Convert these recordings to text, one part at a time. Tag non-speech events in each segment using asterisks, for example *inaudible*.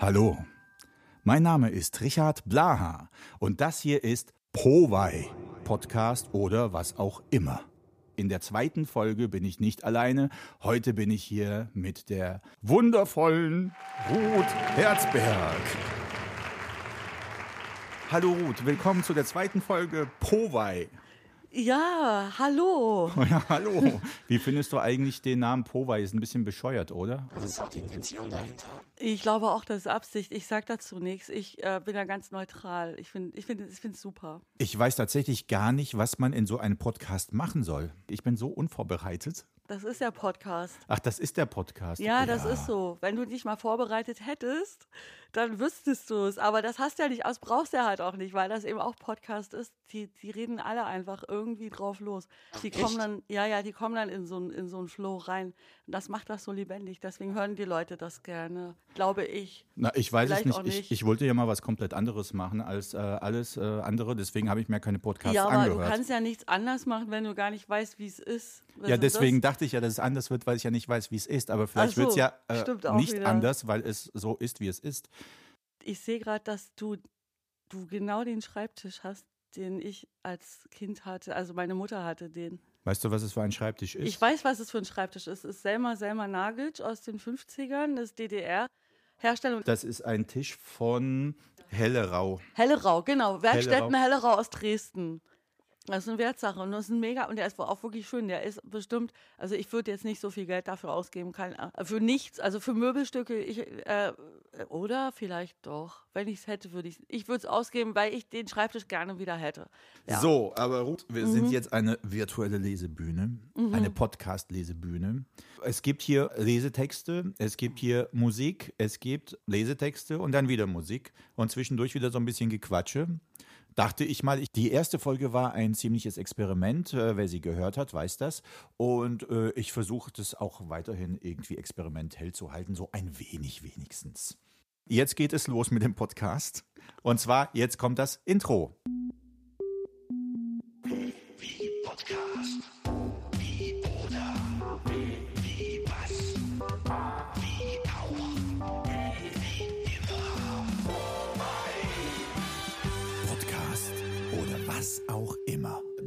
Hallo, mein Name ist Richard Blaha und das hier ist Powei Podcast oder was auch immer. In der zweiten Folge bin ich nicht alleine. Heute bin ich hier mit der wundervollen Ruth Herzberg. Hallo Ruth, willkommen zu der zweiten Folge Powei. Ja, hallo. *laughs* Ja, hallo. Wie findest du eigentlich den Namen Powei? Ist ein bisschen bescheuert, oder? Was ist auch die Intention dahinter? Ich glaube auch, das ist Absicht. Ich sage dazu nichts. Ich äh, bin da ganz neutral. Ich finde ich find, ich es super. Ich weiß tatsächlich gar nicht, was man in so einem Podcast machen soll. Ich bin so unvorbereitet. Das ist der Podcast. Ach, das ist der Podcast. Ja, das ist so. Wenn du dich mal vorbereitet hättest, dann wüsstest du es. Aber das hast du ja nicht, das brauchst du ja halt auch nicht, weil das eben auch Podcast ist. Die, die reden alle einfach irgendwie drauf los. Die kommen dann, ja, ja, die kommen dann in so, in so einen Flow rein. Und das macht das so lebendig. Deswegen hören die Leute das gerne, glaube ich. Na, ich weiß Vielleicht es nicht. nicht. Ich, ich wollte ja mal was komplett anderes machen als äh, alles äh, andere. Deswegen habe ich mir keine Podcasts ja, aber angehört. du kannst ja nichts anders machen, wenn du gar nicht weißt, wie es ist. Ja, deswegen das, dachte ich ja, dass es anders wird, weil ich ja nicht weiß, wie es ist. Aber vielleicht so, wird es ja äh, nicht wieder. anders, weil es so ist, wie es ist. ich sehe gerade, dass du, du genau den Schreibtisch hast, den ich als Kind hatte. Also meine Mutter hatte den. Weißt du, was es für ein Schreibtisch ist? Ich weiß, was es für ein Schreibtisch ist. Es ist Selma Selma Nagic aus den 50ern, das DDR-Herstellung. Das ist ein Tisch von Hellerau. Hellerau, genau. Werkstätten Hellerau aus Dresden. Das ist eine Wertsache und das ist ein mega und der ist auch wirklich schön. Der ist bestimmt, also ich würde jetzt nicht so viel Geld dafür ausgeben, kein, äh, für nichts, also für Möbelstücke, ich, äh, oder vielleicht doch. Wenn ich es hätte, würde ich Ich würde es ausgeben, weil ich den Schreibtisch gerne wieder hätte. Ja. Mhm. So, aber Ruth, wir sind jetzt eine virtuelle Lesebühne, eine Podcast-Lesebühne. Es gibt hier Lesetexte, es gibt hier Musik, es gibt Lesetexte und dann wieder Musik und zwischendurch wieder so ein bisschen Gequatsche. Dachte ich mal, ich, die erste Folge war ein ziemliches Experiment. Äh, wer sie gehört hat, weiß das. Und äh, ich versuche das auch weiterhin irgendwie experimentell zu halten, so ein wenig wenigstens. Jetzt geht es los mit dem Podcast. Und zwar, jetzt kommt das Intro.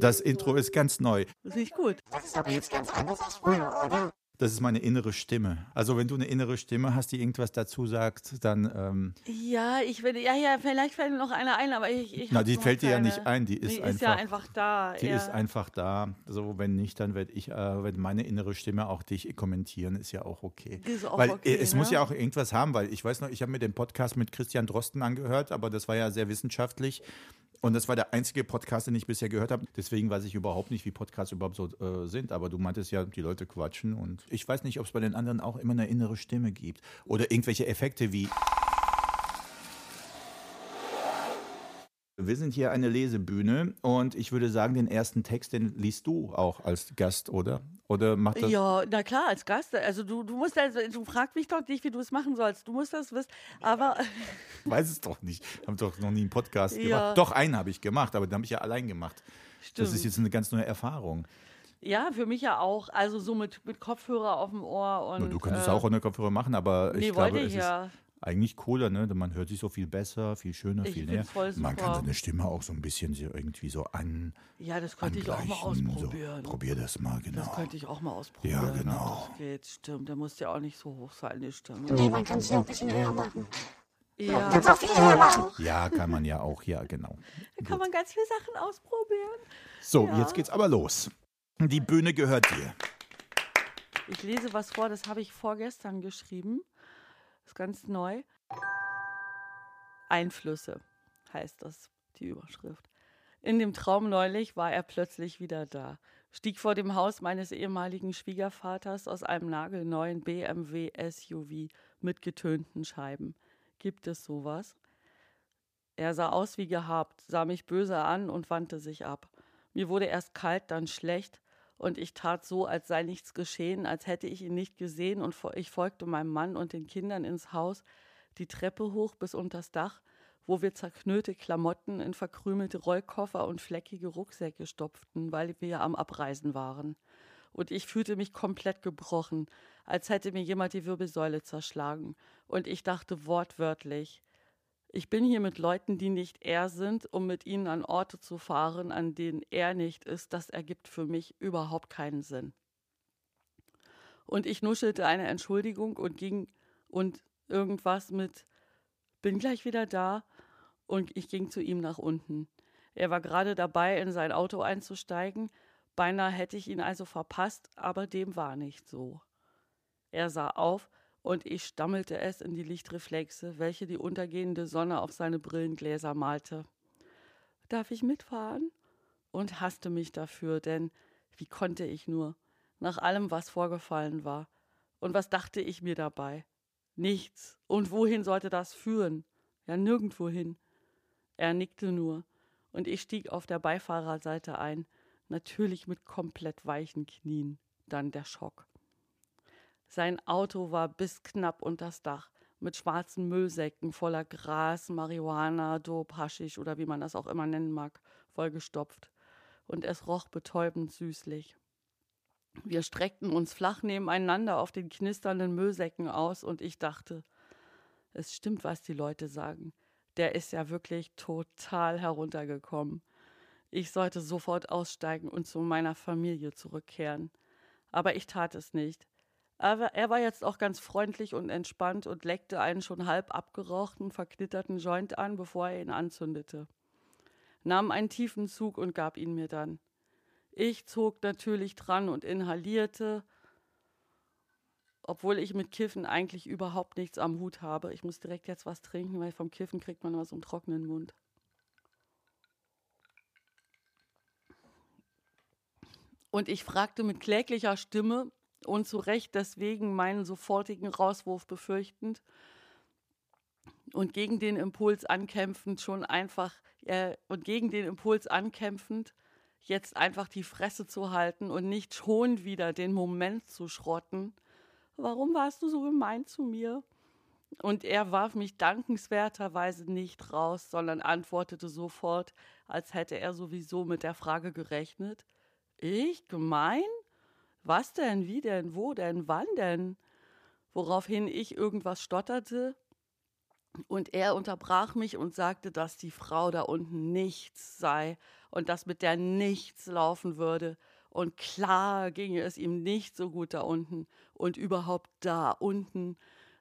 Das Intro ist ganz neu. Das ist gut. Das ist aber jetzt ganz anders als früher, oder? Das ist meine innere Stimme. Also wenn du eine innere Stimme hast, die irgendwas dazu sagt, dann ähm, Ja, ich will, ja, ja, vielleicht fällt mir noch einer ein, aber ich. ich na, die fällt dir ja keine. nicht ein. Die ist die einfach. ist ja einfach da. die ja. ist einfach da. So, wenn nicht, dann werde ich, äh, wenn meine innere Stimme auch dich kommentieren, ist ja auch okay. Ist auch weil okay, äh, es ne? muss ja auch irgendwas haben, weil ich weiß noch, ich habe mir den Podcast mit Christian Drosten angehört, aber das war ja sehr wissenschaftlich. Und das war der einzige Podcast, den ich bisher gehört habe. Deswegen weiß ich überhaupt nicht, wie Podcasts überhaupt so äh, sind. Aber du meintest ja, die Leute quatschen. Und ich weiß nicht, ob es bei den anderen auch immer eine innere Stimme gibt. Oder irgendwelche Effekte wie. Wir sind hier eine Lesebühne und ich würde sagen, den ersten Text, den liest du auch als Gast, oder? Oder macht das. Ja, na klar, als Gast. Also du, du musst also, du fragst mich doch nicht, wie du es machen sollst. Du musst das wissen. Aber Ich weiß es doch nicht. Haben doch noch nie einen Podcast Ja. gemacht. Doch, einen habe ich gemacht, aber den habe ich ja allein gemacht. Das ist Stimmt. jetzt eine ganz neue Erfahrung. ja, für mich ja auch. Also so mit, mit Kopfhörer auf dem Ohr und. Du könntest äh, auch ohne Kopfhörer machen, aber ich Nee, glaube, wollte es ich ja. ist eigentlich cooler, ne? Man hört sich so viel besser, viel schöner, Ich viel näher. voll Man kann seine Stimme auch so ein bisschen so irgendwie so an. Ja, das könnte ich auch mal ausprobieren. So. Probier das mal, genau. Das könnte ich auch mal ausprobieren. Ja, genau. Das geht, stimmt. Da muss ja auch nicht so hoch sein, die Stimme. Nee, man kann es ja ein bisschen höher machen. Ja, Kannst auch viel höher machen. Ja, kann man ja auch, ja, genau. da kann man ganz viele Sachen ausprobieren. So, Ja. jetzt geht's aber los. Die Bühne gehört dir. Ich lese was vor, das habe ich vorgestern geschrieben. Ist ganz neu. Einflüsse heißt das, die Überschrift. In dem Traum neulich war er plötzlich wieder da, stieg vor dem Haus meines ehemaligen Schwiegervaters aus einem nagelneuen BMW SUV mit getönten Scheiben. Gibt es sowas? Er sah aus wie gehabt, sah mich böse an und wandte sich ab. Mir wurde erst kalt, dann schlecht, und ich tat so, als sei nichts geschehen, als hätte ich ihn nicht gesehen, und ich folgte meinem Mann und den Kindern ins Haus, die Treppe hoch bis unters Dach, wo wir zerknüllte Klamotten in verkrümelte Rollkoffer und fleckige Rucksäcke stopften, weil wir am Abreisen waren. Und ich fühlte mich komplett gebrochen, als hätte mir jemand die Wirbelsäule zerschlagen. Und ich dachte wortwörtlich, ich bin hier mit Leuten, die nicht er sind, um mit ihnen an Orte zu fahren, an denen er nicht ist. Das ergibt für mich überhaupt keinen Sinn. Und ich nuschelte eine Entschuldigung und ging und irgendwas mit bin gleich wieder da und ich ging zu ihm nach unten. Er war gerade dabei, in sein Auto einzusteigen. Beinahe hätte ich ihn also verpasst, aber dem war nicht so. Er sah auf und ich stammelte es in die Lichtreflexe, welche die untergehende Sonne auf seine Brillengläser malte. Darf ich mitfahren? Und hasste mich dafür, denn wie konnte ich nur, nach allem, was vorgefallen war. Und was dachte ich mir dabei? Nichts. Und wohin sollte das führen? Ja, nirgendwohin. Er nickte nur, und ich stieg auf der Beifahrerseite ein, natürlich mit komplett weichen Knien. Dann der Schock. Sein Auto war bis knapp unters Dach, mit schwarzen Müllsäcken voller Gras, Marihuana, Dope, Haschisch oder wie man das auch immer nennen mag, vollgestopft. Und es roch betäubend süßlich. Wir streckten uns flach nebeneinander auf den knisternden Müllsäcken aus und ich dachte, es stimmt, was die Leute sagen. Der ist ja wirklich total heruntergekommen. Ich sollte sofort aussteigen und zu meiner Familie zurückkehren. Aber ich tat es nicht. Aber er war jetzt auch ganz freundlich und entspannt und leckte einen schon halb abgerauchten, verknitterten Joint an, bevor er ihn anzündete. Nahm einen tiefen Zug und gab ihn mir dann. Ich zog natürlich dran und inhalierte, obwohl ich mit Kiffen eigentlich überhaupt nichts am Hut habe. Ich muss direkt jetzt was trinken, weil vom Kiffen kriegt man was im trockenen Mund. Und ich fragte mit kläglicher Stimme und zu Recht deswegen meinen sofortigen Rauswurf befürchtend und gegen den Impuls ankämpfend schon einfach äh, und gegen den Impuls ankämpfend jetzt einfach die Fresse zu halten und nicht schon wieder den Moment zu schrotten. Warum warst du so gemein zu mir? Und er warf mich dankenswerterweise nicht raus, sondern antwortete sofort, als hätte er sowieso mit der Frage gerechnet. Ich gemein? Was denn? Wie denn? Wo denn? Wann denn? Woraufhin ich irgendwas stotterte, und er unterbrach mich und sagte, dass die Frau da unten nichts sei und dass mit der nichts laufen würde. Und klar ginge es ihm nicht so gut da unten und überhaupt da unten.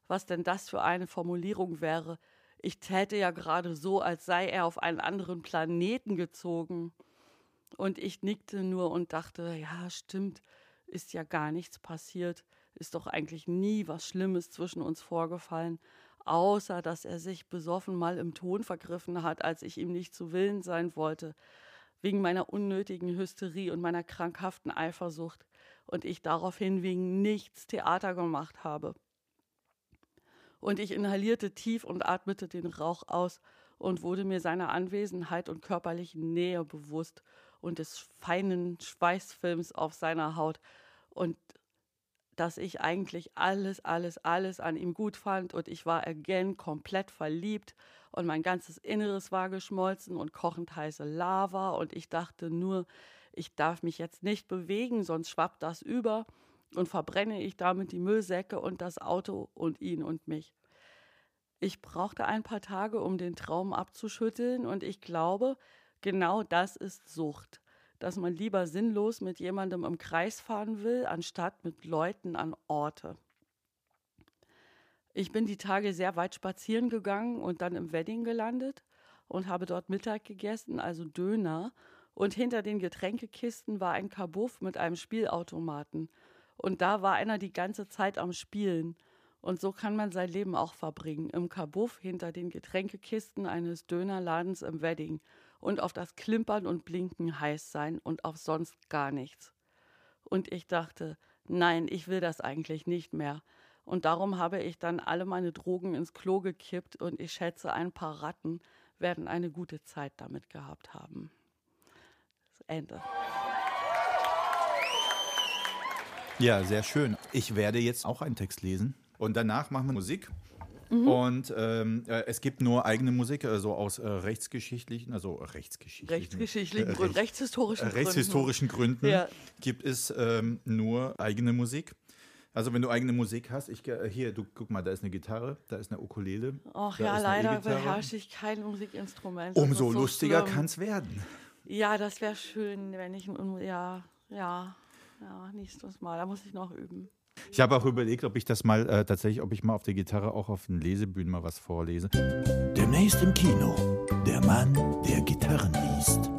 Was denn das für eine Formulierung wäre? Ich täte ja gerade so, als sei er auf einen anderen Planeten gezogen. Und ich nickte nur und dachte, ja, stimmt, ist ja gar nichts passiert, ist doch eigentlich nie was Schlimmes zwischen uns vorgefallen außer dass er sich besoffen mal im Ton vergriffen hat, als ich ihm nicht zu Willen sein wollte, wegen meiner unnötigen Hysterie und meiner krankhaften Eifersucht, und ich daraufhin wegen nichts Theater gemacht habe. Und ich inhalierte tief und atmete den Rauch aus und wurde mir seiner Anwesenheit und körperlichen Nähe bewusst und des feinen Schweißfilms auf seiner Haut und dass ich eigentlich alles, alles, alles an ihm gut fand und ich war again komplett verliebt und mein ganzes Inneres war geschmolzen und kochend heiße Lava und ich dachte nur, ich darf mich jetzt nicht bewegen, sonst schwappt das über und verbrenne ich damit die Müllsäcke und das Auto und ihn und mich. Ich brauchte ein paar Tage, um den Traum abzuschütteln und ich glaube, genau das ist Sucht dass man lieber sinnlos mit jemandem im Kreis fahren will, anstatt mit Leuten an Orte. Ich bin die Tage sehr weit spazieren gegangen und dann im Wedding gelandet und habe dort Mittag gegessen, also Döner. Und hinter den Getränkekisten war ein Kabuff mit einem Spielautomaten. Und da war einer die ganze Zeit am Spielen. Und so kann man sein Leben auch verbringen. Im Kabuff hinter den Getränkekisten eines Dönerladens im Wedding und auf das Klimpern und Blinken heiß sein und auf sonst gar nichts. Und ich dachte, nein, ich will das eigentlich nicht mehr. Und darum habe ich dann alle meine Drogen ins Klo gekippt und ich schätze, ein paar Ratten werden eine gute Zeit damit gehabt haben. Ende. Ja, sehr schön. Ich werde jetzt auch einen Text lesen und danach machen wir Musik. Mhm. Und ähm, äh, es gibt nur eigene Musik, also aus äh, rechtsgeschichtlichen, also rechtsgeschichtlichen, rechtsgeschichtlichen äh, Gründen, rechtshistorischen, rechtshistorischen Gründen, Gründen ja. gibt es ähm, nur eigene Musik. Also wenn du eigene Musik hast, ich hier, du guck mal, da ist eine Gitarre, da ist eine Ukulele. Ach ja, leider E-Gitarre. beherrsche ich kein Musikinstrument. Umso so lustiger kann es werden. Ja, das wäre schön, wenn ich, ein- ja, ja, ja, nächstes Mal. Da muss ich noch üben. Ich habe auch überlegt, ob ich das mal äh, tatsächlich, ob ich mal auf der Gitarre auch auf den Lesebühnen mal was vorlese. Demnächst im Kino. Der Mann, der Gitarren liest.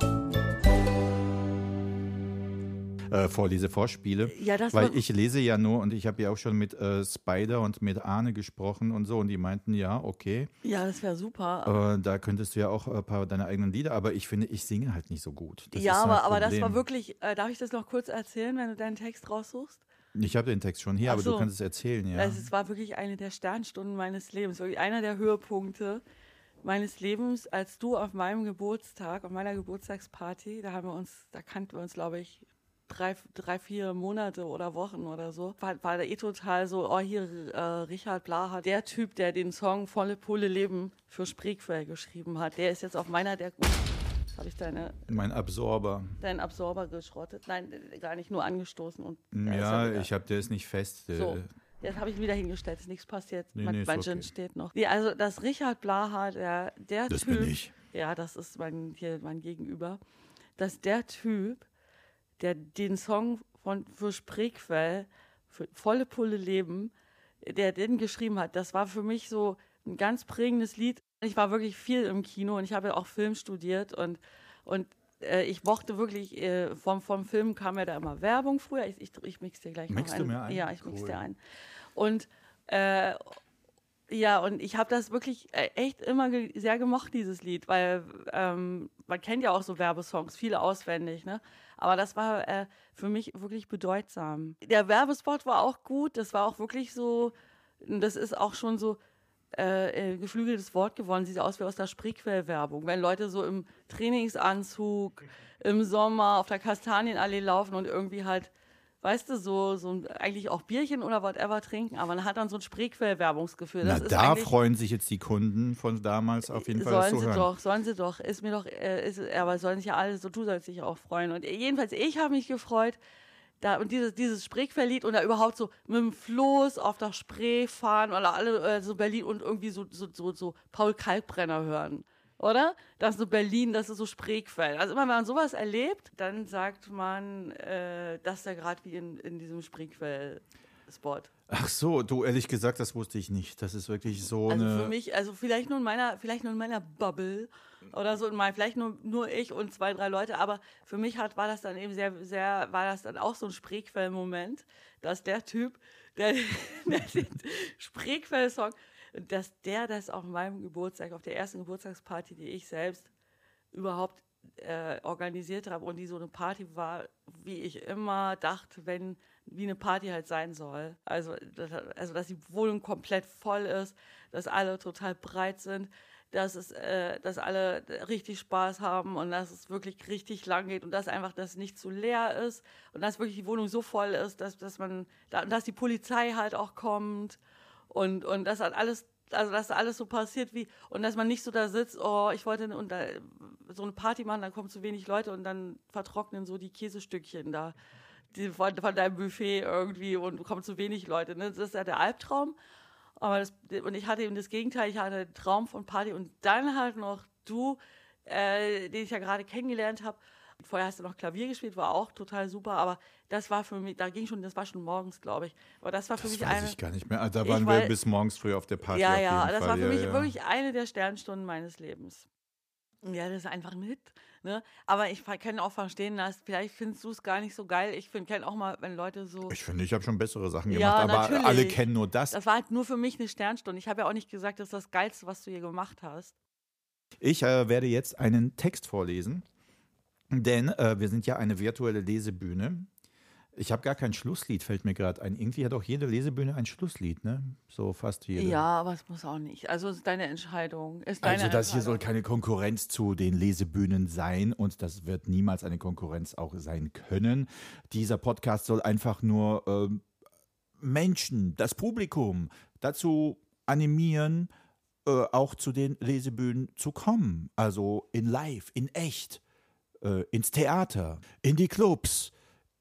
Äh, Vorlese, Vorspiele. Ja, das Weil ich lese ja nur und ich habe ja auch schon mit äh, Spider und mit Arne gesprochen und so und die meinten, ja, okay, Ja, das wäre super. äh, da könntest du ja auch ein paar deiner eigenen Lieder, aber ich finde, ich singe halt nicht so gut. Das ja, aber, aber das war wirklich, äh, darf ich das noch kurz erzählen, wenn du deinen Text raussuchst? Ich habe den Text schon hier, Ach aber du so. kannst es erzählen, ja. Also es war wirklich eine der Sternstunden meines Lebens, wirklich einer der Höhepunkte meines Lebens, als du auf meinem Geburtstag, auf meiner Geburtstagsparty, da haben wir uns, da kannten wir uns, glaube ich, drei, drei, vier Monate oder Wochen oder so, war, war da eh total so, oh hier, äh, Richard Blaha, der Typ, der den Song Volle Pulle Leben für Spreequell geschrieben hat, der ist jetzt auf meiner, der, Jetzt habe ich deine, mein Absorber. deinen Absorber geschrottet, nein, gar nicht, nur angestoßen und Ja, ich habe, der ist nicht fest. so, jetzt habe ich ihn wieder hingestellt, ist nichts passiert. Nee, mein nee, mein okay. Gin steht noch. Nee, also das Richard Blaha, der, der Das Typ, bin ich. ja, das ist mein, hier mein Gegenüber, dass der Typ, der den Song von, für Spreequell, für volle Pulle Leben, der den geschrieben hat, das war für mich so ein ganz prägendes Lied. Ich war wirklich viel im Kino und ich habe ja auch Film studiert und, und äh, ich mochte wirklich, äh, vom, vom Film kam ja da immer Werbung früher. Ich, ich, ich mix dir gleich Mixst du ein. mir ein? Ja, ich mix Cool. dir ein. Und äh, ja, und ich habe das wirklich äh, echt immer ge sehr gemocht, dieses Lied, weil ähm, man kennt ja auch so Werbesongs, viele auswendig, ne? Aber das war äh, für mich wirklich bedeutsam. Der Werbespot war auch gut, das war auch wirklich so, das ist auch schon so äh, äh, geflügeltes Wort geworden, sieht aus wie aus der Spreequell-Werbung. Wenn Leute so im Trainingsanzug im Sommer auf der Kastanienallee laufen und irgendwie halt, weißt du, so, so eigentlich auch Bierchen oder whatever trinken, aber man hat dann so ein Spreequell-Werbungsgefühl. Na, da freuen sich jetzt die Kunden von damals auf jeden Fall, Sollen sie hören. doch, sollen sie doch. Ist mir doch, äh, ist, aber sollen sich ja alle, so du sollst dich auch freuen. Und jedenfalls, ich habe mich gefreut, da, und dieses, dieses Spreequell-Lied und da überhaupt so mit dem Floß auf der Spree fahren oder alle äh, so Berlin und irgendwie so, so, so, so Paul Kalkbrenner hören. Oder? Das ist so Berlin, das ist so Spreequell. Also immer, wenn man sowas erlebt, dann sagt man, äh, das ist ja gerade wie in, in diesem Spreequell-Spot. Ach so, du, ehrlich gesagt, das wusste ich nicht. Das ist wirklich so Also eine... für mich, also vielleicht nur in meiner, vielleicht nur in meiner Bubble oder so, in mein, vielleicht nur, nur ich und zwei, drei Leute, aber für mich hat, war das dann eben sehr, sehr, war das dann auch so ein Spreequell-Moment, dass der Typ, der, *laughs* der den Spreequell-Song, dass der das auf meinem Geburtstag, auf der ersten Geburtstagsparty, die ich selbst überhaupt äh, organisiert habe und die so eine Party war, wie ich immer dachte, wenn wie eine Party halt sein soll. Also, dass, also dass die Wohnung komplett voll ist, dass alle total breit sind, dass es, äh, dass alle richtig Spaß haben und dass es wirklich richtig lang geht und dass einfach das nicht zu leer ist und dass wirklich die Wohnung so voll ist, dass, dass man, da- dass die Polizei halt auch kommt und, und das hat alles, also dass alles so passiert wie, und dass man nicht so da sitzt, oh, ich wollte und da, so eine Party machen, dann kommen zu wenig Leute und dann vertrocknen so die Käsestückchen da die, von, von deinem Buffet irgendwie und kommen zu wenig Leute. Ne? Das ist ja der Albtraum. Aber das, und ich hatte eben das Gegenteil, ich hatte einen Traum von Party und dann halt noch du, äh, den ich ja gerade kennengelernt habe. Vorher hast du noch Klavier gespielt, war auch total super, aber das war für mich, da ging schon, das war schon morgens, glaube ich. Aber das war für das mich weiß eine. ich gar nicht mehr. Ah, Da waren wir weiß- bis morgens früh auf der Party. Ja, ja, das Fall. war für ja, mich ja. wirklich eine der Sternstunden meines Lebens. Ja, das ist einfach ein Hit. Ne? Aber ich kann auch verstehen, dass vielleicht findest du es gar nicht so geil. Ich kenne auch mal, wenn Leute so. Ich finde, ich habe schon bessere Sachen Ja, gemacht, aber natürlich. alle kennen nur das. Das war halt nur für mich eine Sternstunde. Ich habe ja auch nicht gesagt, das ist das Geilste, was du hier gemacht hast. Ich äh, werde jetzt einen Text vorlesen, denn äh, wir sind ja eine virtuelle Lesebühne. Ich habe gar kein Schlusslied, fällt mir gerade ein. Irgendwie hat auch jede Lesebühne ein Schlusslied, ne? So fast jede. Ja, aber es muss auch nicht. Also es ist deine Entscheidung. Ist deine Also das hier soll keine Konkurrenz zu den Lesebühnen sein und das wird niemals eine Konkurrenz auch sein können. Dieser Podcast soll einfach nur ähm, Menschen, das Publikum dazu animieren, äh, auch zu den Lesebühnen zu kommen. Also in Live, in echt, äh, ins Theater, in die Clubs,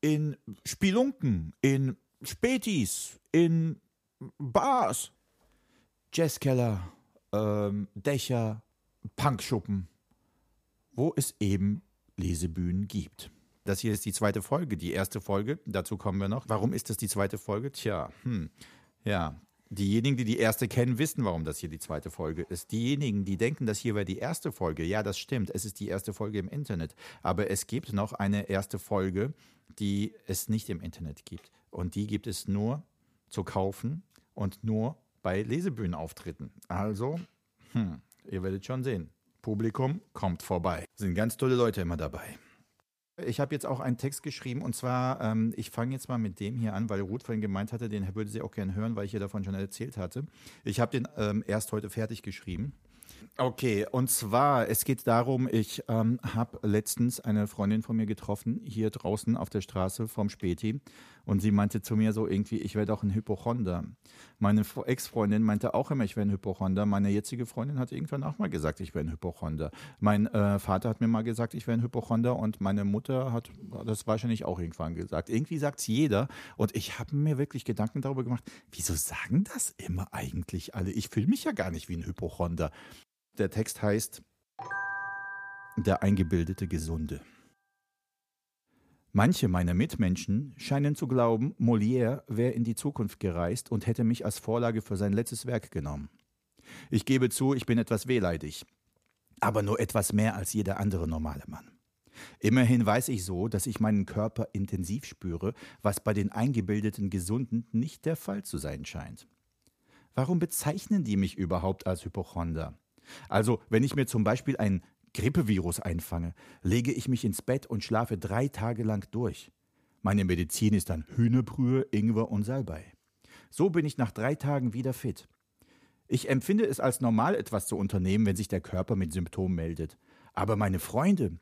in Spielunken, in Spätis, in Bars, Jazzkeller, ähm, Dächer, Punkschuppen, wo es eben Lesebühnen gibt. Das hier ist die zweite Folge, die erste Folge, dazu kommen wir noch. Warum ist das die zweite Folge? Tja, hm, ja, diejenigen, die die erste kennen, wissen, warum das hier die zweite Folge ist. Diejenigen, die denken, das hier wäre die erste Folge, ja, das stimmt, es ist die erste Folge im Internet. Aber es gibt noch eine erste Folge, die es nicht im Internet gibt. Und die gibt es nur zu kaufen und nur bei Lesebühnenauftritten. Also, hm, ihr werdet schon sehen. Publikum kommt vorbei. Sind ganz tolle Leute immer dabei. Ich habe jetzt auch einen Text geschrieben und zwar, ähm, ich fange jetzt mal mit dem hier an, weil Ruth vorhin gemeint hatte, den würde sie auch gerne hören, weil ich ihr davon schon erzählt hatte. Ich habe den ähm, erst heute fertig geschrieben. Okay, und zwar, es geht darum, ich ähm, habe letztens eine Freundin von mir getroffen, hier draußen auf der Straße vom Späti. Und sie meinte zu mir so irgendwie, ich werde auch ein Hypochonder. Meine Fre- Ex-Freundin meinte auch immer, ich wäre ein Hypochonder. Meine jetzige Freundin hat irgendwann auch mal gesagt, ich wäre ein Hypochonder. Mein äh, Vater hat mir mal gesagt, ich wäre ein Hypochonder. Und meine Mutter hat das wahrscheinlich auch irgendwann gesagt. Irgendwie sagt es jeder. Und ich habe mir wirklich Gedanken darüber gemacht, wieso sagen das immer eigentlich alle? Ich fühle mich ja gar nicht wie ein Hypochonder. Der Text heißt Der eingebildete Gesunde. Manche meiner Mitmenschen scheinen zu glauben, Molière wäre in die Zukunft gereist und hätte mich als Vorlage für sein letztes Werk genommen. Ich gebe zu, ich bin etwas wehleidig, aber nur etwas mehr als jeder andere normale Mann. Immerhin weiß ich so, dass ich meinen Körper intensiv spüre, was bei den eingebildeten Gesunden nicht der Fall zu sein scheint. Warum bezeichnen die mich überhaupt als Hypochonder? Also, wenn ich mir zum Beispiel ein Grippevirus einfange, lege ich mich ins Bett und schlafe drei Tage lang durch. Meine Medizin ist dann Hühnerbrühe, Ingwer und Salbei. So bin ich nach drei Tagen wieder fit. Ich empfinde es als normal, etwas zu unternehmen, wenn sich der Körper mit Symptomen meldet. Aber meine Freunde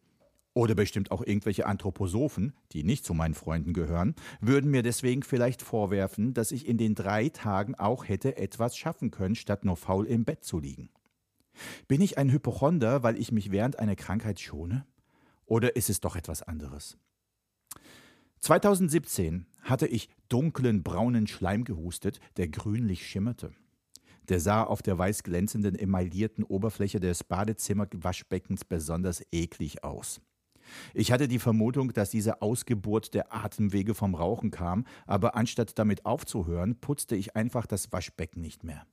oder bestimmt auch irgendwelche Anthroposophen, die nicht zu meinen Freunden gehören, würden mir deswegen vielleicht vorwerfen, dass ich in den drei Tagen auch hätte etwas schaffen können, statt nur faul im Bett zu liegen. Bin ich ein Hypochonder, weil ich mich während einer Krankheit schone? Oder ist es doch etwas anderes? 2017 hatte ich dunklen braunen Schleim gehustet, der grünlich schimmerte. Der sah auf der weiß glänzenden emaillierten Oberfläche des Badezimmerwaschbeckens besonders eklig aus. Ich hatte die Vermutung, dass diese Ausgeburt der Atemwege vom Rauchen kam, aber anstatt damit aufzuhören, putzte ich einfach das Waschbecken nicht mehr.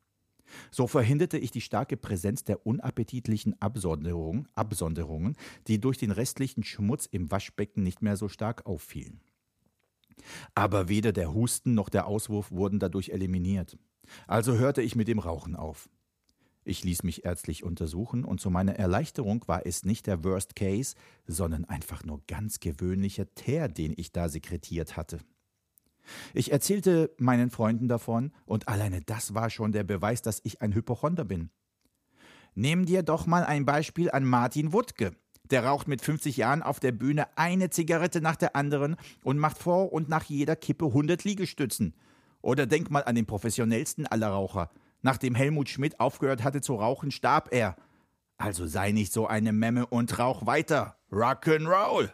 So verhinderte ich die starke Präsenz der unappetitlichen Absonderung, Absonderungen, die durch den restlichen Schmutz im Waschbecken nicht mehr so stark auffielen. Aber weder der Husten noch der Auswurf wurden dadurch eliminiert. Also hörte ich mit dem Rauchen auf. Ich ließ mich ärztlich untersuchen und zu meiner Erleichterung war es nicht der Worst Case, sondern einfach nur ganz gewöhnlicher Teer, den ich da sekretiert hatte. Ich erzählte meinen Freunden davon und alleine das war schon der Beweis, dass ich ein Hypochonder bin. Nimm dir doch mal ein Beispiel an Martin Wuttke. Der raucht mit 50 Jahren auf der Bühne eine Zigarette nach der anderen und macht vor und nach jeder Kippe 100 Liegestützen. Oder denk mal an den professionellsten aller Raucher. Nachdem Helmut Schmidt aufgehört hatte zu rauchen, starb er. Also sei nicht so eine Memme und rauch weiter. Rock'n'Roll,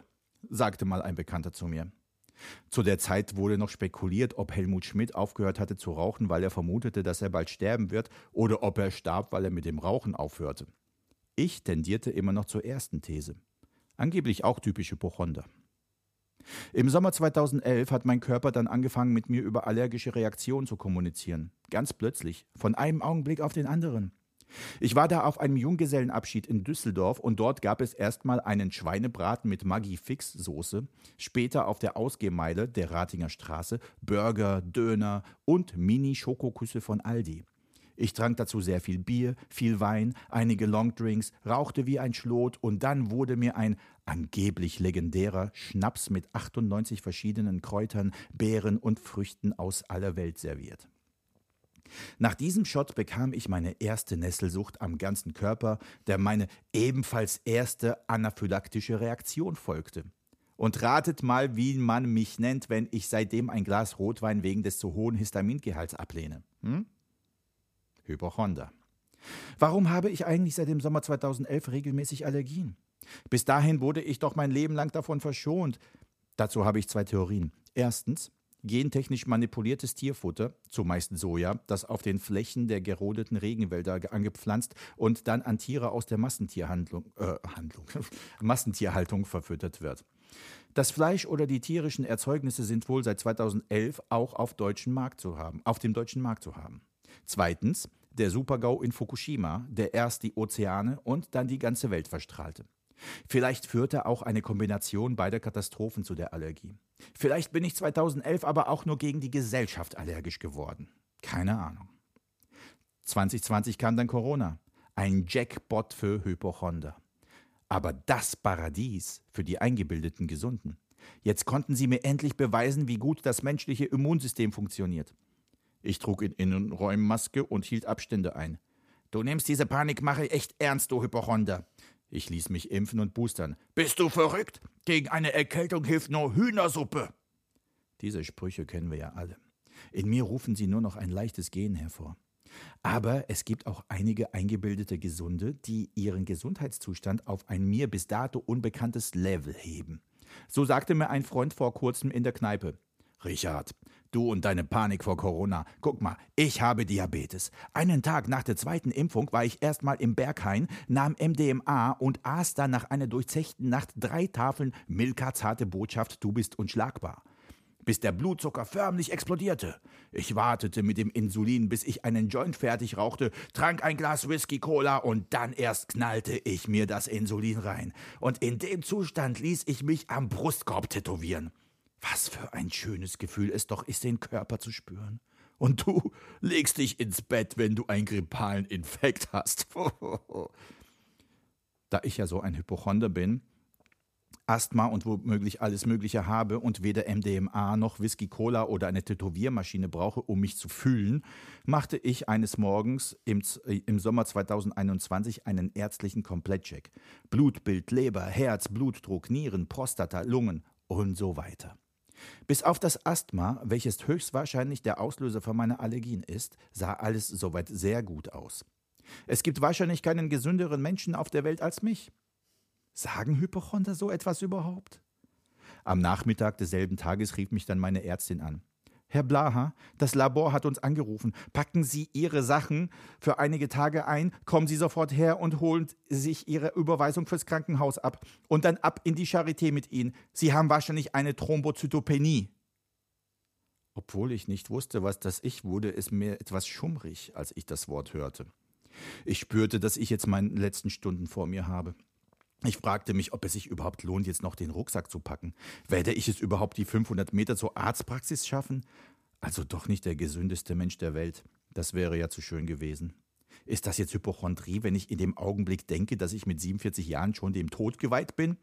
sagte mal ein Bekannter zu mir. Zu der Zeit wurde noch spekuliert, ob Helmut Schmidt aufgehört hatte zu rauchen, weil er vermutete, dass er bald sterben wird, oder ob er starb, weil er mit dem Rauchen aufhörte. Ich tendierte immer noch zur ersten These. Angeblich auch typisch Hypochonder. Im Sommer 2011 hat mein Körper dann angefangen, mit mir über allergische Reaktionen zu kommunizieren. Ganz plötzlich, von einem Augenblick auf den anderen. Ich war da auf einem Junggesellenabschied in Düsseldorf und dort gab es erstmal einen Schweinebraten mit Maggi Fix Soße, später auf der Ausgehmeile der Ratinger Straße Burger, Döner und Mini-Schokoküsse von Aldi. Ich trank dazu sehr viel Bier, viel Wein, einige Longdrinks, rauchte wie ein Schlot und dann wurde mir ein angeblich legendärer Schnaps mit 98 verschiedenen Kräutern, Beeren und Früchten aus aller Welt serviert. Nach diesem Shot bekam ich meine erste Nesselsucht am ganzen Körper, der meine ebenfalls erste anaphylaktische Reaktion folgte. Und ratet mal, wie man mich nennt, wenn ich seitdem ein Glas Rotwein wegen des zu hohen Histamingehalts ablehne. Hm? Hypochonder. Warum habe ich eigentlich seit dem Sommer 2011 regelmäßig Allergien? Bis dahin wurde ich doch mein Leben lang davon verschont. Dazu habe ich zwei Theorien. Erstens, gentechnisch manipuliertes Tierfutter, zumeist Soja, das auf den Flächen der gerodeten Regenwälder ge- angepflanzt und dann an Tiere aus der Massentierhandlung, äh, Handlung, *laughs* Massentierhaltung verfüttert wird. Das Fleisch oder die tierischen Erzeugnisse sind wohl seit 2011 auch auf, deutschen Markt zu haben, auf dem deutschen Markt zu haben. Zweitens, der Supergau in Fukushima, der erst die Ozeane und dann die ganze Welt verstrahlte. Vielleicht führte auch eine Kombination beider Katastrophen zu der Allergie. Vielleicht bin ich 2011 aber auch nur gegen die Gesellschaft allergisch geworden. Keine Ahnung. 2020 kam dann Corona. Ein Jackpot für Hypochonder. Aber das Paradies für die eingebildeten Gesunden. Jetzt konnten sie mir endlich beweisen, wie gut das menschliche Immunsystem funktioniert. Ich trug in Innenräumen Maske und hielt Abstände ein. Du nimmst diese Panikmache echt ernst, du Hypochonder. Ich ließ mich impfen und boostern. Bist du verrückt? Gegen eine Erkältung hilft nur Hühnersuppe. Diese Sprüche kennen wir ja alle. In mir rufen sie nur noch ein leichtes Gehen hervor. Aber es gibt auch einige eingebildete Gesunde, die ihren Gesundheitszustand auf ein mir bis dato unbekanntes Level heben. So sagte mir ein Freund vor kurzem in der Kneipe. Richard, du und deine Panik vor Corona. Guck mal, ich habe Diabetes. Einen Tag nach der zweiten Impfung war ich erstmal im Berghain, nahm MDMA und aß dann nach einer durchzechten Nacht drei Tafeln Milka zarte Botschaft, du bist unschlagbar bis der Blutzucker förmlich explodierte. Ich wartete mit dem Insulin, bis ich einen Joint fertig rauchte, trank ein Glas Whisky Cola und dann erst knallte ich mir das Insulin rein. Und in dem Zustand ließ ich mich am Brustkorb tätowieren. Was für ein schönes Gefühl es doch ist, den Körper zu spüren. Und du legst dich ins Bett, wenn du einen grippalen Infekt hast. *laughs* da ich ja so ein Hypochonder bin, Asthma und womöglich alles Mögliche habe und weder MDMA noch Whisky Cola oder eine Tätowiermaschine brauche, um mich zu fühlen, machte ich eines Morgens im, äh, im Sommer 2021 einen ärztlichen Komplettcheck. Blutbild, Leber, Herz, Blutdruck, Nieren, Prostata, Lungen und so weiter. Bis auf das Asthma, welches höchstwahrscheinlich der Auslöser für meine Allergien ist, sah alles soweit sehr gut aus. Es gibt wahrscheinlich keinen gesünderen Menschen auf der Welt als mich. Sagen Hypochonder so etwas überhaupt? Am Nachmittag desselben Tages rief mich dann meine Ärztin an. Herr Blaha, das Labor hat uns angerufen. Packen Sie Ihre Sachen für einige Tage ein, kommen Sie sofort her und holen sich Ihre Überweisung fürs Krankenhaus ab. Und dann ab in die Charité mit Ihnen. Sie haben wahrscheinlich eine Thrombozytopenie. Obwohl ich nicht wusste, was das ich wurde, es mir etwas schummrig, als ich das Wort hörte. Ich spürte, dass ich jetzt meine letzten Stunden vor mir habe. Ich fragte mich, ob es sich überhaupt lohnt, jetzt noch den Rucksack zu packen. Werde ich es überhaupt die 500 Meter zur Arztpraxis schaffen? Also doch nicht der gesündeste Mensch der Welt. Das wäre ja zu schön gewesen. Ist das jetzt Hypochondrie, wenn ich in dem Augenblick denke, dass ich mit 47 Jahren schon dem Tod geweiht bin?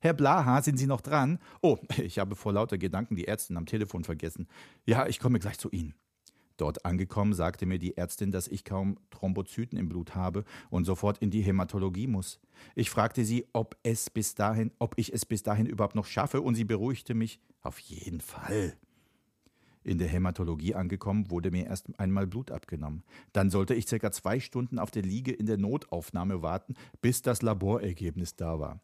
Herr Blaha, sind Sie noch dran? Oh, *laughs* ich habe vor lauter Gedanken die Ärztin am Telefon vergessen. Ja, ich komme gleich zu Ihnen. Dort angekommen sagte mir die Ärztin, dass ich kaum Thrombozyten im Blut habe und sofort in die Hämatologie muss. Ich fragte sie, ob es bis dahin, ob ich es bis dahin überhaupt noch schaffe, und sie beruhigte mich. Auf jeden Fall. In der Hämatologie angekommen, wurde mir erst einmal Blut abgenommen. Dann sollte ich circa zwei Stunden auf der Liege in der Notaufnahme warten, bis das Laborergebnis da war.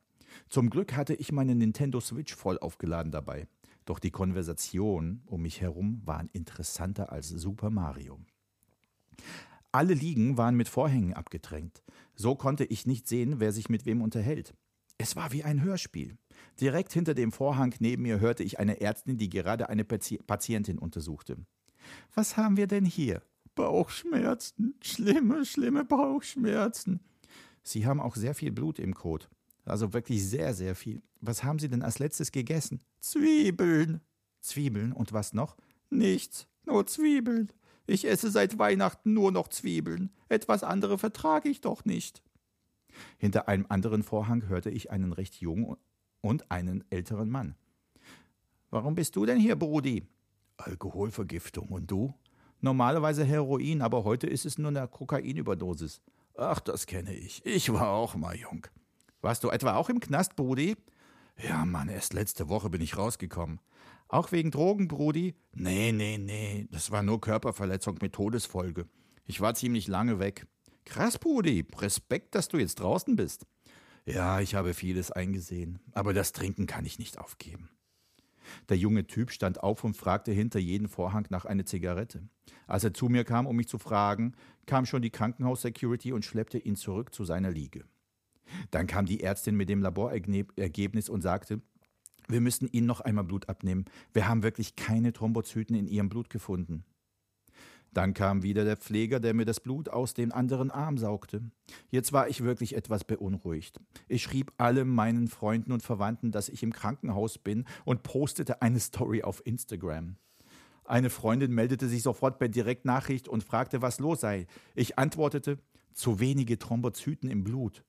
Zum Glück hatte ich meine Nintendo Switch voll aufgeladen dabei. Doch die Konversationen um mich herum waren interessanter als Super Mario. Alle Liegen waren mit Vorhängen abgedrängt. So konnte ich nicht sehen, wer sich mit wem unterhält. Es war wie ein Hörspiel. Direkt hinter dem Vorhang neben mir hörte ich eine Ärztin, die gerade eine Pati Patientin untersuchte. Was haben wir denn hier? Bauchschmerzen. Schlimme, schlimme Bauchschmerzen. Sie haben auch sehr viel Blut im Kot. Also wirklich sehr, sehr viel. Was haben Sie denn als letztes gegessen? Zwiebeln. Zwiebeln und was noch? Nichts, nur Zwiebeln. Ich esse seit Weihnachten nur noch Zwiebeln. Etwas andere vertrage ich doch nicht. Hinter einem anderen Vorhang hörte ich einen recht jungen und einen älteren Mann. Warum bist du denn hier, Brudi? Alkoholvergiftung. Und du? Normalerweise Heroin, aber heute ist es nur eine Kokainüberdosis. Ach, das kenne ich. Ich war auch mal jung. Warst du etwa auch im Knast, Brudi? Ja, Mann, erst letzte Woche bin ich rausgekommen. Auch wegen Drogen, Brudi? Nee, nee, nee. Das war nur Körperverletzung mit Todesfolge. Ich war ziemlich lange weg. Krass, Brudi. Respekt, dass du jetzt draußen bist. Ja, ich habe vieles eingesehen, aber das Trinken kann ich nicht aufgeben. Der junge Typ stand auf und fragte hinter jedem Vorhang nach einer Zigarette. Als er zu mir kam, um mich zu fragen, kam schon die Krankenhaus-Security und schleppte ihn zurück zu seiner Liege. Dann kam die Ärztin mit dem Laborergebnis und sagte, wir müssen Ihnen noch einmal Blut abnehmen. Wir haben wirklich keine Thrombozyten in Ihrem Blut gefunden. Dann kam wieder der Pfleger, der mir das Blut aus dem anderen Arm saugte. Jetzt war ich wirklich etwas beunruhigt. Ich schrieb allem meinen Freunden und Verwandten, dass ich im Krankenhaus bin und postete eine Story auf Instagram. Eine Freundin meldete sich sofort per Direktnachricht und fragte, was los sei. Ich antwortete, zu wenige Thrombozyten im Blut.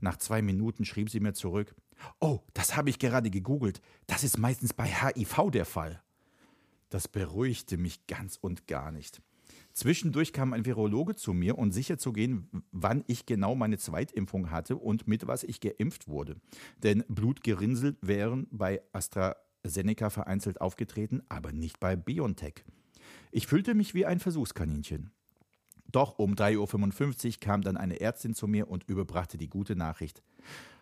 Nach zwei Minuten schrieb sie mir zurück, oh, das habe ich gerade gegoogelt. Das ist meistens bei HIV der Fall. Das beruhigte mich ganz und gar nicht. Zwischendurch kam ein Virologe zu mir, um sicherzugehen, wann ich genau meine Zweitimpfung hatte und mit was ich geimpft wurde. Denn Blutgerinnsel wären bei AstraZeneca vereinzelt aufgetreten, aber nicht bei BioNTech. Ich fühlte mich wie ein Versuchskaninchen. Doch um 3.55 Uhr kam dann eine Ärztin zu mir und überbrachte die gute Nachricht.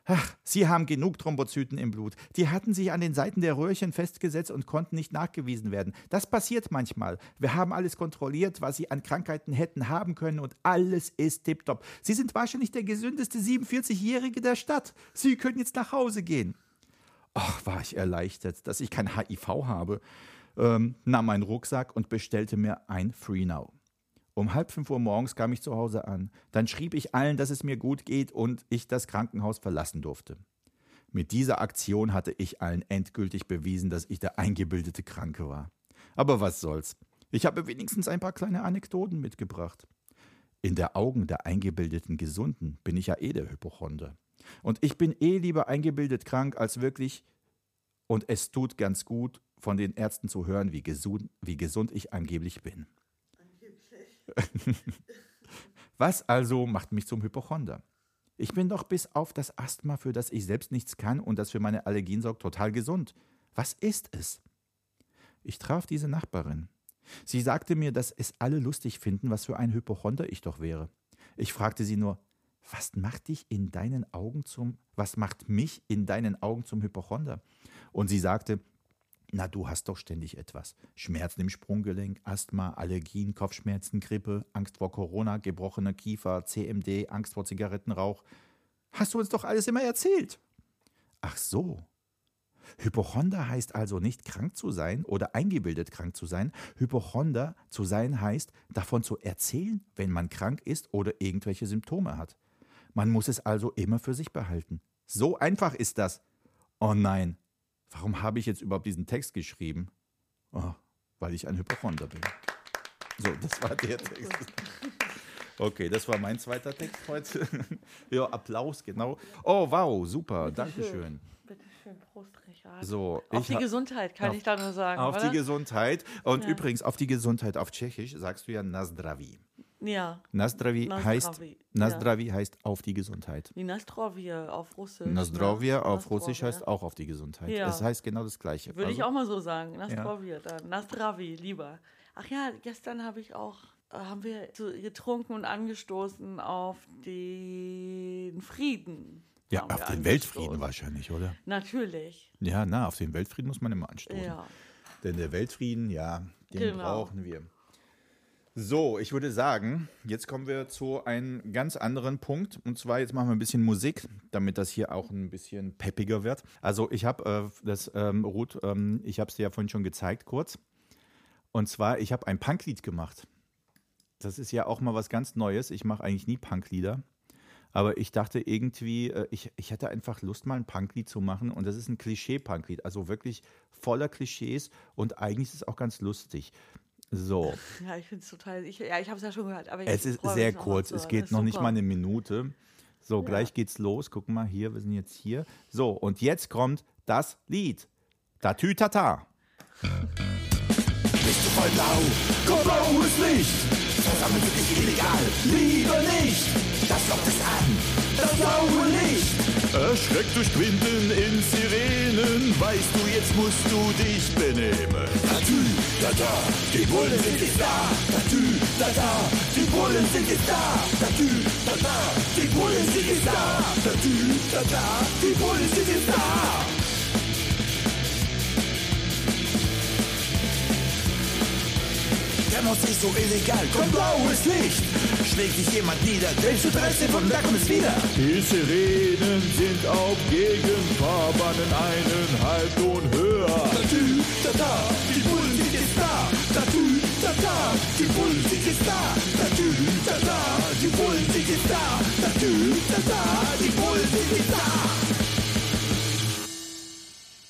Ach, Sie haben genug Thrombozyten im Blut. Die hatten sich an den Seiten der Röhrchen festgesetzt und konnten nicht nachgewiesen werden. Das passiert manchmal. Wir haben alles kontrolliert, was Sie an Krankheiten hätten haben können und alles ist tiptop. Sie sind wahrscheinlich der gesündeste 47-Jährige der Stadt. Sie können jetzt nach Hause gehen. Ach, war ich erleichtert, dass ich kein HIV habe. Ähm, nahm meinen Rucksack und bestellte mir ein Free Now. Um halb fünf Uhr morgens kam ich zu Hause an. Dann schrieb ich allen, dass es mir gut geht und ich das Krankenhaus verlassen durfte. Mit dieser Aktion hatte ich allen endgültig bewiesen, dass ich der eingebildete Kranke war. Aber was soll's. Ich habe wenigstens ein paar kleine Anekdoten mitgebracht. In der Augen der eingebildeten Gesunden bin ich ja eh der Hypochonder. Und ich bin eh lieber eingebildet krank als wirklich. Und es tut ganz gut, von den Ärzten zu hören, wie gesund, wie gesund ich angeblich bin. *laughs* Was also macht mich zum Hypochonder? Ich bin doch bis auf das Asthma, für das ich selbst nichts kann und das für meine Allergien sorgt, total gesund. Was ist es? Ich traf diese Nachbarin. Sie sagte mir, dass es alle lustig finden, was für ein Hypochonder ich doch wäre. Ich fragte sie nur, was macht dich in deinen Augen zum, was macht mich in deinen Augen zum Hypochonder? Und sie sagte, na, du hast doch ständig etwas. Schmerzen im Sprunggelenk, Asthma, Allergien, Kopfschmerzen, Grippe, Angst vor Corona, gebrochener Kiefer, CMD, Angst vor Zigarettenrauch. Hast du uns doch alles immer erzählt. Ach so. Hypochonder heißt also nicht krank zu sein oder eingebildet krank zu sein. Hypochonder zu sein heißt, davon zu erzählen, wenn man krank ist oder irgendwelche Symptome hat. Man muss es also immer für sich behalten. So einfach ist das. Oh nein, warum habe ich jetzt überhaupt diesen Text geschrieben? Oh, weil ich ein Hypochonder bin. So, das war der Text. Okay, das war mein zweiter Text heute. *laughs* ja, Applaus, genau. Oh, wow, super, Dankeschön. Bitte schön, Prost, Richard. So, Auf die Gesundheit kann auf- ich da nur sagen. Auf oder? die Gesundheit. Und Ja. übrigens, auf die Gesundheit auf Tschechisch sagst du ja Nazdravi. Ja, Nazdravi heißt, Nazdravi, Nazdravi heißt auf die Gesundheit. wie Nastrovia auf Russisch. ne? Nazdrovia auf Nastrovia. Russisch heißt auch auf die Gesundheit. Ja. Es heißt genau das Gleiche. Würde ich Also- auch mal so sagen. Nastrovia, dann. Nastravi, lieber. Ach ja, gestern habe ich auch, äh, haben wir getrunken und angestoßen auf den Frieden. Ja, auf den Weltfrieden wahrscheinlich, oder? Natürlich, Ja, na, auf den Weltfrieden muss man immer anstoßen. ja. Denn der Weltfrieden, ja, den Genau. brauchen wir. So, ich würde sagen, jetzt kommen wir zu einem ganz anderen Punkt. Und zwar, jetzt machen wir ein bisschen Musik, damit das hier auch ein bisschen peppiger wird. Also, ich habe äh, das, ähm, Ruth, ähm, ich habe es dir ja vorhin schon gezeigt, kurz. Und zwar, ich habe ein Punklied gemacht. Das ist ja auch mal was ganz Neues. Ich mache eigentlich nie Punklieder. Aber ich dachte irgendwie, äh, ich, ich hatte einfach Lust, mal ein Punklied zu machen. Und das ist ein Klischee-Punklied. Also wirklich voller Klischees. Und eigentlich ist es auch ganz lustig. So, Ja, ich finde es total. Ich, ja, ich habe es ja schon gehört. Aber es ist sehr kurz. Es geht noch nicht super. mal eine Minute. So, gleich geht's los. Guck mal hier, wir sind jetzt hier. So, und jetzt kommt das Lied. Tatütata. Bist du voll blau? Komm blaues Licht! Versammeln sind nicht illegal, lieber nicht! Das lockt es an, das blaue Licht! Erschreckt durch Quinten in Sirenen, weißt du, jetzt musst du dich benehmen. Tatü, da da, die Bullen sind jetzt da! Tatü, da da, die Bullen sind jetzt da! Tatü, da da, die Bullen sind jetzt da! Tatü, da da, die Bullen sind jetzt da! Chaos ist so illegal. Kommt blaues Licht, schlägt dich jemand nieder. Denkst du 13 von da kommt es wieder. Die Sirenen sind auf Gegenfahrbahnen eineinhalb Ton höher. Tatü, tata, die sind jetzt da. Tatü, tata, die sind jetzt da. Tatü, tata, die sind jetzt da. Tatü, tata, die sind jetzt da.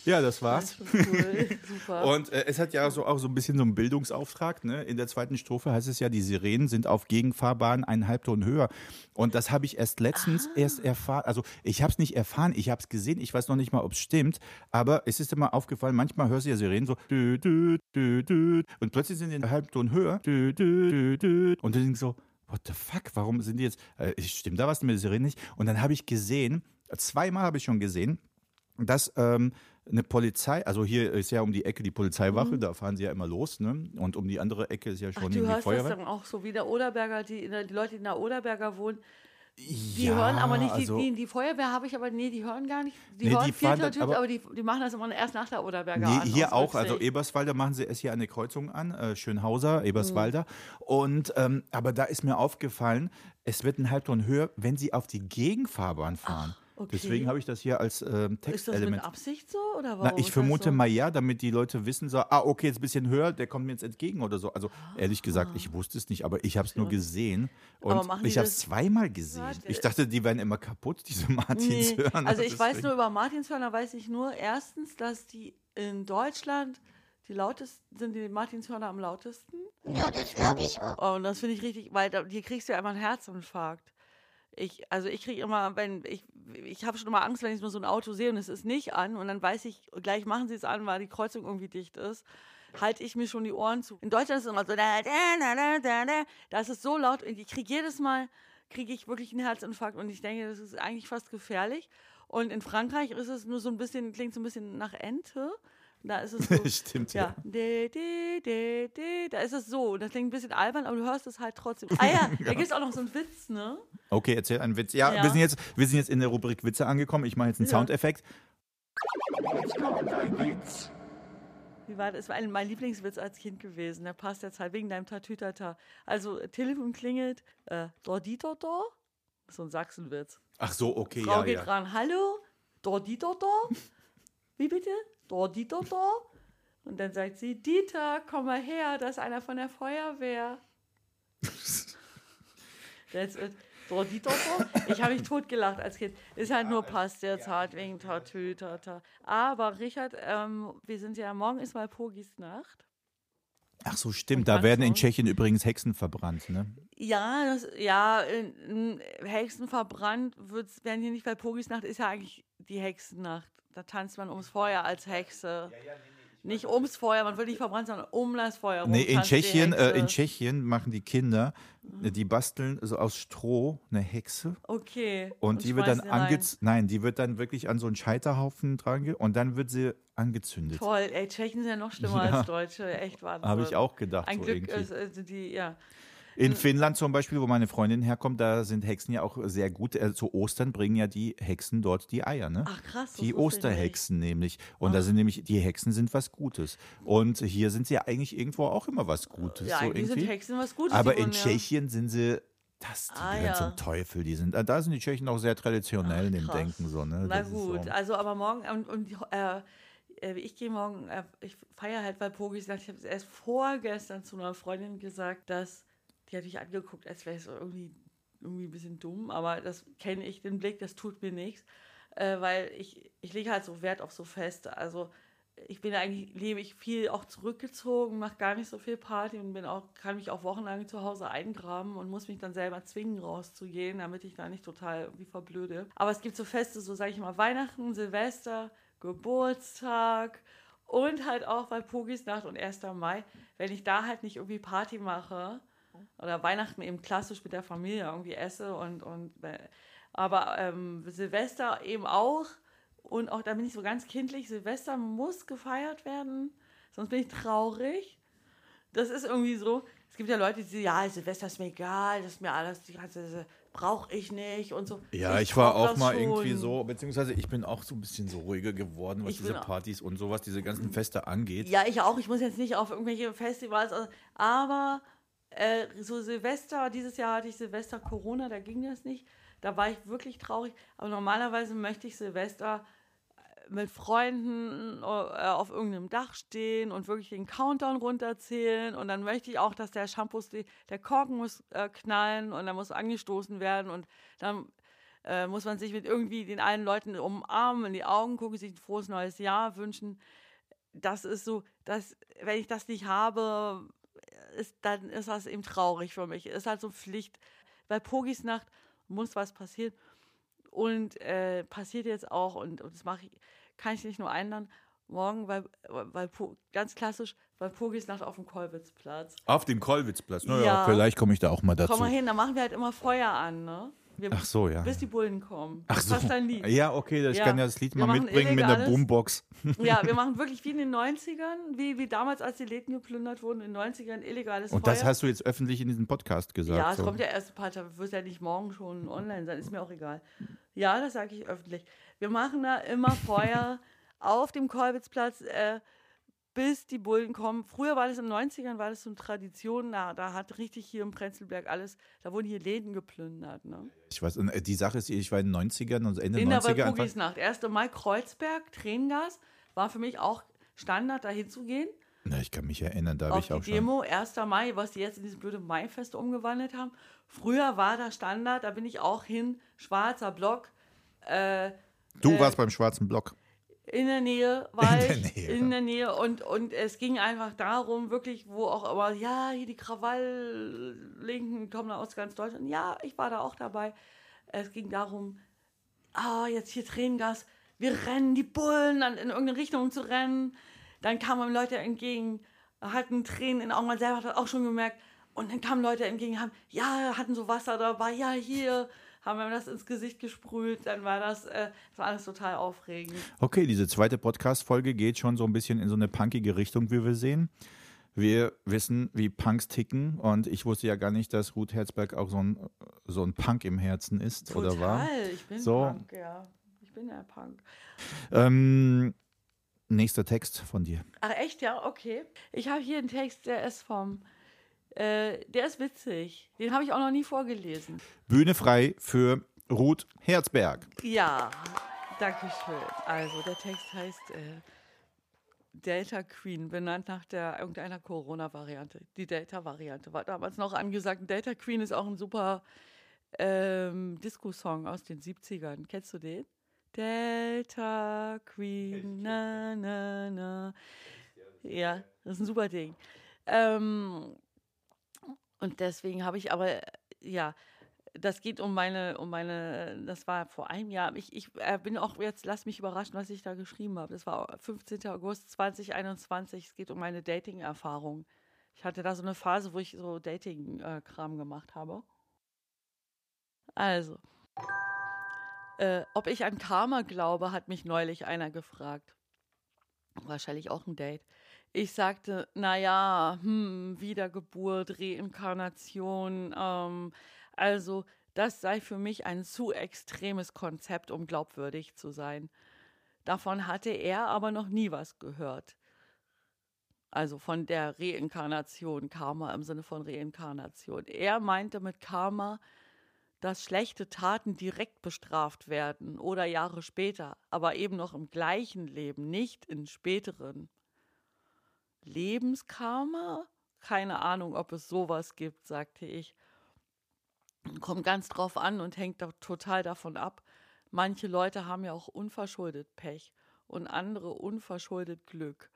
Ja, das war's. Das cool. *laughs* Super. Und äh, es hat ja so auch so ein bisschen so einen Bildungsauftrag. Ne? In der zweiten Strophe heißt es ja, die Sirenen sind auf Gegenfahrbahn einen Halbton höher. Und das habe ich erst letztens erst erfahren. Also ich habe es nicht erfahren, ich habe es gesehen. Ich weiß noch nicht mal, ob es stimmt. Aber es ist immer aufgefallen, manchmal hörst du ja Sirenen so dü, dü, dü, dü, und plötzlich sind die einen Halbton höher. Dü, dü, dü, dü, und dann denkst du so, what the fuck, warum sind die jetzt, äh, stimmt da was mit der Sirene nicht? Und dann habe ich gesehen, zweimal habe ich schon gesehen, dass ähm, eine Polizei, also hier ist ja um die Ecke die Polizeiwache, da fahren sie ja immer los, ne? Und um die andere Ecke ist ja Mhm. Ach, schon du die hörst das Feuerwehr. dann auch so wie der Oderberger, die, die Leute, die in der Oderberger wohnen, die Ja, hören aber nicht, die, also- die, die Feuerwehr habe ich aber, nee, die hören gar nicht, die Nee, die hören fahren dann Vierteltyp, aber- aber, die, die machen das immer erst nach der Oderberger Nee, an. hier auch, also. Eberswalder machen sie es hier eine Kreuzung an, äh, Schönhauser, Eberswalder. Mhm. Und ähm, aber da ist mir aufgefallen, es wird ein Halbton höher, wenn sie auf die Gegenfahrbahn fahren. Okay. Deswegen habe ich das hier als ähm, Ist das mit Textelement. Absicht so? Oder warum Na, ich vermute so? mal ja, damit die Leute wissen, so, ah, okay, jetzt ein bisschen höher, der kommt mir jetzt entgegen oder so. Also ehrlich gesagt, ich wusste es nicht, aber ich habe es nur gesehen. Und machen die ich habe es zweimal gesehen. Ich dachte, die werden immer kaputt, diese Nee, Martinshörner. also ich weiß nur über Martinshörner, weiß ich nur erstens, dass die in Deutschland die lautesten, sind die Martinshörner am lautesten. Ja, das glaube ich auch. Und das finde ich richtig, weil da, hier kriegst du ja immer einen Herzinfarkt. Ich, also ich kriege immer, wenn ich, ich habe schon immer Angst, wenn ich nur so ein Auto sehe und es ist nicht an und dann weiß ich, gleich machen sie es an, weil die Kreuzung irgendwie dicht ist, halte ich mir schon die Ohren zu. In Deutschland ist es immer so, da, da, da, da, da, da. ist es so laut und ich kriege jedes Mal, kriege ich wirklich einen Herzinfarkt und ich denke, das ist eigentlich fast gefährlich. Und in Frankreich ist es nur so ein bisschen, klingt so ein bisschen nach Ente. Da ist es *laughs* so, Stimmt, ja. ja. De, de, de, da ist es so. Das klingt ein bisschen albern, aber du hörst es halt trotzdem. *laughs* Ah ja, da gibt es auch noch so einen Witz, ne? Okay, erzähl einen Witz. Ja, Ja. Wir, sind jetzt, wir sind jetzt in der Rubrik Witze angekommen. Ich mache jetzt einen Ja. Soundeffekt. Wie war das? Es war ein, mein Lieblingswitz als Kind gewesen. Der passt jetzt halt wegen deinem Tatütata. Also, Telefon klingelt, äh, Dorditoto. So ein Sachsenwitz. Ach so, okay, Frau ja, geht ja. ran, hallo, Dorditoto? Wie bitte? Dorditoto? Und dann sagt sie, Dieter, komm mal her, da ist einer von der Feuerwehr. *laughs* That's it. Dorditoto? Ich habe mich totgelacht als Kind. Ist halt nur passt jetzt halt wegen Tatütata. Aber Richard, ähm, wir sind ja, morgen ist mal Pogis Nacht. Ach so, stimmt. Da werden in. Tschechien übrigens Hexen verbrannt, ne? Ja, das, ja, in, in Hexen verbrannt wird's, werden hier nicht, weil Pogisnacht ist ja eigentlich die Hexennacht. Da tanzt man ums Feuer als Hexe. nicht ums Feuer, man wird nicht verbrannt, sondern um das Feuer. Nee, in Tschechien, äh, in. Tschechien machen die Kinder, äh, die basteln so aus Stroh eine Hexe Okay. und, die wird dann angezündet. Nein, die wird dann wirklich an so einen Scheiterhaufen dran und dann wird sie angezündet. Toll, ey, Tschechen sind ja noch schlimmer *laughs* Ja. als Deutsche, echt Wahnsinn. Habe ich auch gedacht. Ein so Glück irgendwie. ist, also die, ja. In Finnland zum Beispiel, wo meine Freundin herkommt, da sind Hexen ja auch sehr gut. Äh, zu Ostern bringen ja die Hexen dort die Eier, ne? Ach krass. Die Osterhexen nämlich. Und da sind nämlich, die Hexen sind was Gutes. Und hier sind sie ja eigentlich irgendwo auch immer was Gutes. Ja, so eigentlich sind irgendwie. Hexen was Gutes. Aber in wurden ja- Tschechien sind sie, das, die Ah, ja. zum Teufel. Die sind, da sind die Tschechen auch sehr traditionell in dem. Denken. So, ne? Na Das gut, so. also aber morgen und, und äh, äh, ich gehe morgen, äh, ich feiere halt, weil Pogi sagt, ich habe es erst vorgestern zu einer Freundin gesagt, dass die hat mich angeguckt, als wäre es irgendwie, irgendwie ein bisschen dumm, aber das kenne ich, den Blick, das tut mir nichts, äh, weil ich, ich lege halt so Wert auf so Feste, also ich bin eigentlich, lebe ich viel auch zurückgezogen, mache gar nicht so viel Party und bin auch, kann mich auch wochenlang zu Hause eingraben und muss mich dann selber zwingen, rauszugehen, damit ich da nicht total irgendwie verblöde. Aber es gibt so Feste, so sage ich mal, Weihnachten, Silvester, Geburtstag und halt auch bei Pogis Nacht und 1. Mai, wenn ich da halt nicht irgendwie Party mache oder Weihnachten eben klassisch mit der Familie irgendwie esse und, und äh, aber ähm, Silvester eben auch und auch da bin ich so ganz kindlich, Silvester muss gefeiert werden, sonst bin ich traurig. Das ist irgendwie so, es gibt ja Leute, die sagen, ja, Silvester ist mir egal, das ist mir alles, die ganze brauche ich nicht und so. Ja, ich, war brauch auch mal schon. irgendwie so, beziehungsweise ich bin auch so ein bisschen so ruhiger geworden, was Ich diese Partys und sowas, diese ganzen Feste angeht. Ja, ich auch. Ich muss jetzt nicht auf irgendwelche Festivals, aber äh, so Silvester, dieses Jahr hatte ich Silvester Corona, da ging das nicht. Da war ich wirklich traurig. Aber normalerweise möchte ich Silvester äh, mit Freunden äh, auf irgendeinem Dach stehen und wirklich den Countdown runterzählen. Und dann möchte ich auch, dass der Shampoo, der Korken muss äh, knallen und dann muss angestoßen werden und dann äh, muss man sich mit irgendwie den allen Leuten umarmen, in die Augen gucken, sich ein frohes neues Jahr wünschen. Das ist so, dass, wenn ich das nicht habe, ist, dann ist das eben traurig für mich. Ist halt so Pflicht. Bei Pogis Nacht muss was passieren. Und äh, passiert jetzt auch, und, und das mache ich, kann ich nicht nur einladen, morgen, weil, weil ganz klassisch, bei Pogis Nacht auf dem Kolwitzplatz. Auf dem Kollwitzplatz. Naja, Ja. vielleicht komme ich da auch mal dazu. Komm mal hin, da machen wir halt immer Feuer an, ne? Wir, Ach so, ja. Bis die Bullen kommen. Ach Das so. passt dein Lied. Ja, okay, ich Ja. kann ja das Lied Wir mal mitbringen mit einer illegales- Boombox. Ja, *laughs* wir machen wirklich wie in den 90ern, wie, wie damals, als die Läden geplündert wurden, in den 90ern illegales Und Feuer. das hast du jetzt öffentlich in diesem Podcast gesagt. Ja, es so. kommt ja erst ein paar Tage, wird ja nicht morgen schon online sein, ist mir auch egal. Ja, das sage ich öffentlich. Wir machen da immer Feuer *laughs* auf dem Kolwitzplatz, äh, bis die Bullen kommen. Früher war das in den 90ern, war das so eine Tradition, da, da hat richtig hier im Prenzlberg alles, da wurden hier Läden geplündert. Ne? Ich weiß, äh, die Sache ist, ich war in den 90ern und Ende In der 90er Anfang. Walpurgisnacht. 1. Mai Kreuzberg, Tränengas, war für mich auch Standard, da hinzugehen. Na, ich kann mich erinnern, da habe ich auch die schon. Demo, 1. Mai, was die jetzt in dieses blöde Maifest umgewandelt haben. Früher war da Standard, da bin ich auch hin, schwarzer Block, äh, Du warst beim schwarzen Block. In der Nähe war der ich, Nähe. in der Nähe und, und es ging einfach darum, wirklich, wo auch immer, ja, hier die Krawall-Linken kommen da aus ganz Deutschland. Ja, ich war da auch dabei. Es ging darum, ah, jetzt hier Tränengas, wir rennen, die Bullen, dann in irgendeine Richtung zu rennen. Dann kamen Leute entgegen, hatten Tränen in den Augen, man selber hat das auch schon gemerkt. Und dann kamen Leute entgegen, haben, ja, hatten so Wasser dabei, ja, hier, haben mir das ins Gesicht gesprüht. Dann war das, äh, das war alles total aufregend. Okay, diese zweite Podcast-Folge geht schon so ein bisschen in so eine punkige Richtung, wie wir sehen. Wir wissen, wie Punks ticken und ich wusste ja gar nicht, dass Ruth Herzberg auch so ein, so ein Punk im Herzen ist Total, oder war. ich bin So. Punk, ja. Ich bin ja Punk. Ähm, nächster Text von dir. Ach echt, ja, okay. Ich habe hier einen Text, der ist vom, äh, der ist witzig. Den habe ich auch noch nie vorgelesen. Bühne frei für Ruth Herzberg. Ja, danke schön. Also, der Text heißt äh, Delta Queen, benannt nach der irgendeiner Corona-Variante. Die Delta-Variante war damals noch angesagt. Delta Queen ist auch ein super ähm, Disco-Song aus den 70ern. Kennst du den? Delta Queen, na, na, na. Ja, das ist ein super Ding. Ähm, und deswegen habe ich aber, äh, ja, das geht um meine, um meine, das war vor einem Jahr. Ich, ich äh, bin auch jetzt, lass mich überraschen, was ich da geschrieben habe. Das war 15. August 2021. Es geht um meine Dating-Erfahrung. Ich hatte da so eine Phase, wo ich so Dating-Kram gemacht habe. Also, äh, ob ich an Karma glaube, hat mich neulich einer gefragt. Wahrscheinlich auch ein Date. Ich sagte, naja, hm, Wiedergeburt, Reinkarnation, ähm, also das sei für mich ein zu extremes Konzept, um glaubwürdig zu sein. Davon hatte er aber noch nie was gehört. Also von der Reinkarnation, Karma im Sinne von Reinkarnation. Er meinte mit Karma, dass schlechte Taten direkt bestraft werden oder Jahre später, aber eben noch im gleichen Leben, nicht in späteren. Lebenskarma? Keine Ahnung, ob es sowas gibt, sagte ich. Kommt ganz drauf an und hängt total davon ab. Manche Leute haben ja auch unverschuldet Pech und andere unverschuldet Glück.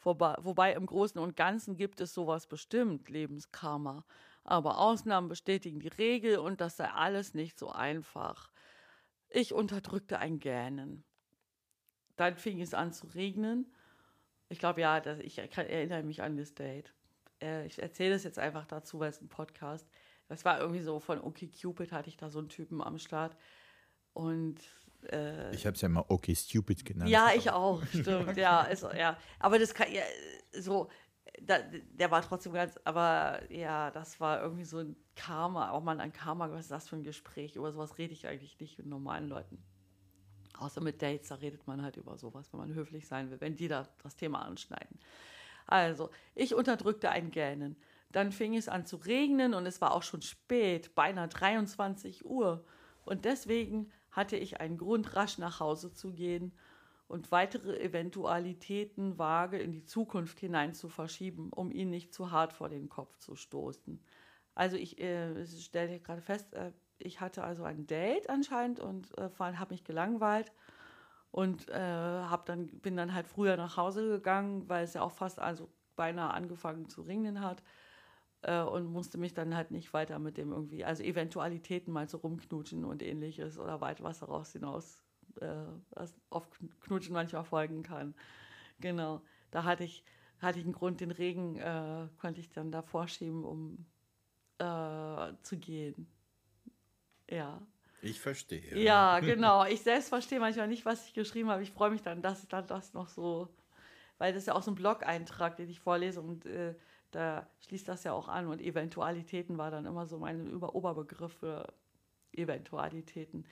Wobei, wobei im Großen und Ganzen gibt es sowas bestimmt, Lebenskarma. Aber Ausnahmen bestätigen die Regel und das sei alles nicht so einfach. Ich unterdrückte ein Gähnen. Dann fing es an zu regnen. Ich glaube, ja, das, ich erinnere mich an das Date. Äh, ich erzähle es jetzt einfach dazu, weil es ein Podcast. Das war irgendwie so von OkCupid hatte ich da so einen Typen am Start. Und äh, Ich habe es ja mal Okay Stupid genannt. ja, ich auch, stimmt. ja, ist, ja. Aber das kann ja so. da, der war trotzdem ganz, aber ja, das war irgendwie so ein Karma, auch mal ein Karma, was ist das für ein Gespräch? Über sowas rede ich eigentlich nicht mit normalen Leuten. Außer mit Dates, da redet man halt über sowas, wenn man höflich sein will, wenn die da das Thema anschneiden. Also, ich unterdrückte ein Gähnen. Dann fing es an zu regnen und es war auch schon spät, beinahe 23 Uhr. Und deswegen hatte ich einen Grund, rasch nach Hause zu gehen und weitere Eventualitäten vage in die Zukunft hinein zu verschieben, um ihn nicht zu hart vor den Kopf zu stoßen. Also ich äh, stelle gerade fest, äh, ich hatte also ein Date anscheinend und äh, habe mich gelangweilt und äh, hab dann, bin dann halt früher nach Hause gegangen, weil es ja auch fast also beinahe angefangen zu regnen hat äh, und musste mich dann halt nicht weiter mit dem irgendwie, also Eventualitäten mal so rumknutschen und ähnliches oder weit was daraus hinaus, äh, was auf Knutschen manchmal folgen kann. Genau, da hatte ich, hatte ich einen Grund, den Regen äh, konnte ich dann da vorschieben, um äh, zu gehen. Ja. Ich verstehe. Ja, genau. Ich selbst verstehe manchmal nicht, was ich geschrieben habe. Ich freue mich dann, dass dann das noch so, weil das ist ja auch so ein Blog-Eintrag, den ich vorlese und äh, da schließt das ja auch an. Und Eventualitäten war dann immer so mein Über Oberbegriff für Eventualitäten.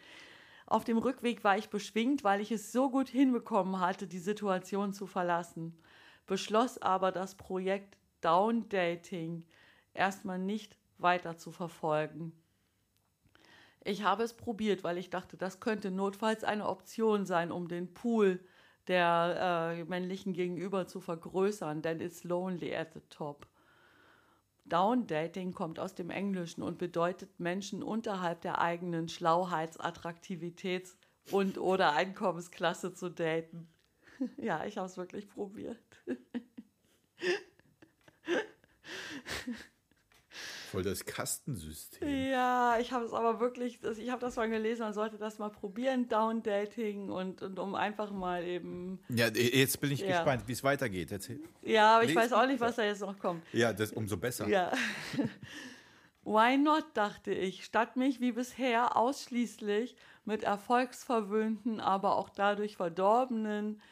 Auf dem Rückweg war ich beschwingt, weil ich es so gut hinbekommen hatte, die Situation zu verlassen. Beschloss aber, das Projekt Down Dating erstmal nicht weiter zu verfolgen. Ich habe es probiert, weil ich dachte, das könnte notfalls eine Option sein, um den Pool der äh, männlichen Gegenüber zu vergrößern, denn it's lonely at the top. Down Dating kommt aus dem Englischen und bedeutet Menschen unterhalb der eigenen Schlauheits-, Attraktivitäts- und oder Einkommensklasse zu daten. *laughs* ja, ich habe es wirklich probiert. *laughs* Voll das Kastensystem. Ja, ich habe es aber wirklich, ich habe das mal gelesen, man sollte das mal probieren, Down-Dating und, und um einfach mal eben. Ja, jetzt bin ich ja. gespannt, wie es weitergeht. Erzähl. Ja, aber ich weiß auch nicht, was da jetzt noch kommt. Ja, das umso besser. Ja. *laughs* Why not, dachte ich, statt mich wie bisher ausschließlich mit erfolgsverwöhnten, aber auch dadurch verdorbenen,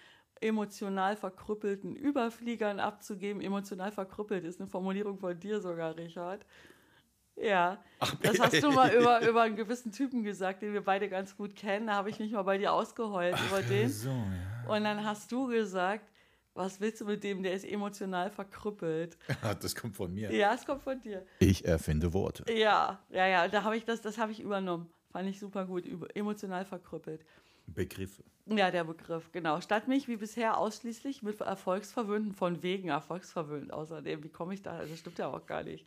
emotional verkrüppelten Überfliegern abzugeben. Emotional verkrüppelt ist eine Formulierung von dir sogar, Richard. Ja, Ach, das hast du mal über, *laughs* über einen gewissen Typen gesagt, den wir beide ganz gut kennen. Da habe ich mich mal bei dir ausgeheult Ach, über den. So, ja. Und dann hast du gesagt, was willst du mit dem, der ist emotional verkrüppelt. *laughs* Das kommt von mir. Ja, es kommt von dir. Ich erfinde Worte. Ja, ja, ja, da habe ich das, das habe ich übernommen. Fand ich super gut, emotional verkrüppelt. Begriffe. Ja, der Begriff, genau. Statt mich wie bisher ausschließlich mit Erfolgsverwöhnten von wegen erfolgsverwöhnt außerdem. Wie komme ich da? Das stimmt ja auch gar nicht.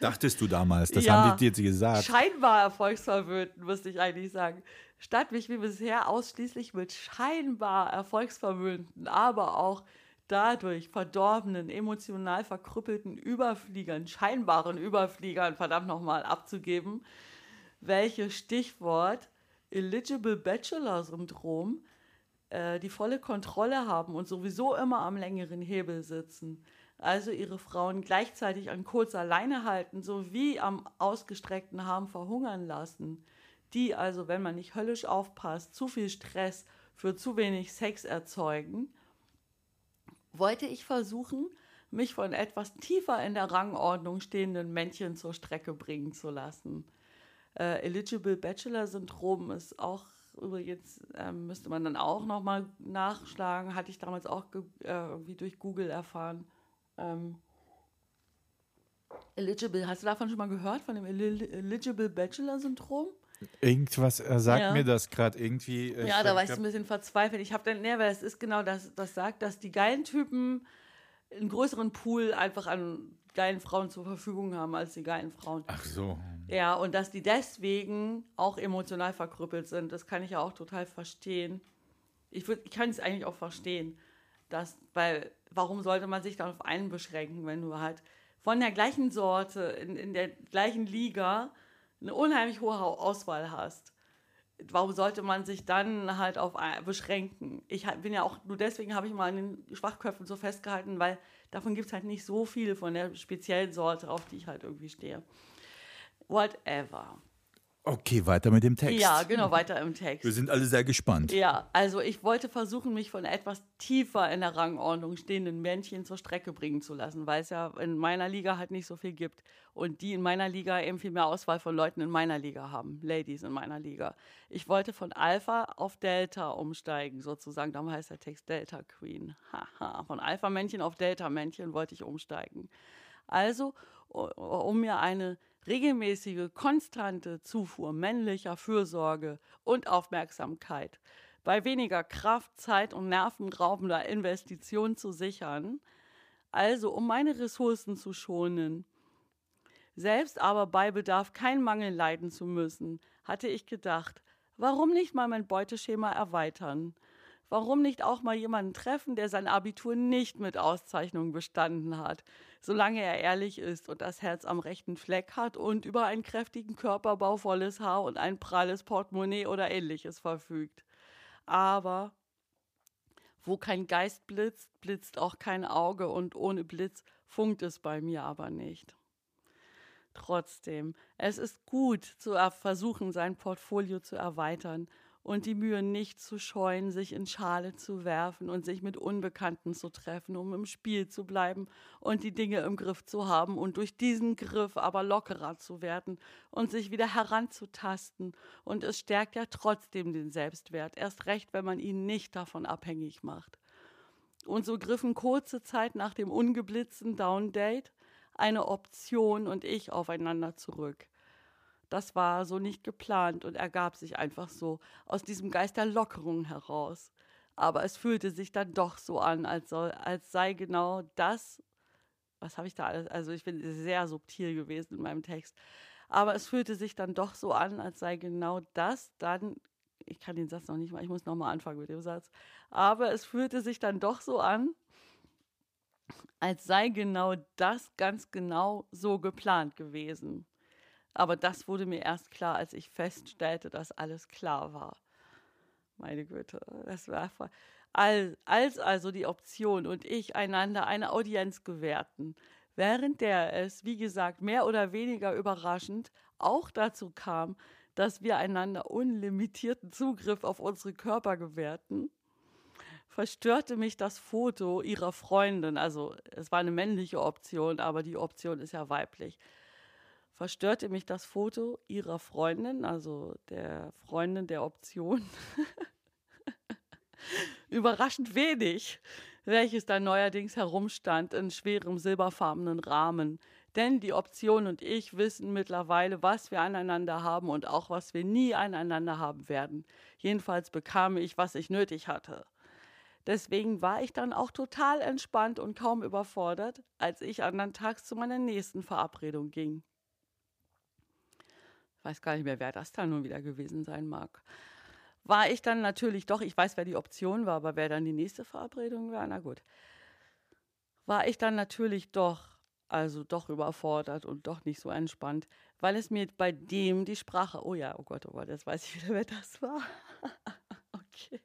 Dachtest du damals, das ja, haben die dir gesagt. Scheinbar erfolgsverwöhnten, müsste ich eigentlich sagen. Statt mich wie bisher ausschließlich mit scheinbar erfolgsverwöhnten, aber auch dadurch verdorbenen, emotional verkrüppelten Überfliegern, scheinbaren Überfliegern, verdammt nochmal, abzugeben, welches Stichwort Eligible Bachelor Syndrom äh, die volle Kontrolle haben und sowieso immer am längeren Hebel sitzen. Also ihre Frauen gleichzeitig an kurzer Leine halten sowie am ausgestreckten Arm verhungern lassen. Die also, wenn man nicht höllisch aufpasst, zu viel Stress für zu wenig Sex erzeugen. Wollte ich versuchen, mich von etwas tiefer in der Rangordnung stehenden Männchen zur Strecke bringen zu lassen. Äh, Eligible Bachelor Syndrom ist auch übrigens, äh, müsste man dann auch nochmal nachschlagen, hatte ich damals auch äh, irgendwie durch Google erfahren. Ähm, Eligible, hast du davon schon mal gehört, von dem Eligible Bachelor Syndrom? Irgendwas er sagt ja. mir das gerade irgendwie. Ja, da war ich so ein bisschen verzweifelt. Ich habe dann, ne, weil es ist genau das, das sagt, dass die geilen Typen einen größeren Pool einfach an geilen Frauen zur Verfügung haben als die geilen Frauen. Ach so. Ja, und dass die deswegen auch emotional verkrüppelt sind, das kann ich ja auch total verstehen. Ich, ich kann es eigentlich auch verstehen, dass, weil warum sollte man sich dann auf einen beschränken, wenn du halt von der gleichen Sorte in, in der gleichen Liga eine unheimlich hohe Auswahl hast? Warum sollte man sich dann halt auf beschränken? Ich bin ja auch, nur deswegen habe ich mal an den Schwachköpfen so festgehalten, weil davon gibt es halt nicht so viele von der speziellen Sorte, auf die ich halt irgendwie stehe. Whatever. Okay, weiter mit dem Text. Ja, genau, weiter im Text. Wir sind alle sehr gespannt. Ja, also ich wollte versuchen, mich von etwas tiefer in der Rangordnung stehenden Männchen zur Strecke bringen zu lassen, weil es ja in meiner Liga halt nicht so viel gibt. Und die in meiner Liga eben viel mehr Auswahl von Leuten in meiner Liga haben. Ladies in meiner Liga. Ich wollte von Alpha auf Delta umsteigen, sozusagen. Darum heißt der Text Delta Queen. Haha. Von Alpha-Männchen auf Delta-Männchen wollte ich umsteigen. Also, um mir eine regelmäßige, konstante Zufuhr männlicher Fürsorge und Aufmerksamkeit. Bei weniger Kraft, Zeit und nervenraubender Investition zu sichern, also um meine Ressourcen zu schonen, selbst aber bei Bedarf kein Mangel leiden zu müssen, hatte ich gedacht, warum nicht mal mein Beuteschema erweitern? Warum nicht auch mal jemanden treffen, der sein Abitur nicht mit Auszeichnung bestanden hat, solange er ehrlich ist und das Herz am rechten Fleck hat und über einen kräftigen Körperbau, volles Haar und ein pralles Portemonnaie oder ähnliches verfügt. Aber wo kein Geist blitzt, blitzt auch kein Auge und ohne Blitz funkt es bei mir aber nicht. Trotzdem, es ist gut zu versuchen, sein Portfolio zu erweitern und die Mühe nicht zu scheuen, sich in Schale zu werfen und sich mit Unbekannten zu treffen, um im Spiel zu bleiben und die Dinge im Griff zu haben und durch diesen Griff aber lockerer zu werden und sich wieder heranzutasten. Und es stärkt ja trotzdem den Selbstwert, erst recht, wenn man ihn nicht davon abhängig macht. Und so griffen kurze Zeit nach dem ungeblitzten Downdate eine Option und ich aufeinander zurück das war so nicht geplant und ergab sich einfach so aus diesem Geist der Lockerung heraus. Aber es fühlte sich dann doch so an, als, soll, als sei genau das, was habe ich da alles, also ich bin sehr subtil gewesen in meinem Text, aber es fühlte sich dann doch so an, als sei genau das dann, ich kann den Satz noch nicht mal, ich muss nochmal anfangen mit dem Satz, aber es fühlte sich dann doch so an, als sei genau das ganz genau so geplant gewesen. Aber das wurde mir erst klar, als ich feststellte, dass alles klar war. Meine Güte, das war voll. Als also die Option und ich einander eine Audienz gewährten, während der es, wie gesagt, mehr oder weniger überraschend auch dazu kam, dass wir einander unlimitierten Zugriff auf unsere Körper gewährten, verstörte mich das Foto ihrer Freundin. Also es war eine männliche Option, aber die Option ist ja weiblich verstörte mich das Foto ihrer Freundin, also der Freundin der Option, *laughs* überraschend wenig, welches da neuerdings herumstand in schwerem silberfarbenen Rahmen. Denn die Option und ich wissen mittlerweile, was wir aneinander haben und auch was wir nie aneinander haben werden. Jedenfalls bekam ich, was ich nötig hatte. Deswegen war ich dann auch total entspannt und kaum überfordert, als ich andern Tags zu meiner nächsten Verabredung ging weiß gar nicht mehr, wer das dann nun wieder gewesen sein mag. War ich dann natürlich doch, ich weiß, wer die Option war, aber wer dann die nächste Verabredung war, na gut. War ich dann natürlich doch, also doch überfordert und doch nicht so entspannt, weil es mir bei dem die Sprache, oh ja, oh Gott, oh Gott, jetzt weiß ich wieder, wer das war. *laughs* okay.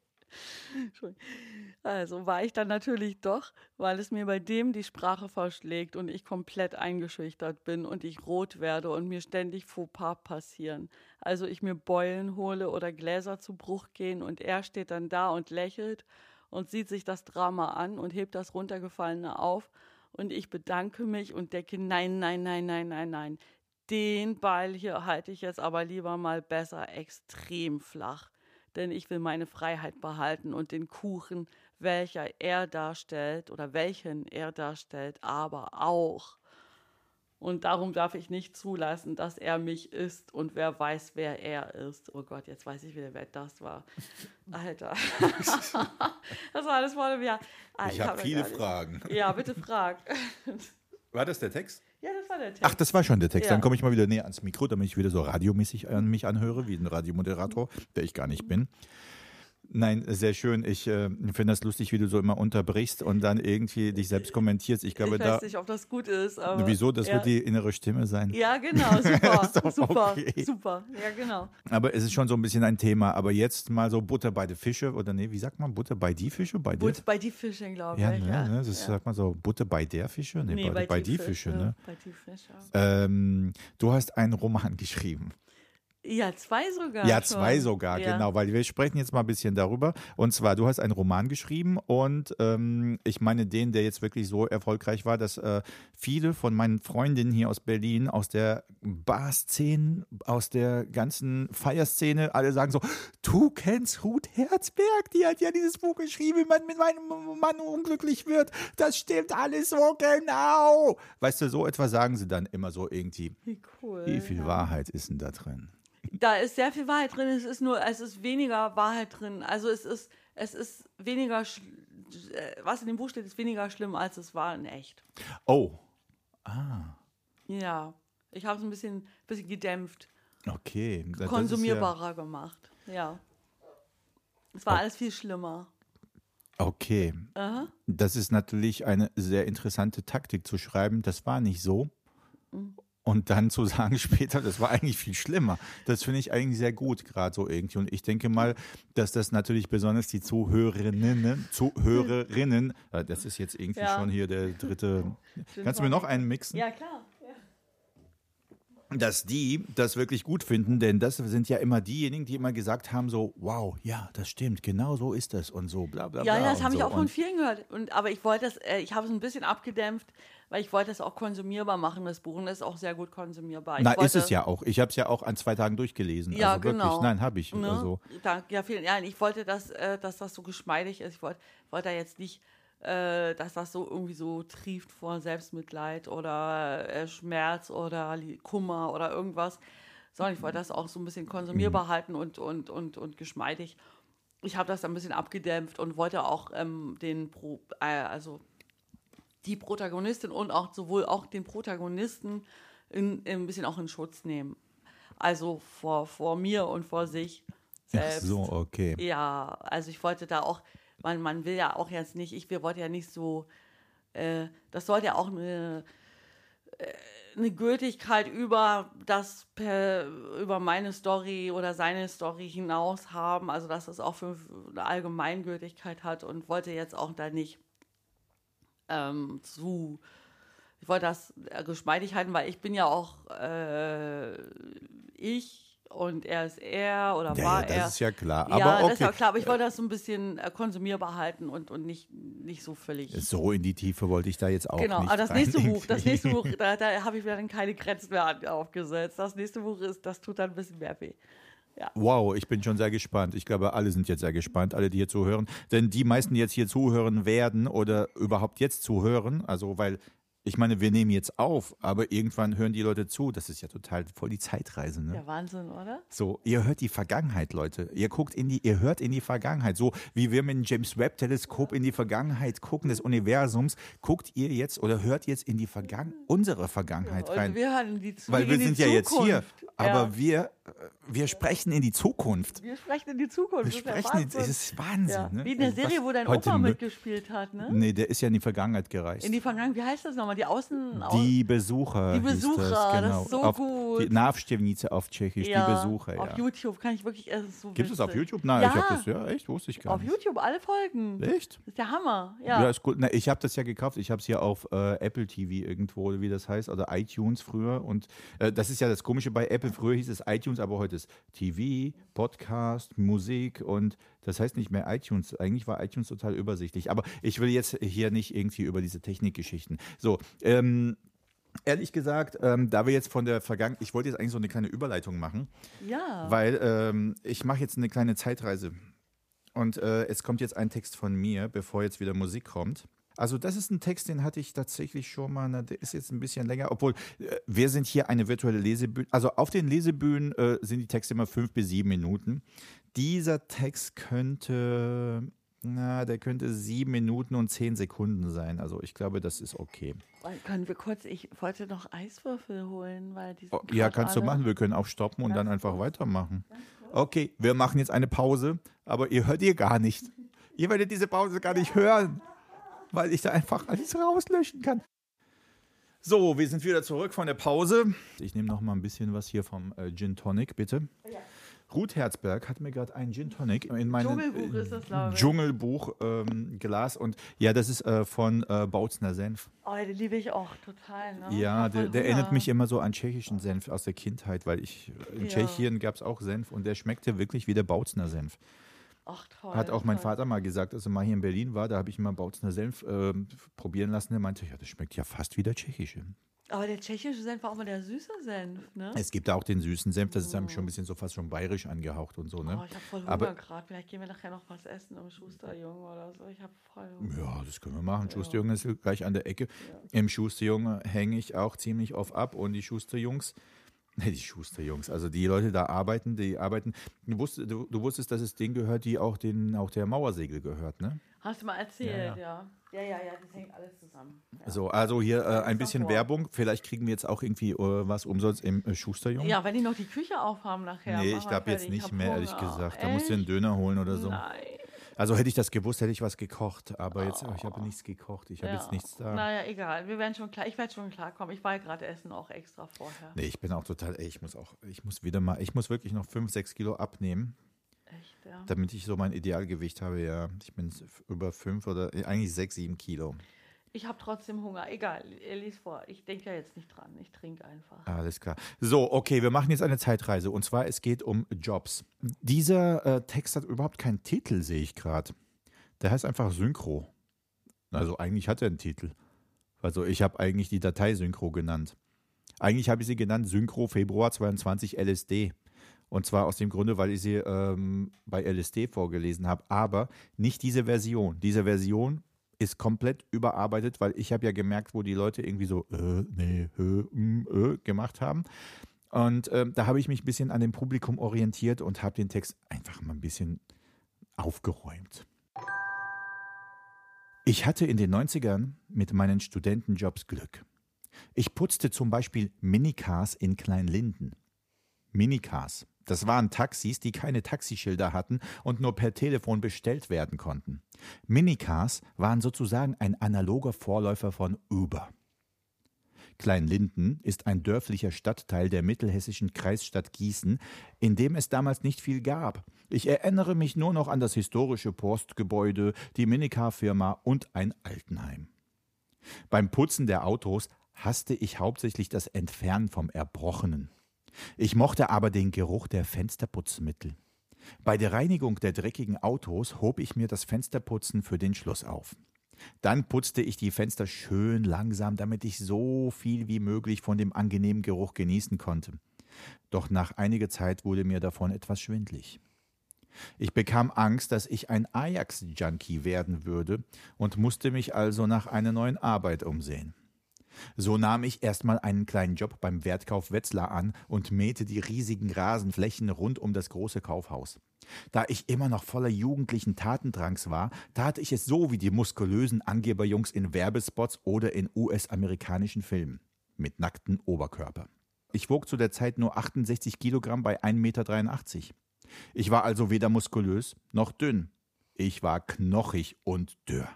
Also war ich dann natürlich doch, weil es mir bei dem die Sprache verschlägt und ich komplett eingeschüchtert bin und ich rot werde und mir ständig Fauxpas passieren. Also ich mir Beulen hole oder Gläser zu Bruch gehen und er steht dann da und lächelt und sieht sich das Drama an und hebt das runtergefallene auf und ich bedanke mich und denke, nein, nein, nein, nein, nein, nein. Den Ball hier halte ich jetzt aber lieber mal besser extrem flach denn ich will meine Freiheit behalten und den Kuchen, welcher er darstellt oder welchen er darstellt, aber auch. Und darum darf ich nicht zulassen, dass er mich isst und wer weiß, wer er ist. Oh Gott, jetzt weiß ich wieder, wer das war. *laughs* Alter. *laughs* das war alles voll mir. Ah, ich, ich habe hab viele Fragen. Ja, bitte frag. War das der Text? Ja, das war der Text. Ach, das war schon der Text. Ja. Dann komme ich mal wieder näher ans Mikro, damit ich wieder so radiomäßig an mich anhöre, wie ein Radiomoderator, der ich gar nicht bin. Nein, sehr schön. Ich äh, finde das lustig, wie du so immer unterbrichst und dann irgendwie dich selbst kommentierst. Ich glaube, ich weiß da, nicht, ob das gut ist. Wieso? Das ja. wird die innere Stimme sein. Ja, genau. Super. *laughs* super. Okay. Super. Ja, genau. Aber es ist schon so ein bisschen ein Thema. Aber jetzt mal so Butter bei die Fische oder nee, wie sagt man? Butter bei die Fische? Bei Butter bei die Fische, glaube ja, ich. Ne, ja, ne? Das ja. sagt man so Butter bei der Fische? Nee, nee bei, bei, die, Fische, Fische, ne? Bei die Fische. Ähm, du hast einen Roman geschrieben. Ja, zwei sogar. Ja, schon. zwei sogar, Ja. genau, weil wir sprechen jetzt mal ein bisschen darüber. Und zwar, du hast einen Roman geschrieben und ähm, ich meine den, der jetzt wirklich so erfolgreich war, dass äh, viele von meinen Freundinnen hier aus Berlin, aus der Bar-Szene, aus der ganzen Feierszene, alle sagen so, du kennst Ruth Herzberg, die hat ja dieses Buch geschrieben, wie man mit meinem Mann unglücklich wird. Das stimmt alles so genau. Weißt du, so etwas sagen sie dann immer so irgendwie. Wie cool. Wie viel Wahrheit ist denn da drin? Da ist sehr viel Wahrheit drin. Es ist nur, es ist weniger Wahrheit drin. Also es ist, es ist weniger, äh, was in dem Buch steht, ist weniger schlimm, als es war in echt. Oh, Ja. Ich habe es ein bisschen, bisschen gedämpft, Okay. das- ist ja- konsumierbarer gemacht. Ja. Es war Oh. alles viel schlimmer. Okay. Aha. Das ist natürlich eine sehr interessante Taktik zu schreiben. Das war nicht so. Mhm. Und dann zu sagen *laughs* später, das war eigentlich viel schlimmer. Das finde ich eigentlich sehr gut, gerade so irgendwie. Und ich denke mal, dass das natürlich besonders die Zuhörerinnen, Zuhörerinnen, äh, das ist jetzt irgendwie Ja. schon hier der dritte. Kannst du mir noch einen mixen? Ja, klar. Dass die das wirklich gut finden, denn das sind ja immer diejenigen, die immer gesagt haben so, wow, ja, das stimmt, genau so ist das und so, bla bla Ja, bla. ja, das und habe ich so. auch von vielen gehört. Und, aber ich wollte das, äh, ich habe es ein bisschen abgedämpft, weil ich wollte es auch konsumierbar machen, das Buch. Und das ist auch sehr gut konsumierbar. Ich Na, ist wollte, es ja auch. Ich habe es ja auch an zwei Tagen durchgelesen. Ja, also wirklich. genau. Nein, habe ich. Ne? Also, Dank, ja, vielen Dank. Ich wollte, dass, äh, dass das so geschmeidig ist. Ich wollte, wollte da jetzt nicht, äh, dass das so irgendwie so trieft vor Selbstmitleid oder äh, Schmerz oder Kummer oder irgendwas, sondern ich wollte das auch so ein bisschen konsumierbar Mhm. halten und, und, und, und geschmeidig. Ich habe das ein bisschen abgedämpft und wollte auch ähm, den, Pro, äh, also die Protagonistin und auch sowohl auch den Protagonisten in, in ein bisschen auch in Schutz nehmen. Also vor, vor mir und vor sich ach selbst. so, okay. Ja, also ich wollte da auch, man, man will ja auch jetzt nicht, ich wir wollten ja nicht so, äh, das sollte ja auch eine, äh, eine Gültigkeit über das per, über meine Story oder seine Story hinaus haben, also dass es auch für eine Allgemeingültigkeit hat und wollte jetzt auch da nicht ähm, zu ich wollte das geschmeidig halten, weil ich bin ja auch äh, ich und er ist er oder Ja, war ja, das er. ist ja klar. ja, Aber das ist ja okay. klar, aber ich wollte das so ein bisschen äh, konsumierbar halten und, und nicht, nicht so völlig. So in die Tiefe wollte ich da jetzt auch Genau, nicht aber das nächste Buch, das nächste Buch, *laughs* da, da habe ich mir dann keine Grenzen mehr aufgesetzt. Das nächste Buch ist, das tut dann ein bisschen mehr weh. Wow, ich bin schon sehr gespannt. Ich glaube, alle sind jetzt sehr gespannt, alle, die hier zuhören. Denn die meisten, die jetzt hier zuhören werden oder überhaupt jetzt zuhören, also weil ich meine, wir nehmen jetzt auf, aber irgendwann hören die Leute zu. Das ist ja total voll die Zeitreise, ne? Der Wahnsinn, oder? So, ihr hört die Vergangenheit, Leute. Ihr guckt in die, ihr hört in die Vergangenheit. So wie wir mit dem James Webb Teleskop in die Vergangenheit gucken des Universums, guckt ihr jetzt oder hört jetzt in die Vergangen unsere Vergangenheit Und rein. wir hören die Zu- Weil wir sind ja jetzt hier, Zukunft. aber ja. wir, äh, wir sprechen in die Zukunft. wir sprechen in die Zukunft. Wir das ist sprechen, Wahnsinn. ist Wahnsinn. ja. Ne? Wie in der Also Serie, was wo dein Opa mitgespielt hat, ne? Nee, der ist ja in die Vergangenheit gereist. In die Vergangenheit, wie heißt das nochmal? Die Außen... die Besucher. Die Besucher, das, das genau. ist so auf gut. Die Navstevnice auf Tschechisch, ja, die Besucher, Auf ja. YouTube kann ich wirklich... Es so Gibt es auf. YouTube? Nein, ja, ich habe das, ja, echt, wusste ich gar auf nicht. YouTube alle Folgen. Echt? Das ist der Hammer. Ja. Ja, ist gut. Na, ich habe das ja gekauft. Ich habe es ja auf äh, Apple TV irgendwo, wie das heißt, oder iTunes früher. Und äh, das ist ja das Komische bei Apple. Früher hieß es iTunes, aber heute ist TV, Podcast, Musik und das heißt nicht mehr iTunes. Eigentlich war iTunes total übersichtlich. Aber ich will jetzt hier nicht irgendwie über diese Technikgeschichten. So, ähm, Ehrlich gesagt, ähm, da wir jetzt von der Vergangenheit, ich wollte jetzt eigentlich so eine kleine Überleitung machen, ja. weil ähm, ich mache jetzt eine kleine Zeitreise. Und äh, es kommt jetzt ein Text von mir, bevor jetzt wieder Musik kommt. Also das ist ein Text, den hatte ich tatsächlich schon mal, na, der ist jetzt ein bisschen länger, obwohl äh, wir sind hier eine virtuelle Lesebühne. Also auf den Lesebühnen äh, sind die Texte immer fünf bis sieben Minuten. Dieser Text könnte, na, der könnte sieben Minuten und zehn Sekunden sein. Also ich glaube, das ist okay. Können wir kurz, ich wollte noch Eiswürfel holen, weil die Oh, ja, kannst du machen. Wir können auch stoppen und dann einfach weitermachen. Okay, wir machen jetzt eine Pause, aber ihr hört ihr gar nicht. *laughs* Ihr werdet diese Pause gar nicht hören, weil ich da einfach alles rauslöschen kann. So, wir sind wieder zurück von der Pause. Ich nehme noch mal ein bisschen was hier vom äh, Gin Tonic, bitte. Ruth Herzberg hat mir gerade einen Gin Tonic in mein Dschungelbuch ist das, glaube ich. Dschungelbuch ähm, Glas und ja, das ist äh, von äh, Bautzner Senf. Oh, den liebe ich auch total. Ne? Ja, der, der erinnert mich immer so an tschechischen Senf aus der Kindheit, weil ich in Ja. Tschechien gab es auch Senf und der schmeckte wirklich wie der Bautzner Senf. Ach, toll. Hat auch mein toll. Vater mal gesagt, als er mal hier in Berlin war, da habe ich mal Bautzner Senf ähm, probieren lassen. Der meinte, ja, das schmeckt ja fast wie der tschechische. Aber der tschechische Senf war auch mal der süße Senf, ne? Es gibt auch den süßen Senf, das ist einem schon ein bisschen so fast schon bayerisch angehaucht und so, ne? Oh, ich habe voll Hunger gerade. Vielleicht gehen wir nachher noch was essen im Schusterjungen oder so. Ich habe voll Hunger. Ja, das können wir machen. Schusterjunge ist gleich an der Ecke. Im Schusterjunge hänge ich auch ziemlich oft ab und die Schusterjungs, ne, *laughs* die Schusterjungs, also die Leute da arbeiten, die arbeiten. Du, wusst, du, du wusstest, dass es denen gehört, die auch, den, auch der Mauersegel gehört, ne? Hast du mal erzählt, Ja, ja. ja. Ja, ja, das hängt alles zusammen. Ja. So, also hier äh, ein bisschen vor. Werbung. Vielleicht kriegen wir jetzt auch irgendwie äh, was umsonst im äh, Schusterjunge. Ja, wenn die noch die Küche aufhaben nachher. nee, ich glaube jetzt nicht mehr, ehrlich Hunger. gesagt. Da musst du einen Echt? Döner holen oder so. Nein. Also hätte ich das gewusst, hätte ich was gekocht. Aber jetzt, ich habe nichts gekocht. Ich habe Ja. jetzt nichts da. Naja, egal. Wir werden schon klar. Ich werde schon klarkommen. Ich war ja gerade essen auch extra vorher. Nee, ich bin auch total, ey, ich muss auch, ich muss wieder mal, ich muss wirklich noch 5, 6 Kilo abnehmen, Echt, ja. damit ich so mein Idealgewicht habe, ja. Ich bin über 5 oder äh, eigentlich 6, 7 Kilo. Ich habe trotzdem Hunger. Egal, ihr liest vor. Ich denke ja jetzt nicht dran. Ich trinke einfach. Alles klar. So, okay, wir machen jetzt eine Zeitreise und zwar es geht um Jobs. Dieser äh, Text hat überhaupt keinen Titel, sehe ich gerade. Der heißt einfach Synchro. Also eigentlich hat er einen Titel. Also ich habe eigentlich die Datei Synchro genannt. Eigentlich habe ich sie genannt Synchro Februar 22 LSD. Und zwar aus dem Grunde, weil ich sie ähm, bei LSD vorgelesen habe. Aber nicht diese Version. Diese Version ist komplett überarbeitet, weil ich habe ja gemerkt, wo die Leute irgendwie so äh, nee, hö, mm, äh, gemacht haben. Und ähm, da habe ich mich ein bisschen an dem Publikum orientiert und habe den Text einfach mal ein bisschen aufgeräumt. Ich hatte in den 90ern mit meinen Studentenjobs Glück. Ich putzte zum Beispiel Minicars in Kleinlinden. Minicars. Das waren Taxis, die keine Taxischilder hatten und nur per Telefon bestellt werden konnten. Minicars waren sozusagen ein analoger Vorläufer von Uber. Kleinlinden ist ein dörflicher Stadtteil der mittelhessischen Kreisstadt Gießen, in dem es damals nicht viel gab. Ich erinnere mich nur noch an das historische Postgebäude, die Minicar-Firma und ein Altenheim. Beim Putzen der Autos hasste ich hauptsächlich das Entfernen vom Erbrochenen. Ich mochte aber den Geruch der Fensterputzmittel. Bei der Reinigung der dreckigen Autos hob ich mir das Fensterputzen für den Schluss auf. Dann putzte ich die Fenster schön langsam, damit ich so viel wie möglich von dem angenehmen Geruch genießen konnte. Doch nach einiger Zeit wurde mir davon etwas schwindlig. Ich bekam Angst, dass ich ein Ajax-Junkie werden würde und musste mich also nach einer neuen Arbeit umsehen. So nahm ich erstmal einen kleinen Job beim Wertkauf Wetzlar an und mähte die riesigen Rasenflächen rund um das große Kaufhaus. Da ich immer noch voller jugendlichen Tatendrangs war, tat ich es so wie die muskulösen Angeberjungs in Werbespots oder in US-amerikanischen Filmen. Mit nacktem Oberkörper. Ich wog zu der Zeit nur 68 Kilogramm bei 1,83 Meter. Ich war also weder muskulös noch dünn. Ich war knochig und dürr.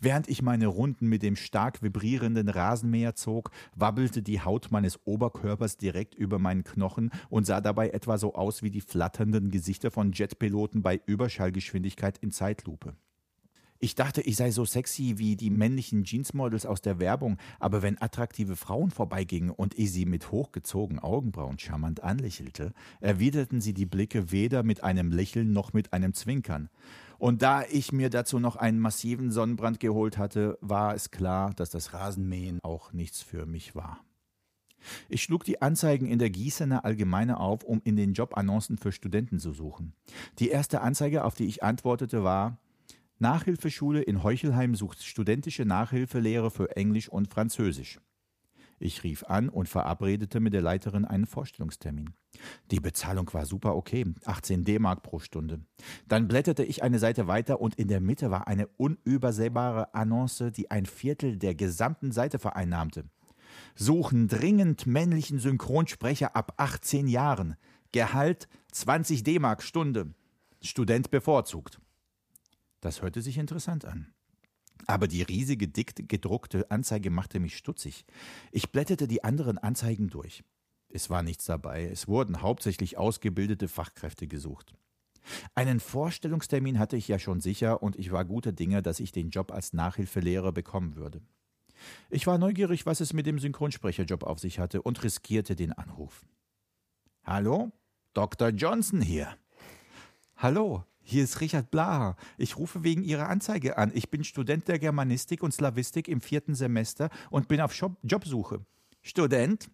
Während ich meine Runden mit dem stark vibrierenden Rasenmäher zog, wabbelte die Haut meines Oberkörpers direkt über meinen Knochen und sah dabei etwa so aus wie die flatternden Gesichter von Jetpiloten bei Überschallgeschwindigkeit in Zeitlupe. Ich dachte, ich sei so sexy wie die männlichen Jeansmodels aus der Werbung, aber wenn attraktive Frauen vorbeigingen und ich sie mit hochgezogenen Augenbrauen charmant anlächelte, erwiderten sie die Blicke weder mit einem Lächeln noch mit einem Zwinkern. Und da ich mir dazu noch einen massiven Sonnenbrand geholt hatte, war es klar, dass das Rasenmähen auch nichts für mich war. Ich schlug die Anzeigen in der Gießener Allgemeine auf, um in den Jobannoncen für Studenten zu suchen. Die erste Anzeige, auf die ich antwortete, war Nachhilfeschule in Heuchelheim sucht studentische Nachhilfelehre für Englisch und Französisch. Ich rief an und verabredete mit der Leiterin einen Vorstellungstermin. Die Bezahlung war super okay, 18 D-Mark pro Stunde. Dann blätterte ich eine Seite weiter und in der Mitte war eine unübersehbare Annonce, die ein Viertel der gesamten Seite vereinnahmte. Suchen dringend männlichen Synchronsprecher ab 18 Jahren. Gehalt 20 D-Mark Stunde. Student bevorzugt. Das hörte sich interessant an. Aber die riesige, dick gedruckte Anzeige machte mich stutzig. Ich blätterte die anderen Anzeigen durch. Es war nichts dabei. Es wurden hauptsächlich ausgebildete Fachkräfte gesucht. Einen Vorstellungstermin hatte ich ja schon sicher und ich war guter Dinge, dass ich den Job als Nachhilfelehrer bekommen würde. Ich war neugierig, was es mit dem Synchronsprecherjob auf sich hatte und riskierte den Anruf. Hallo? Dr. Johnson hier. Hallo, hier ist Richard Blaha. Ich rufe wegen Ihrer Anzeige an. Ich bin Student der Germanistik und Slavistik im vierten Semester und bin auf Job Jobsuche. Student?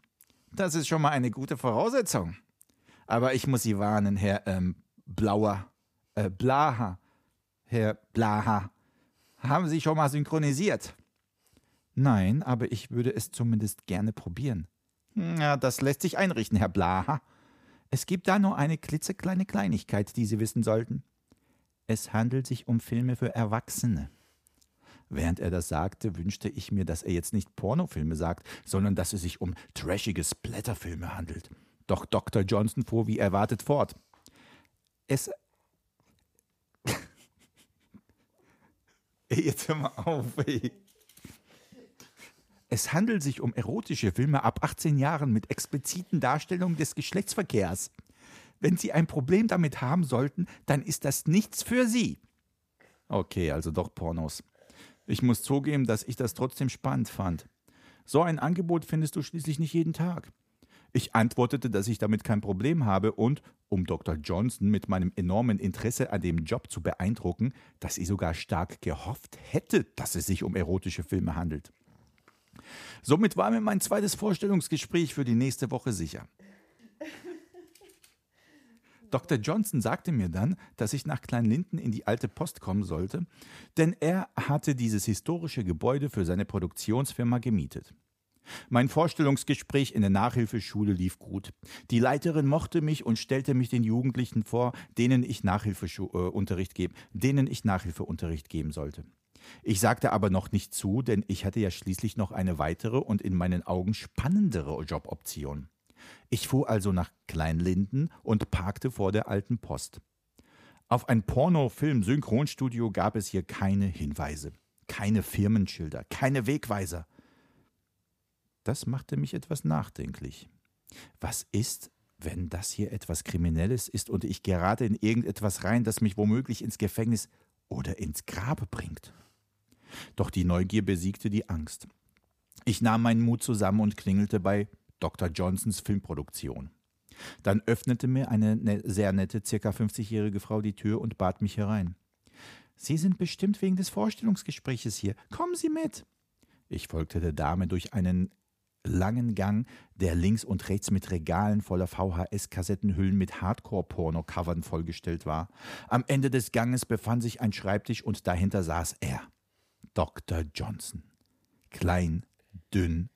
Das ist schon mal eine gute Voraussetzung. Aber ich muss Sie warnen, Herr ähm, Blauer, äh, Blaha, Herr Blaha. Haben Sie schon mal synchronisiert? Nein, aber ich würde es zumindest gerne probieren. Na, das lässt sich einrichten, Herr Blaha. Es gibt da nur eine klitzekleine Kleinigkeit, die Sie wissen sollten. Es handelt sich um Filme für Erwachsene. Während er das sagte, wünschte ich mir, dass er jetzt nicht Pornofilme sagt, sondern dass es sich um trashige Splatterfilme handelt. Doch Dr. Johnson fuhr wie erwartet fort. Es. ey, *laughs* jetzt hör mal auf, ey. Es handelt sich um erotische Filme ab 18 Jahren mit expliziten Darstellungen des Geschlechtsverkehrs. Wenn Sie ein Problem damit haben sollten, dann ist das nichts für Sie. Okay, also doch Pornos. Ich muss zugeben, dass ich das trotzdem spannend fand. So ein Angebot findest du schließlich nicht jeden Tag. Ich antwortete, dass ich damit kein Problem habe und, um Dr. Johnson mit meinem enormen Interesse an dem Job zu beeindrucken, dass ich sogar stark gehofft hätte, dass es sich um erotische Filme handelt. Somit war mir mein zweites Vorstellungsgespräch für die nächste Woche sicher. Dr. Johnson sagte mir dann, dass ich nach Kleinlinden in die alte Post kommen sollte, denn er hatte dieses historische Gebäude für seine Produktionsfirma gemietet. Mein Vorstellungsgespräch in der Nachhilfeschule lief gut. Die Leiterin mochte mich und stellte mich den Jugendlichen vor, denen ich Nachhilfeunterricht geben, denen ich Nachhilfeunterricht geben sollte. Ich sagte aber noch nicht zu, denn ich hatte ja schließlich noch eine weitere und in meinen Augen spannendere Joboption. Ich fuhr also nach Kleinlinden und parkte vor der alten Post. Auf ein Pornofilm-Synchronstudio gab es hier keine Hinweise, keine Firmenschilder, keine Wegweiser. Das machte mich etwas nachdenklich. Was ist, wenn das hier etwas Kriminelles ist und ich gerate in irgendetwas rein, das mich womöglich ins Gefängnis oder ins Grab bringt? Doch die Neugier besiegte die Angst. Ich nahm meinen Mut zusammen und klingelte bei Dr. Johnsons Filmproduktion. Dann öffnete mir eine ne sehr nette, circa 50-jährige Frau die Tür und bat mich herein. Sie sind bestimmt wegen des Vorstellungsgespräches hier. Kommen Sie mit. Ich folgte der Dame durch einen langen Gang, der links und rechts mit Regalen voller VHS-Kassettenhüllen mit Hardcore-Porno-Covern vollgestellt war. Am Ende des Ganges befand sich ein Schreibtisch und dahinter saß er. Dr. Johnson. Klein, dünn,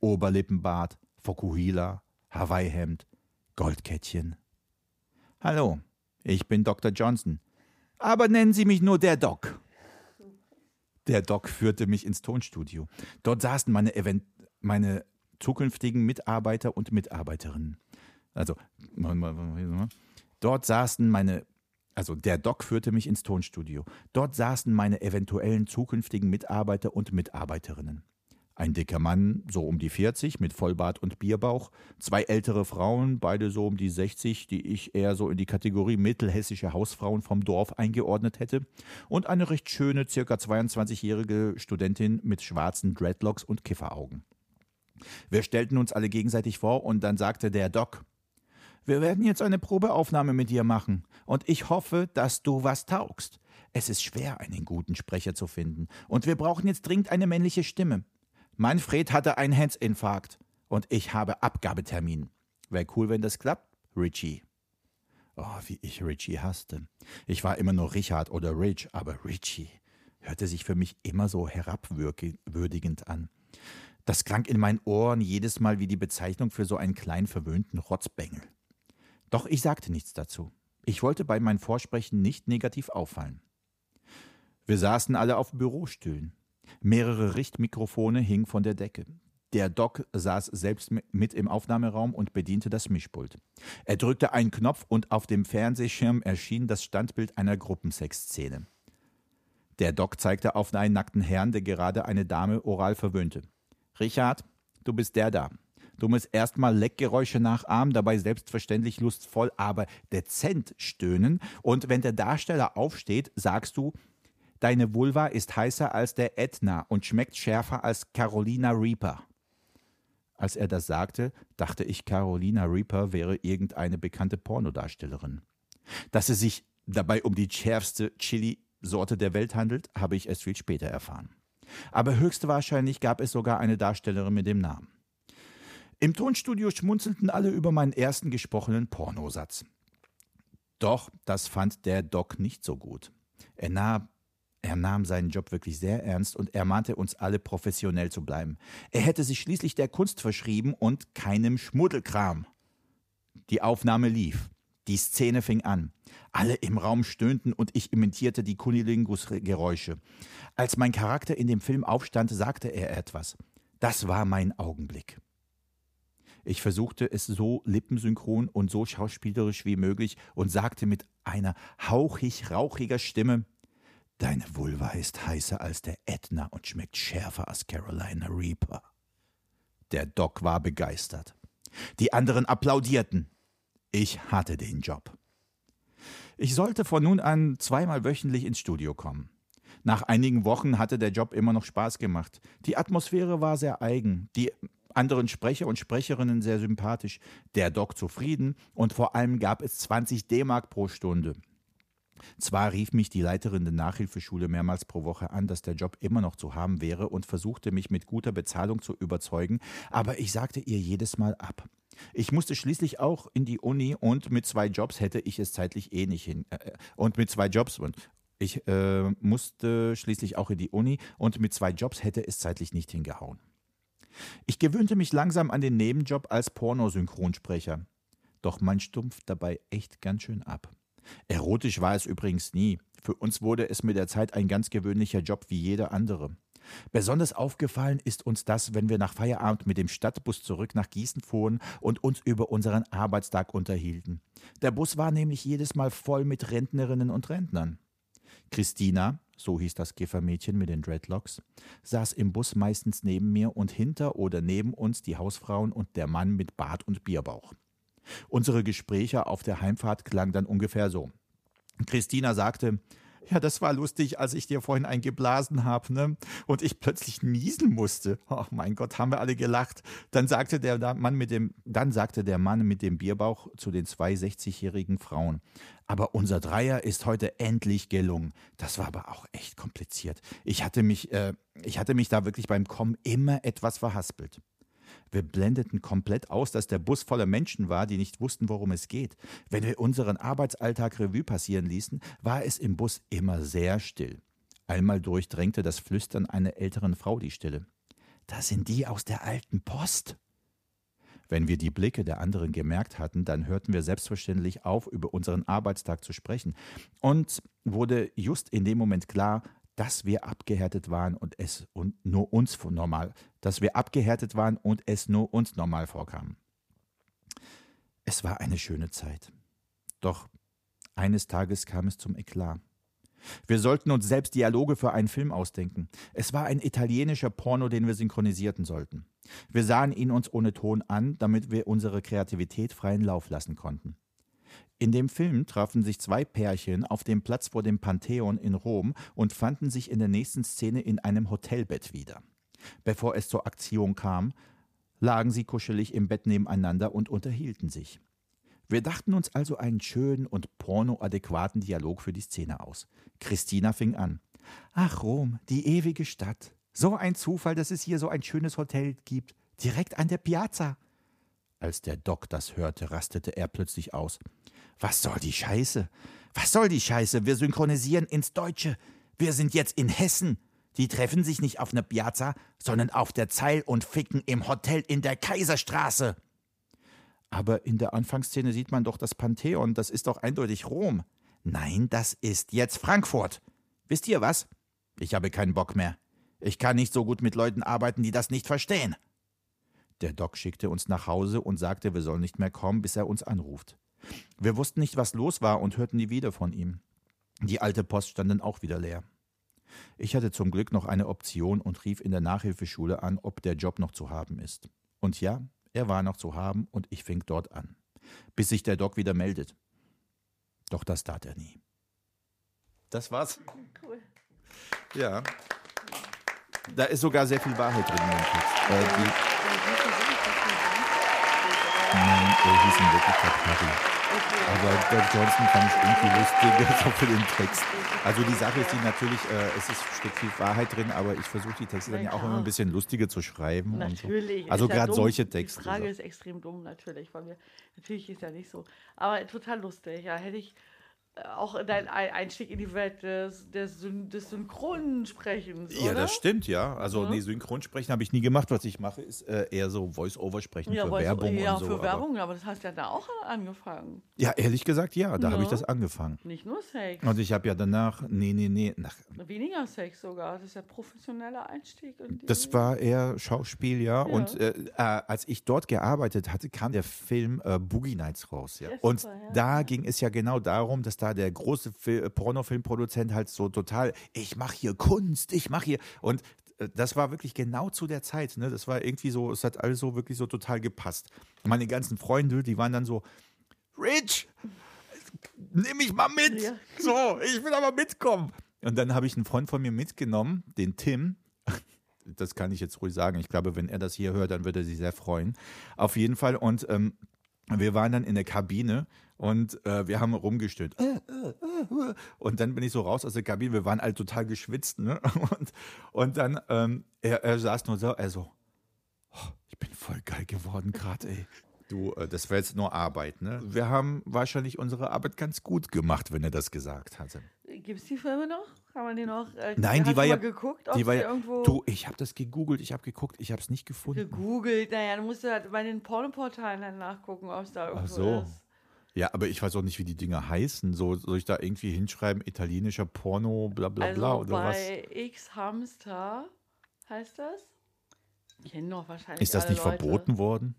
Oberlippenbart, Fokuhila, Hawaii-Hemd, Goldkettchen. Hallo, ich bin Dr. Johnson. Aber nennen Sie mich nur der Doc. Der Doc führte mich ins Tonstudio. Dort saßen meine, Event meine zukünftigen Mitarbeiter und Mitarbeiterinnen. Also, dort saßen meine also der Doc führte mich ins Tonstudio. Dort saßen meine eventuellen zukünftigen Mitarbeiter und Mitarbeiterinnen. Ein dicker Mann, so um die 40, mit Vollbart und Bierbauch, zwei ältere Frauen, beide so um die 60, die ich eher so in die Kategorie mittelhessische Hausfrauen vom Dorf eingeordnet hätte, und eine recht schöne, circa 22-jährige Studentin mit schwarzen Dreadlocks und Kifferaugen. Wir stellten uns alle gegenseitig vor und dann sagte der Doc, wir werden jetzt eine Probeaufnahme mit dir machen und ich hoffe, dass du was taugst. Es ist schwer, einen guten Sprecher zu finden und wir brauchen jetzt dringend eine männliche Stimme. Manfred hatte einen Herzinfarkt und ich habe Abgabetermin. Wäre cool, wenn das klappt, Richie. Oh, wie ich Richie hasste. Ich war immer nur Richard oder Rich, aber Richie hörte sich für mich immer so herabwürdigend an. Das klang in meinen Ohren jedes Mal wie die Bezeichnung für so einen kleinen verwöhnten Rotzbengel. Doch ich sagte nichts dazu. Ich wollte bei meinem Vorsprechen nicht negativ auffallen. Wir saßen alle auf Bürostühlen. Mehrere Richtmikrofone hingen von der Decke. Der Doc saß selbst mit im Aufnahmeraum und bediente das Mischpult. Er drückte einen Knopf und auf dem Fernsehschirm erschien das Standbild einer Gruppensexszene. Der Doc zeigte auf einen nackten Herrn, der gerade eine Dame oral verwöhnte. Richard, du bist der da. Du musst erstmal Leckgeräusche nachahmen, dabei selbstverständlich lustvoll, aber dezent stöhnen. Und wenn der Darsteller aufsteht, sagst du, deine Vulva ist heißer als der Ätna und schmeckt schärfer als Carolina Reaper. Als er das sagte, dachte ich, Carolina Reaper wäre irgendeine bekannte Pornodarstellerin. Dass es sich dabei um die schärfste Chili-Sorte der Welt handelt, habe ich erst viel später erfahren. Aber höchstwahrscheinlich gab es sogar eine Darstellerin mit dem Namen. Im Tonstudio schmunzelten alle über meinen ersten gesprochenen Pornosatz. Doch das fand der Doc nicht so gut. Er nahm, er nahm seinen Job wirklich sehr ernst und ermahnte uns alle professionell zu bleiben. Er hätte sich schließlich der Kunst verschrieben und keinem Schmuddelkram. Die Aufnahme lief. Die Szene fing an. Alle im Raum stöhnten und ich imitierte die Kunilingus-Geräusche. Als mein Charakter in dem Film aufstand, sagte er etwas. Das war mein Augenblick. Ich versuchte es so lippensynchron und so schauspielerisch wie möglich und sagte mit einer hauchig rauchiger Stimme Deine Vulva ist heißer als der Ätna und schmeckt schärfer als Carolina Reaper. Der Doc war begeistert. Die anderen applaudierten. Ich hatte den Job. Ich sollte von nun an zweimal wöchentlich ins Studio kommen. Nach einigen Wochen hatte der Job immer noch Spaß gemacht. Die Atmosphäre war sehr eigen. Die anderen Sprecher und Sprecherinnen sehr sympathisch, der Doc zufrieden und vor allem gab es 20 D-Mark pro Stunde. Zwar rief mich die Leiterin der Nachhilfeschule mehrmals pro Woche an, dass der Job immer noch zu haben wäre und versuchte mich mit guter Bezahlung zu überzeugen, aber ich sagte ihr jedes Mal ab. Ich musste schließlich auch in die Uni und mit zwei Jobs hätte ich es zeitlich eh nicht hin. Äh, und mit zwei Jobs und ich äh, musste schließlich auch in die Uni und mit zwei Jobs hätte es zeitlich nicht hingehauen. Ich gewöhnte mich langsam an den Nebenjob als Pornosynchronsprecher. Doch man stumpft dabei echt ganz schön ab. Erotisch war es übrigens nie. Für uns wurde es mit der Zeit ein ganz gewöhnlicher Job wie jeder andere. Besonders aufgefallen ist uns das, wenn wir nach Feierabend mit dem Stadtbus zurück nach Gießen fuhren und uns über unseren Arbeitstag unterhielten. Der Bus war nämlich jedes Mal voll mit Rentnerinnen und Rentnern. Christina, so hieß das Kiffermädchen mit den Dreadlocks, saß im Bus meistens neben mir und hinter oder neben uns die Hausfrauen und der Mann mit Bart und Bierbauch. Unsere Gespräche auf der Heimfahrt klangen dann ungefähr so. Christina sagte, ja, das war lustig, als ich dir vorhin eingeblasen habe, ne? Und ich plötzlich niesen musste. Oh mein Gott, haben wir alle gelacht. Dann sagte der Mann mit dem, dann sagte der Mann mit dem Bierbauch zu den zwei 60-jährigen Frauen. Aber unser Dreier ist heute endlich gelungen. Das war aber auch echt kompliziert. Ich hatte mich, äh, ich hatte mich da wirklich beim Kommen immer etwas verhaspelt. Wir blendeten komplett aus, dass der Bus voller Menschen war, die nicht wussten, worum es geht. Wenn wir unseren Arbeitsalltag Revue passieren ließen, war es im Bus immer sehr still. Einmal durchdrängte das Flüstern einer älteren Frau die Stille. Da sind die aus der alten Post. Wenn wir die Blicke der anderen gemerkt hatten, dann hörten wir selbstverständlich auf, über unseren Arbeitstag zu sprechen. Und wurde just in dem Moment klar, dass wir abgehärtet waren und es und nur uns normal, dass wir abgehärtet waren und es nur uns normal vorkam. Es war eine schöne Zeit. Doch eines Tages kam es zum Eklat. Wir sollten uns selbst Dialoge für einen Film ausdenken. Es war ein italienischer Porno, den wir synchronisierten sollten. Wir sahen ihn uns ohne Ton an, damit wir unsere Kreativität freien Lauf lassen konnten. In dem Film trafen sich zwei Pärchen auf dem Platz vor dem Pantheon in Rom und fanden sich in der nächsten Szene in einem Hotelbett wieder. Bevor es zur Aktion kam, lagen sie kuschelig im Bett nebeneinander und unterhielten sich. Wir dachten uns also einen schönen und pornoadäquaten Dialog für die Szene aus. Christina fing an. Ach, Rom, die ewige Stadt. So ein Zufall, dass es hier so ein schönes Hotel gibt. Direkt an der Piazza. Als der Doc das hörte, rastete er plötzlich aus. Was soll die Scheiße? Was soll die Scheiße? Wir synchronisieren ins Deutsche. Wir sind jetzt in Hessen. Die treffen sich nicht auf einer Piazza, sondern auf der Zeil und ficken im Hotel in der Kaiserstraße. Aber in der Anfangsszene sieht man doch das Pantheon, das ist doch eindeutig Rom. Nein, das ist jetzt Frankfurt. Wisst ihr was? Ich habe keinen Bock mehr. Ich kann nicht so gut mit Leuten arbeiten, die das nicht verstehen. Der Doc schickte uns nach Hause und sagte, wir sollen nicht mehr kommen, bis er uns anruft. Wir wussten nicht, was los war und hörten nie wieder von ihm. Die alte Post stand dann auch wieder leer. Ich hatte zum Glück noch eine Option und rief in der Nachhilfeschule an, ob der Job noch zu haben ist. Und ja, Er war noch zu haben und ich fing dort an. Bis sich der Doc wieder meldet. Doch das tat er nie. Das war's. Cool. Ja. Da ist sogar sehr viel Wahrheit drin in dem Text. Äh, die, nein, er hieß in Wirklichkeit Harry. Aber Doc Johnson fand ich irgendwie lustig, *laughs* so für den Text. Also die Sache ist die natürlich, äh, es ist, steckt viel Wahrheit drin, aber ich versuche die Texte dann ja auch immer ein bisschen lustiger zu schreiben. Natürlich. Und so. Also ja gerade solche Texte. Die Frage so. ist extrem dumm, natürlich von mir. Natürlich ist ja nicht so. Aber total lustig. Ja, hätte ich auch dein Ein- Einstieg in die Welt des, des, des Synchronsprechens. Ja, oder? das stimmt, ja. Also Ja. nee, Synchronsprechen habe ich nie gemacht. Was ich mache, ist äh, eher so Voice-Over-Sprechen Ja, für aber- Werbung ja, und so. für aber- Werbung, aber das hast ja da auch angefangen. Ja, ehrlich gesagt, ja, da habe ich Ja. das angefangen. Nicht nur Sex. Und ich habe ja danach, nee, nee, nee, nach, Weniger Sex sogar. Das ist ja professioneller Einstieg. Das war eher Schauspiel, ja. Und äh, äh, als ich dort gearbeitet hatte, kam der Film äh, Boogie Nights raus, ja. Ja, Und super, ja. da ging es ja genau darum, dass da der große Fil äh, Pornofilmproduzent halt so total, ich mache hier Kunst, ich mache hier und äh, das war wirklich genau zu der Zeit, ne? Das war irgendwie so, es hat alles so wirklich so total gepasst. Meine ganzen Freunde, die waren dann so, Rich, nimm mich mal mit. Ja. So, ich will aber mitkommen. Und dann habe ich einen Freund von mir mitgenommen, den Tim. *laughs* Das kann ich jetzt ruhig sagen. Ich glaube, wenn er das hier hört, dann wird er sich sehr freuen. Auf jeden Fall. Und ähm, wir waren dann in der Kabine und äh, wir haben rumgestöhnt. Äh, äh, äh. Und dann bin ich so raus aus der Kabine. Wir waren alle total geschwitzt. Ne? *laughs* Und, und dann, ähm, er, er saß nur so, er so, oh, ich bin voll geil geworden gerade, ey. Du, das war jetzt nur Arbeit, ne? Wir haben wahrscheinlich unsere Arbeit ganz gut gemacht, wenn er das gesagt hatte. Gibt es die Filme noch? Kann man die noch? Äh, Nein, die war du ja, mal geguckt, ob die war sie ja, irgendwo du, ich habe das gegoogelt, ich habe geguckt, ich habe es nicht gefunden. gegoogelt. Naja, du musst halt bei den Pornoportalen dann nachgucken, ob es da irgendwo Ach so. ist. Ja, aber ich weiß auch nicht, wie die Dinger heißen. So soll ich da irgendwie hinschreiben, italienischer Porno, bla bla Also bla oder was? bei X Hamster heißt das? Kennen doch wahrscheinlich Ist das nicht Leute. verboten worden?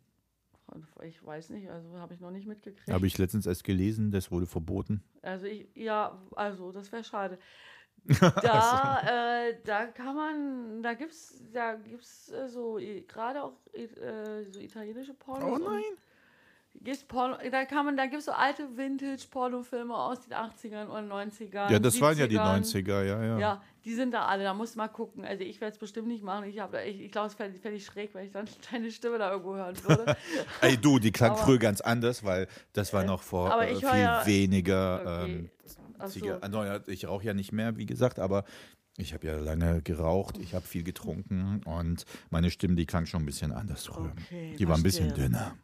Ich weiß nicht, also habe ich noch nicht mitgekriegt. Habe ich letztens erst gelesen, das wurde verboten. Also ich, ja, also das wäre schade. *laughs* Da, äh, da kann man, da gibt's, da gibt's äh, so gerade auch äh, so italienische Pornos. Oh nein. Gibt's Porno, da kann man, da gibt's so alte Vintage-Pornofilme aus den 80ern und 90ern. Ja, das waren ja die 70ern. 90er, ja, ja. Ja, die sind da alle, da muss mal gucken. Also ich werde es bestimmt nicht machen. Ich, hab ich, ich glaube, es fände fänd ich schräg, wenn ich dann *laughs* deine Stimme da irgendwo hören würde. *laughs* Ey, du, die klang Aber- früher ganz anders, weil das war noch vor äh, viel ja- weniger. Okay. Ähm, so. Ja, ich rauche ja nicht mehr, wie gesagt, aber ich habe ja lange geraucht, ich habe viel getrunken und meine Stimme, die klang schon ein bisschen anders früher. Okay, die war ein bisschen dünner.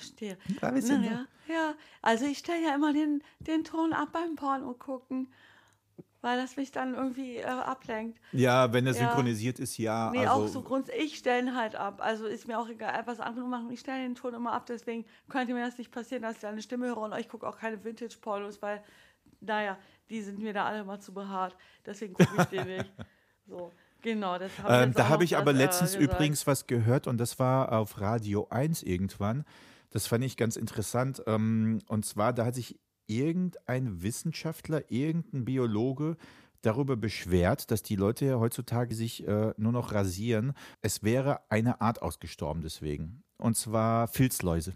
Verstehe. Ein bisschen Na, ja, ja, also ich stelle ja immer den, den Ton ab beim Porno gucken, weil das mich dann irgendwie äh, ablenkt. Ja, wenn er Ja. synchronisiert ist, ja. Nee, also, auch so Grund, ich stelle ihn halt ab. Also ist mir auch egal, was andere machen. Ich stelle den Ton immer ab, deswegen könnte mir das nicht passieren, dass ich eine Stimme höre und ich gucke auch keine Vintage-Pornos, weil, naja, die sind mir da alle mal zu behaart. Deswegen gucke ich den nicht. *laughs* So, genau. Das hab ich Ähm, da habe ich aber äh, letztens gesagt. übrigens was gehört und das war auf Radio 1 irgendwann. Das fand ich ganz interessant. Ähm, und zwar, da hat sich irgendein Wissenschaftler, irgendein Biologe darüber beschwert, dass die Leute heutzutage sich äh, nur noch rasieren. Es wäre eine Art ausgestorben deswegen. Und zwar Filzläuse.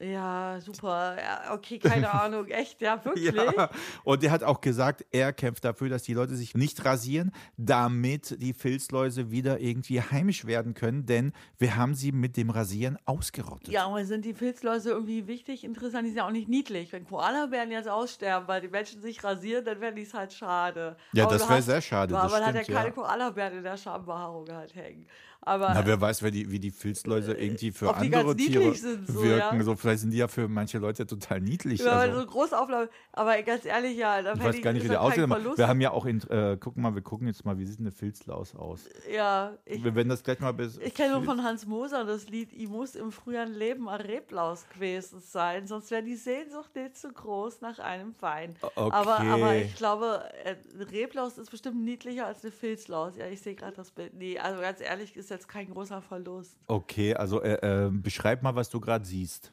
Ja, super. Ja, okay, *laughs* keine Ahnung. Echt, ja, wirklich? Ja, und er hat auch gesagt, er kämpft dafür, dass die Leute sich nicht rasieren, damit die Filzläuse wieder irgendwie heimisch werden können, denn wir haben sie mit dem Rasieren ausgerottet. Ja, aber sind die Filzläuse irgendwie wichtig, interessant? Die sind ja auch nicht niedlich. Wenn Koalabären jetzt aussterben, weil die Menschen sich rasieren, dann wäre es halt schade. Ja, Aber das du wär hast- sehr schade, Aber man hat ja keine ja. Koalabären in der Schambehaarung halt hängen. Aber Na, wer weiß, wer die, wie die Filzläuse irgendwie für andere Tiere sind, so, wirken. ja. So, vielleicht sind die ja für manche Leute total niedlich. ja, also. so Großaufnahme. Aber ganz ehrlich, ja, ich weiß gar nicht, wie der aussieht. Wir haben ja auch, in, äh, guck mal, wir gucken jetzt mal, wie sieht eine Filzlaus aus. ja, ich, Wir werden das gleich mal bis. ich kenne nur von Hans Moser das Lied, ich muss im früheren Leben ein Reblaus gewesen sein, sonst wäre die Sehnsucht nicht so groß nach einem Wein. Okay. Aber, aber ich glaube, äh, ein Reblaus ist bestimmt niedlicher als eine Filzlaus. Ja, ich sehe gerade das Bild. Nee, also ganz ehrlich, ist jetzt kein großer Verlust. Okay, also äh, äh, beschreib mal, was du gerade siehst.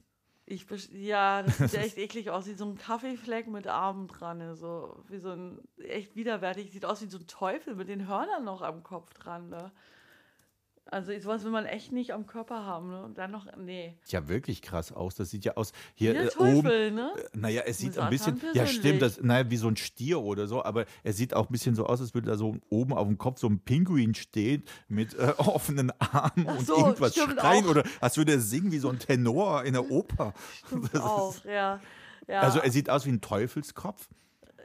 Ich ja, das sieht *laughs* echt eklig aus, wie so ein Kaffeefleck mit Armen dran. So wie so ein echt widerwärtig. Sieht aus wie so ein Teufel mit den Hörnern noch am Kopf dran. Ne? Also sowas will man echt nicht am Körper haben, ne? Und dann noch, nee. Sieht ja wirklich krass aus. Das sieht ja aus hier Wie der äh, Teufel, oben. ne? Äh, Naja, es sieht ein bisschen, ja stimmt, das, naja, wie so ein Stier oder so, aber er sieht auch ein bisschen so aus, als würde da so oben auf dem Kopf so ein Pinguin stehen mit äh, *laughs* offenen Armen Ach und so, irgendwas schreien auch. oder als würde er singen wie so ein Tenor in der Oper. Stimmt *laughs* Das ist- auch, ja. ja. Also er sieht aus wie ein Teufelskopf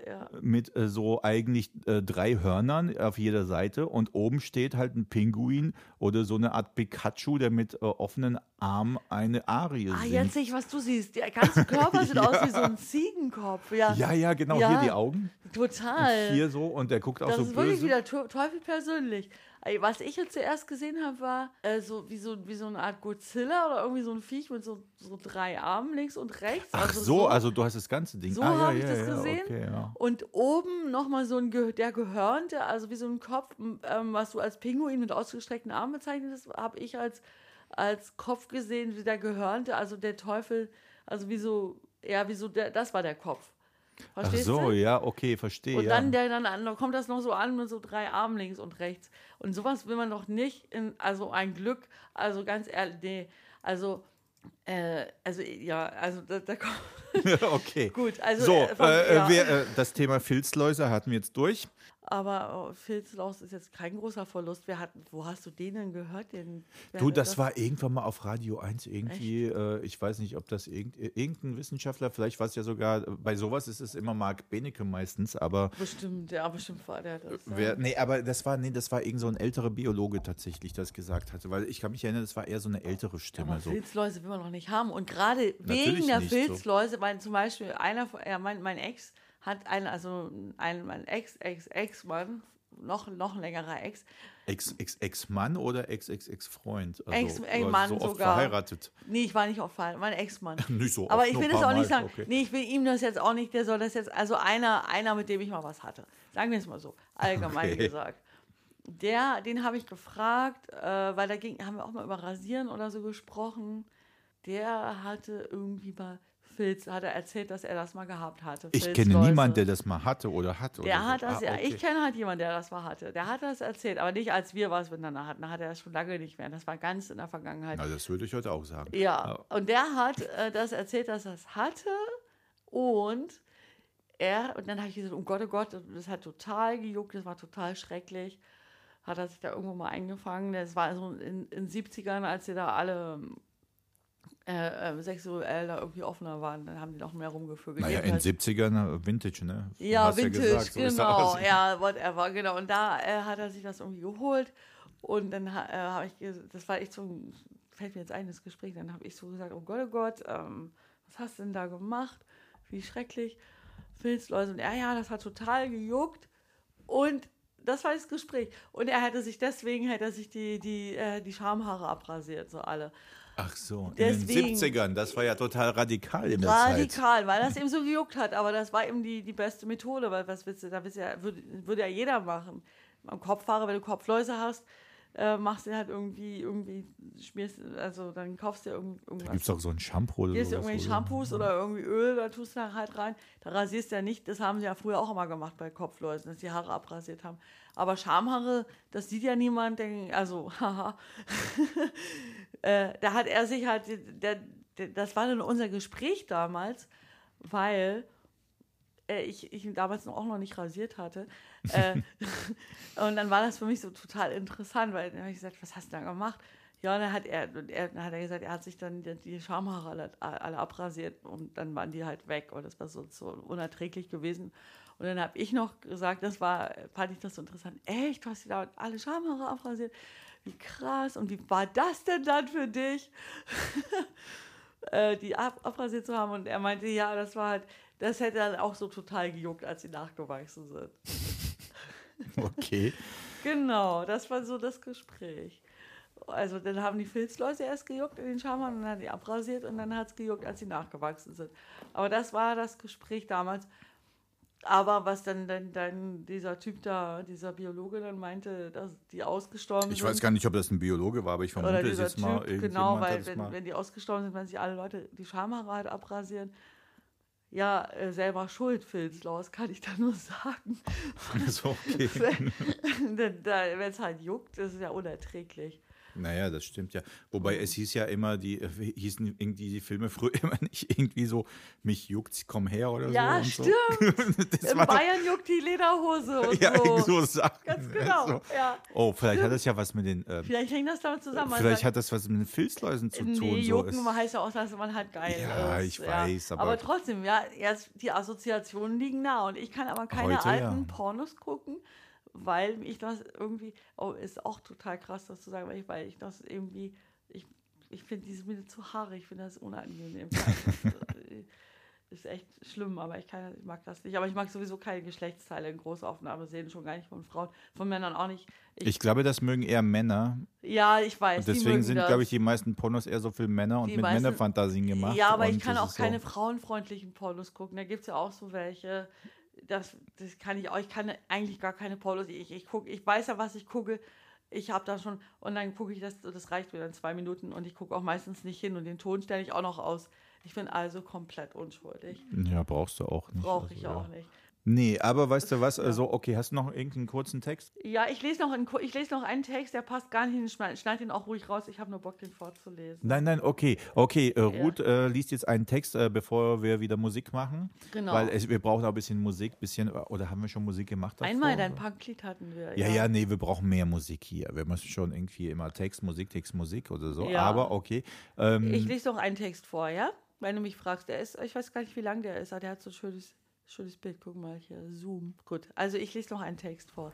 ja. mit äh, so eigentlich äh, drei Hörnern auf jeder Seite und oben steht halt ein Pinguin oder so eine Art Pikachu, der mit äh, offenen Armen eine Arie Ah, singt. jetzt sehe ich, was du siehst. Der ganze Körper *laughs* sieht aus wie so ein Ziegenkopf. Ja, Ja, ja, genau, Ja. hier die Augen. total. Hier so und der guckt auch das so ist wirklich böse. wie der Teu- Teufel persönlich. Was ich jetzt zuerst gesehen habe, war äh, so, wie, so, wie so eine Art Godzilla oder irgendwie so ein Viech mit so, so drei Armen links und rechts. Ach also so, also du hast das ganze Ding. So ah, ja, habe ich ja, das ja, gesehen. Okay, ja. Und oben nochmal so ein Ge der Gehörnte, also wie so ein Kopf, ähm, was du als Pinguin mit ausgestreckten Armen bezeichnet hast, habe ich als, als Kopf gesehen, wie der Gehörnte, also der Teufel, also wie so, ja, wie so, der, das war der Kopf. Ach Verstehst so, du? ja, okay, verstehe. Und ja. dann, der, dann, dann kommt das noch so an mit so drei Armen links und rechts. Und sowas will man doch nicht in, also ein Glück, also ganz ehrlich, nee, also, äh, also, ja, also da, da kommt, *laughs* okay. *laughs* gut, also, So, äh, von- äh, ja. wir, äh, das Thema Filzläuse hatten wir jetzt durch. Aber oh, Filzlaus ist jetzt kein großer Verlust. Wer hat, wo hast du den denn gehört? Den, Du, hat das war irgendwann mal auf Radio 1 irgendwie, äh, ich weiß nicht, ob das irgend, irgendein Wissenschaftler, vielleicht war es ja sogar, bei sowas ist es immer Marc Benecke meistens, aber Bestimmt, ja, bestimmt war der das. wer, nee, aber das war, nee, das war irgend so ein älterer Biologe tatsächlich, das gesagt hatte, weil ich kann mich erinnern, das war eher so eine ältere Stimme. So. Filzläuse will man noch nicht haben. Und gerade wegen der nicht, so. Filzläuse, weil zum Beispiel einer, ja, mein, mein Ex hat einen, also ein, mein Ex, Ex, Ex-Mann, noch, noch ein längerer Ex, Ex, Ex, Ex-Mann oder? Also, Ex- oder Mann so oft sogar. verheiratet. Nee, ich war nicht auf Fall, mein Ex-Mann. *laughs* Nicht so Aber oft, ich nur will ein das auch nicht sagen. okay. Nee, ich will ihm das jetzt auch nicht, der soll das jetzt, also einer, einer, mit dem ich mal was hatte. Sagen wir es mal so, allgemein Okay. gesagt. Der, den habe ich gefragt, äh, weil da ging, haben wir auch mal über Rasieren oder so gesprochen. Der hatte irgendwie mal Filz, hat er erzählt, dass er das mal gehabt hatte. Ich kenne niemanden, der das mal hatte oder hat. Oder Der so. hat das, Ah, ja. okay. Ich kenne halt jemanden, der das mal hatte. Der hat das erzählt, aber nicht als wir was miteinander hatten. Da hat er das schon lange nicht mehr. Das war ganz in der Vergangenheit. Na, das würde ich heute auch sagen. Ja, und der hat äh, das erzählt, dass er es hatte und er, und dann habe ich gesagt, oh Gott, oh Gott, das hat total gejuckt, das war total schrecklich. Hat er sich da irgendwo mal eingefangen. Das war so in den 70ern, als sie da alle äh, äh, sexuell da irgendwie offener waren, dann haben die noch mehr rumgevögelt. Naja, in Jedenfalls- 70ern äh, Vintage, ne? Du ja, Vintage, gesagt, so genau. Ja, whatever, genau. Und da äh, hat er sich das irgendwie geholt. Und dann äh, habe ich, das war echt so, ein- fällt mir jetzt ein, das Gespräch, dann habe ich so gesagt, oh Gott, oh Gott, ähm, was hast du denn da gemacht? Wie schrecklich. Filzläuse. Und er, ja, das hat total gejuckt. Und das war das Gespräch. Und er hätte sich deswegen, hätte er sich die, die, äh, die Schamhaare abrasiert, so alle. Ach so, in Deswegen- den 70ern, das war ja total radikal in der Zeit. Radikal, weil das eben so gejuckt hat. Aber das war eben die, die beste Methode, weil was willst du, da ja, würde, würde ja jeder machen. Am Kopfhaare, wenn du Kopfläuse hast, äh, machst du halt irgendwie, irgendwie, schmierst, also dann kaufst du dir irgend- Da irgendwas. gibt es doch so ein Shampoo oder irgendwelche oder? Shampoos oder irgendwie Öl, da tust du da halt rein. Da rasierst du ja nicht, das haben sie ja früher auch immer gemacht bei Kopfläusen, dass die Haare abrasiert haben. Aber Schamhaare, das sieht ja niemand, denk, also, *laughs* haha. Äh, da hat er sich halt, der, der, das war dann unser Gespräch damals, weil äh, ich, ich ihn damals noch auch noch nicht rasiert hatte. Äh, *laughs* *laughs* und dann war das für mich so total interessant, weil dann habe ich gesagt, was hast du da gemacht? Ja, und dann hat er, und er, dann hat er gesagt, er hat sich dann die, die Schamhaare alle, alle abrasiert und dann waren die halt weg und das war so, so unerträglich gewesen. Und dann habe ich noch gesagt, das war, fand ich das so interessant, echt, du hast dir da alle Schamhaare abrasiert? Wie krass. Und wie war das denn dann für dich? *laughs* äh, die ab, abrasiert zu haben. Und er meinte, ja, das war halt, das hätte dann auch so total gejuckt, als sie nachgewachsen sind. *laughs* Okay. Genau, das war so das Gespräch. Also dann haben die Filzläuse erst gejuckt in den Schamhaaren und dann hat die abrasiert und dann hat es gejuckt, als sie nachgewachsen sind. Aber das war das Gespräch damals. Aber was dann, dann, dann dieser Typ da, dieser Biologe dann meinte, dass die ausgestorben Ich sind. weiß gar nicht, ob das ein Biologe war, aber ich vermute es jetzt mal. Typ, genau, hat weil es wenn, mal. wenn die ausgestorben sind, wenn sich alle Leute die Schamhaare halt abrasieren, ja, äh, selber schuld, Filzlaus, kann ich da nur *laughs* sagen. so, okay. *laughs* Wenn es halt juckt, das ist ja unerträglich. Naja, das stimmt ja. Wobei es hieß ja immer, die äh, hießen irgendwie die Filme früher *laughs* immer nicht irgendwie so, mich juckt's, komm her oder Ja, so. stimmt. Und so. *laughs* In Bayern juckt die Lederhose und *laughs* ja, so. so Sachen. Ganz genau, So. ja. Oh, vielleicht hat das ja was mit den, ähm, Vielleicht hängt das damit zusammen. vielleicht sagt, hat das was mit den Filzläusen zu Nee, tun. so. Jucken Es- heißt ja auch, dass man halt geil Ja, ist. ich weiß, aber- aber trotzdem, ja, erst die Assoziationen liegen nah und ich kann aber keine Heute, alten ja. Pornos gucken, weil ich das irgendwie, oh, ist auch total krass, das zu sagen, weil ich, weil ich das irgendwie, ich, ich finde diese Mittel zu haarig, ich finde das unangenehm. Das *laughs* ist, echt schlimm, aber ich, kann, ich mag das nicht. Aber ich mag sowieso keine Geschlechtsteile in Großaufnahme sehen, schon gar nicht von Frauen, von Männern auch nicht. Ich, Ich glaube, das mögen eher Männer. ja, ich weiß. Und deswegen sind, glaube ich, die meisten Pornos eher so für Männer und Die mit meisten- Männerfantasien gemacht. Ja, aber ich kann auch ist so- keine frauenfreundlichen Pornos gucken. Da gibt es ja auch so welche. Das, das kann ich auch. Ich kann eigentlich gar keine Pornos. Ich, ich, guck, ich weiß ja, was ich gucke. Ich habe da schon. Und dann gucke ich das. Das reicht mir dann zwei Minuten. Und ich gucke auch meistens nicht hin. Und den Ton stelle ich auch noch aus. Ich bin also komplett unschuldig. Ja, brauchst du auch nicht. Brauche also, ich ja. auch nicht. Nee, aber weißt du was? Also, okay, hast du noch irgendeinen kurzen Text? Ja, ich lese, noch einen, ich lese noch einen Text, der passt gar nicht in den Schneid. Schneid den auch ruhig raus. Ich habe nur Bock, den vorzulesen. Nein, nein, okay. Okay, äh, Ruth äh, liest jetzt einen Text, äh, bevor wir wieder Musik machen. Genau. Weil es, wir brauchen auch ein bisschen Musik, bisschen, oder haben wir schon Musik gemacht? Davor? Einmal dein Punklied hatten wir. Ja, ja, nee, wir brauchen mehr Musik hier. Wir müssen schon irgendwie immer Text, Musik, Text, Musik oder so. Ja. Aber okay. Ähm, Ich lese noch einen Text vor, ja? Wenn du mich fragst, der ist, ich weiß gar nicht, wie lang der ist, aber der hat so ein schönes, schönes Bild. Guck mal hier, Zoom. Gut, also ich lese noch einen Text vor.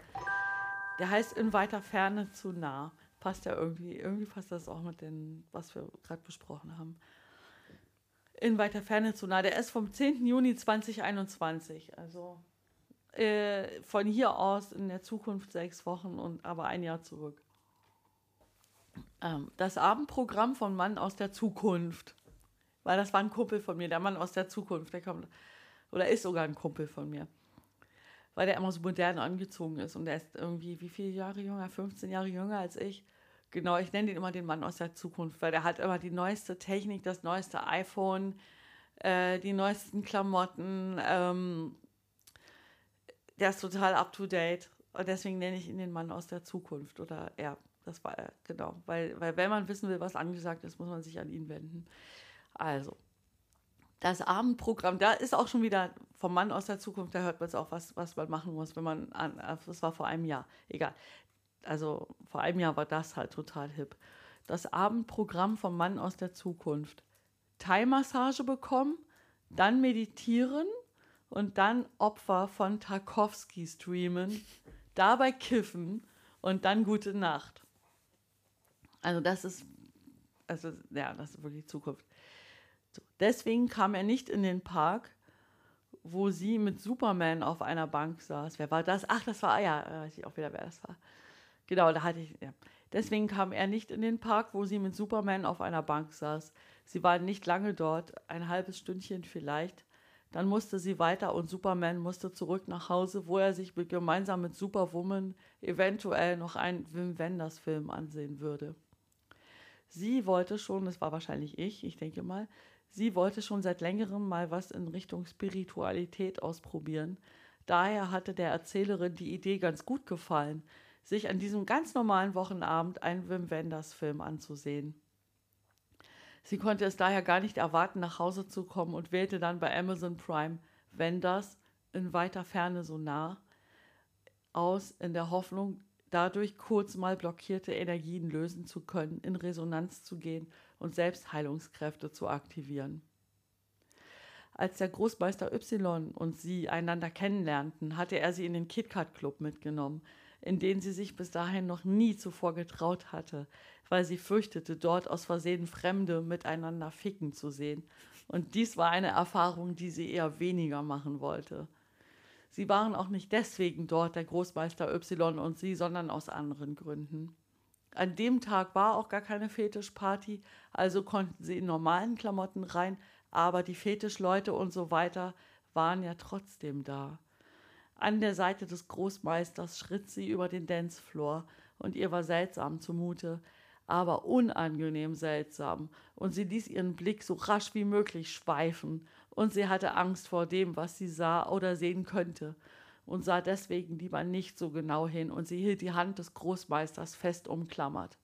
Der heißt In weiter Ferne zu nah. Passt ja irgendwie, irgendwie passt das auch mit dem, was wir gerade besprochen haben. In weiter Ferne zu nah. Der ist vom 10. Juni 2021. Also äh, von hier aus in der Zukunft sechs Wochen und aber ein Jahr zurück. Ähm, das Abendprogramm von Mann aus der Zukunft. Weil das war ein Kumpel von mir, der Mann aus der Zukunft. Der kommt, oder ist sogar ein Kumpel von mir. Weil der immer so modern angezogen ist. Und der ist irgendwie, wie viele Jahre jünger? 15 Jahre jünger als ich. Genau, ich nenne den immer den Mann aus der Zukunft, weil der hat immer die neueste Technik, das neueste iPhone, äh, die neuesten Klamotten. Ähm, der ist total up to date. Und deswegen nenne ich ihn den Mann aus der Zukunft. Oder ja, das war er, genau. Weil, weil wenn man wissen will, was angesagt ist, muss man sich an ihn wenden. Also, das Abendprogramm, da ist auch schon wieder vom Mann aus der Zukunft, da hört man es auch, was, was man machen muss, wenn man an, das war vor einem Jahr, egal. Also vor einem Jahr war das halt total hip. Das Abendprogramm vom Mann aus der Zukunft. Thai-Massage bekommen, dann meditieren und dann Opfer von Tarkovsky streamen, dabei kiffen und dann gute Nacht. Also das ist, also ja, das ist wirklich Zukunft. Deswegen kam er nicht in den Park, wo sie mit Superman auf einer Bank saß. Wer war das? Ach, das war, ah ja, äh, weiß ich auch wieder, wer das war. Genau, da hatte ich, ja. Deswegen kam er nicht in den Park, wo sie mit Superman auf einer Bank saß. Sie war nicht lange dort, ein halbes Stündchen vielleicht. Dann musste sie weiter und Superman musste zurück nach Hause, wo er sich gemeinsam mit Superwoman eventuell noch einen Wim Wenders Film ansehen würde. Sie wollte schon, das war wahrscheinlich ich, ich denke mal, sie wollte schon seit längerem mal was in Richtung Spiritualität ausprobieren. Daher hatte der Erzählerin die Idee ganz gut gefallen, sich an diesem ganz normalen Wochenabend einen Wim Wenders Film anzusehen. Sie konnte es daher gar nicht erwarten, nach Hause zu kommen und wählte dann bei Amazon Prime Wenders in weiter Ferne so nah aus, in der Hoffnung, dadurch kurz mal blockierte Energien lösen zu können, in Resonanz zu gehen und Selbstheilungskräfte zu aktivieren. Als der Großmeister Y und sie einander kennenlernten, hatte er sie in den KitKat Club mitgenommen, in den sie sich bis dahin noch nie zuvor getraut hatte, weil sie fürchtete, dort aus Versehen Fremde miteinander ficken zu sehen. Und dies war eine Erfahrung, die sie eher weniger machen wollte. Sie waren auch nicht deswegen dort, der Großmeister Y und sie, sondern aus anderen Gründen. An dem Tag war auch gar keine Fetischparty, also konnten sie in normalen Klamotten rein, aber die Fetischleute und so weiter waren ja trotzdem da. An der Seite des Großmeisters schritt sie über den Dancefloor und ihr war seltsam zumute, aber unangenehm seltsam, und sie ließ ihren Blick so rasch wie möglich schweifen, und sie hatte Angst vor dem, was sie sah oder sehen könnte, und sah deswegen lieber nicht so genau hin, und sie hielt die Hand des Großmeisters fest umklammert.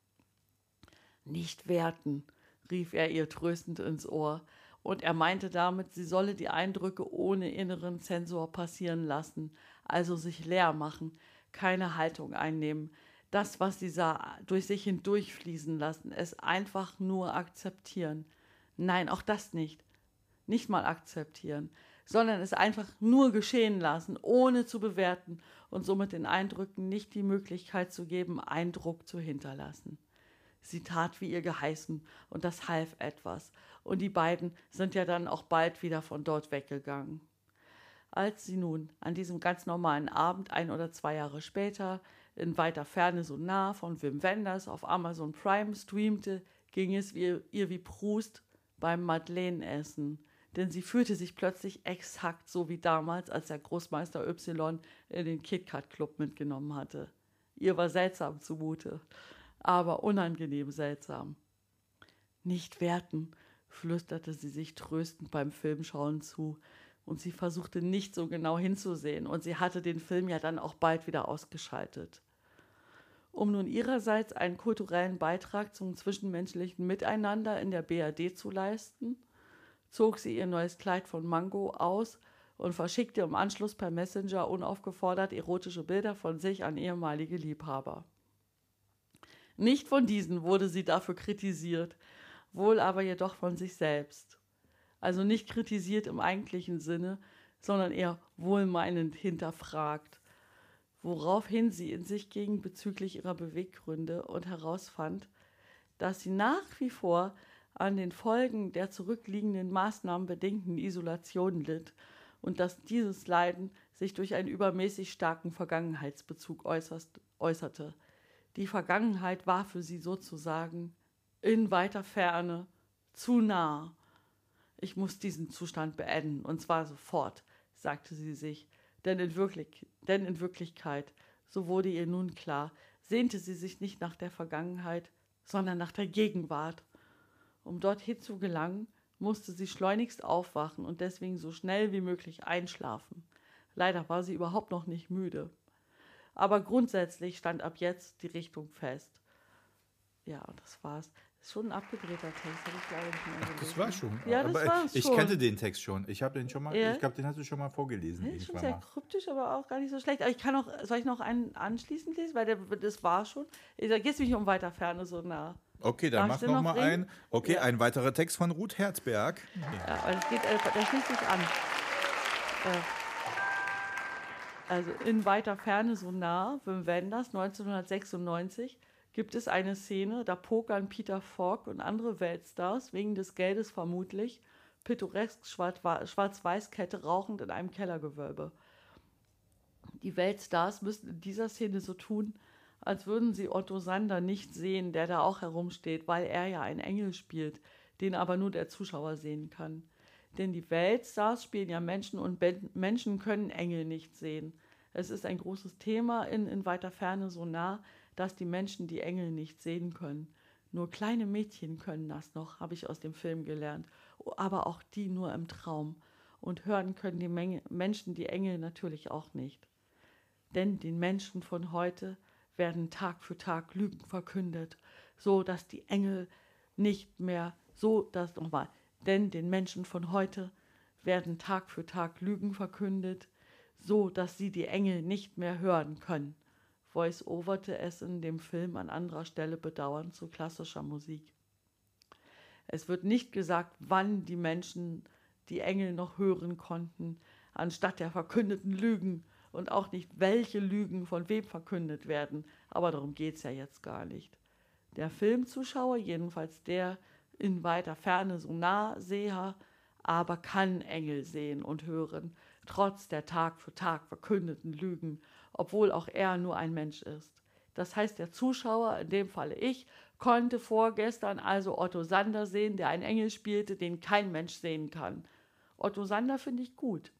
Nicht werten, rief er ihr tröstend ins Ohr, und er meinte damit, sie solle die Eindrücke ohne inneren Zensor passieren lassen, also sich leer machen, keine Haltung einnehmen, das, was sie sah, durch sich hindurchfließen lassen, es einfach nur akzeptieren. Nein, auch das nicht. Nicht mal akzeptieren, sondern es einfach nur geschehen lassen, ohne zu bewerten und somit den Eindrücken nicht die Möglichkeit zu geben, Eindruck zu hinterlassen. Sie tat wie ihr geheißen, und das half etwas, und die beiden sind ja dann auch bald wieder von dort weggegangen. Als sie nun an diesem ganz normalen Abend, ein oder zwei Jahre später, in weiter Ferne so nah von Wim Wenders auf Amazon Prime streamte, ging es ihr, wie Proust beim Madeleine-Essen, denn sie fühlte sich plötzlich exakt so wie damals, als der Großmeister Y in den KitKat Club mitgenommen hatte. Ihr war seltsam zumute, aber unangenehm seltsam. Nicht werten, flüsterte sie sich tröstend beim Filmschauen zu, und sie versuchte nicht so genau hinzusehen, und sie hatte den Film ja dann auch bald wieder ausgeschaltet. Um nun ihrerseits einen kulturellen Beitrag zum zwischenmenschlichen Miteinander in der BRD zu leisten, zog sie ihr neues Kleid von Mango aus und verschickte im Anschluss per Messenger unaufgefordert erotische Bilder von sich an ehemalige Liebhaber. Nicht von diesen wurde sie dafür kritisiert, wohl aber jedoch von sich selbst. Also nicht kritisiert im eigentlichen Sinne, sondern eher wohlmeinend hinterfragt, woraufhin sie in sich ging bezüglich ihrer Beweggründe und herausfand, dass sie nach wie vor an den Folgen der zurückliegenden Maßnahmen bedingten Isolation litt und dass dieses Leiden sich durch einen übermäßig starken Vergangenheitsbezug äußerst, äußerte. Die Vergangenheit war für sie sozusagen in weiter Ferne zu nah. Ich muss diesen Zustand beenden, und zwar sofort, sagte sie sich, denn in, Wirklich denn in Wirklichkeit, so wurde ihr nun klar, sehnte sie sich nicht nach der Vergangenheit, sondern nach der Gegenwart um dorthin zu gelangen, musste sie schleunigst aufwachen und deswegen so schnell wie möglich einschlafen. Leider war sie überhaupt noch nicht müde. Aber grundsätzlich stand ab jetzt die Richtung fest. Ja, das war's. Ist schon ein abgedrehter Text, habe ich glaube nicht mehr gelesen. Das war schon. Ja, das aber war's ich schon. kannte den Text schon. Ich habe den schon mal, Ja? ich glaube, den hast du schon mal vorgelesen. Das ist schon sehr mal. kryptisch, aber auch gar nicht so schlecht. Aber ich kann auch, soll ich noch einen anschließend lesen? Weil der, das war schon. Ich sage jetzt nicht um weiter Ferne so nah. Okay, dann Darf mach noch noch mal bringen? ein. Okay, Ja. ein weiterer Text von Ruth Herzberg. Ja, weil es geht, äh, der schließt sich an. Äh, also in weiter Ferne so nah, Wim Wenders, 1996, gibt es eine Szene, da pokern Peter Falk und andere Weltstars wegen des Geldes vermutlich pittoresk Schwarz- Schwarz-Weiß-Kette rauchend in einem Kellergewölbe. Die Weltstars müssen in dieser Szene so tun, als würden sie Otto Sander nicht sehen, der da auch herumsteht, weil er ja ein Engel spielt, den aber nur der Zuschauer sehen kann. Denn die Weltstars spielen ja Menschen und Ben- Menschen können Engel nicht sehen. Es ist ein großes Thema in, in weiter Ferne so nah, dass die Menschen die Engel nicht sehen können. Nur kleine Mädchen können das noch, habe ich aus dem Film gelernt, aber auch die nur im Traum. Und hören können die Menge, Menschen die Engel natürlich auch nicht. Denn den Menschen von heute werden Tag für Tag Lügen verkündet, so dass die Engel nicht mehr, so dass nochmal, denn den Menschen von heute werden Tag für Tag Lügen verkündet, so dass sie die Engel nicht mehr hören können. Voice-overte es in dem Film an anderer Stelle bedauernd zu klassischer Musik. Es wird nicht gesagt, wann die Menschen die Engel noch hören konnten, anstatt der verkündeten Lügen und auch nicht, welche Lügen von wem verkündet werden. Aber darum geht es ja jetzt gar nicht. Der Filmzuschauer, jedenfalls der in weiter Ferne so nah Seher, aber kann Engel sehen und hören, trotz der Tag für Tag verkündeten Lügen, obwohl auch er nur ein Mensch ist. Das heißt, der Zuschauer, in dem Falle ich, konnte vorgestern also Otto Sander sehen, der einen Engel spielte, den kein Mensch sehen kann. Otto Sander finde ich gut.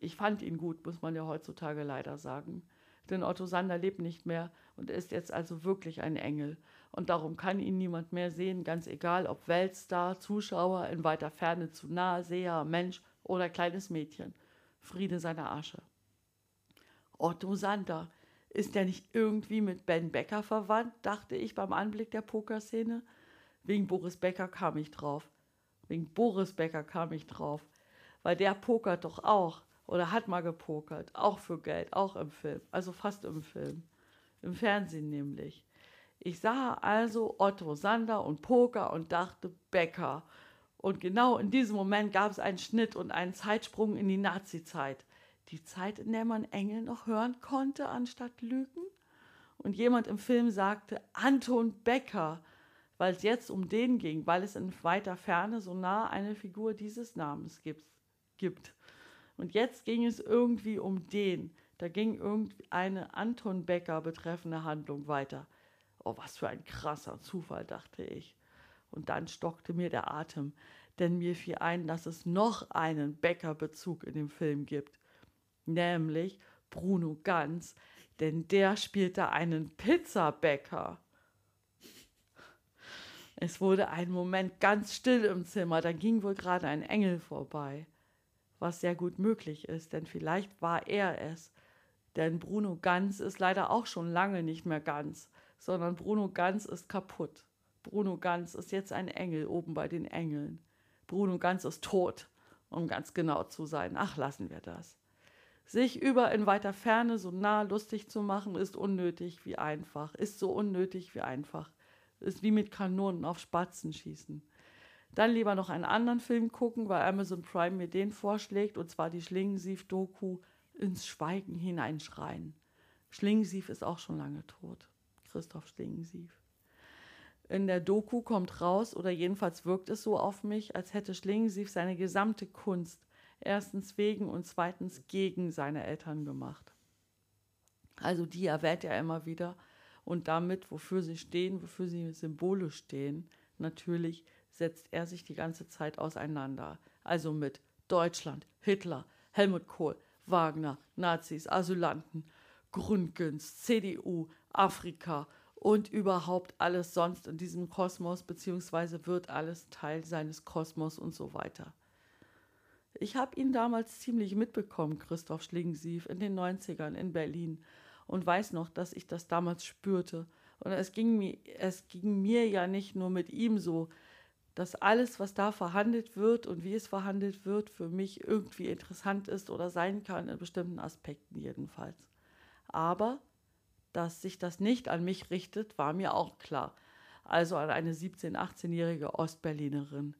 Ich fand ihn gut, muss man ja heutzutage leider sagen. Denn Otto Sander lebt nicht mehr und ist jetzt also wirklich ein Engel. Und darum kann ihn niemand mehr sehen, ganz egal, ob Weltstar, Zuschauer, in weiter Ferne zu nahe, Seher, Mensch oder kleines Mädchen. Friede seiner Asche. Otto Sander, ist der nicht irgendwie mit Ben Becker verwandt, dachte ich beim Anblick der Pokerszene. Wegen Boris Becker kam ich drauf. Wegen Boris Becker kam ich drauf. Weil der pokert doch auch. Oder hat mal gepokert. Auch für Geld. Auch im Film. Also fast im Film. Im Fernsehen nämlich. Ich sah also Otto Sander und Poker und dachte Becker. Und genau in diesem Moment gab es einen Schnitt und einen Zeitsprung in die Nazi-Zeit. Die Zeit, in der man Engel noch hören konnte, anstatt Lügen. Und jemand im Film sagte Anton Becker, weil es jetzt um den ging, weil es in weiter Ferne so nah eine Figur dieses Namens gibt. gibt. Und jetzt ging es irgendwie um den. Da ging irgendwie eine Anton Becker betreffende Handlung weiter. Oh, was für ein krasser Zufall, dachte ich. Und dann stockte mir der Atem, denn mir fiel ein, dass es noch einen Bäcker-Bezug in dem Film gibt, nämlich Bruno Ganz, denn der spielte einen Pizzabäcker. Es wurde ein Moment ganz still im Zimmer, da ging wohl gerade ein Engel vorbei, was sehr gut möglich ist, denn vielleicht war er es, denn Bruno Ganz ist leider auch schon lange nicht mehr ganz, sondern Bruno Ganz ist kaputt. Bruno Ganz ist jetzt ein Engel oben bei den Engeln. Bruno Ganz ist tot, um ganz genau zu sein. Ach, lassen wir das. Sich über in weiter Ferne so nah lustig zu machen, ist unnötig wie einfach, ist so unnötig wie einfach. Ist wie mit Kanonen auf Spatzen schießen. Dann lieber noch einen anderen Film gucken, weil Amazon Prime mir den vorschlägt, und zwar die Schlingensief-Doku ins Schweigen hineinschreien. Schlingensief ist auch schon lange tot. Christoph Schlingensief in der Doku kommt raus, oder jedenfalls wirkt es so auf mich, als hätte Schlingensief seine gesamte Kunst erstens wegen und zweitens gegen seine Eltern gemacht. Also die erwähnt er immer wieder und damit, wofür sie stehen, wofür sie symbolisch stehen, natürlich setzt er sich die ganze Zeit auseinander. Also mit Deutschland, Hitler, Helmut Kohl, Wagner, Nazis, Asylanten, Grundgens, CDU, Afrika und überhaupt alles sonst in diesem Kosmos, beziehungsweise wird alles Teil seines Kosmos und so weiter. Ich habe ihn damals ziemlich mitbekommen, Christoph Schlingensief, in den 90ern in Berlin und weiß noch, dass ich das damals spürte. Und es ging, mir, es ging mir ja nicht nur mit ihm so, dass alles, was da verhandelt wird und wie es verhandelt wird, für mich irgendwie interessant ist oder sein kann, in bestimmten Aspekten jedenfalls. Aber dass sich das nicht an mich richtet, war mir auch klar, also an eine 17-, 18-jährige Ostberlinerin,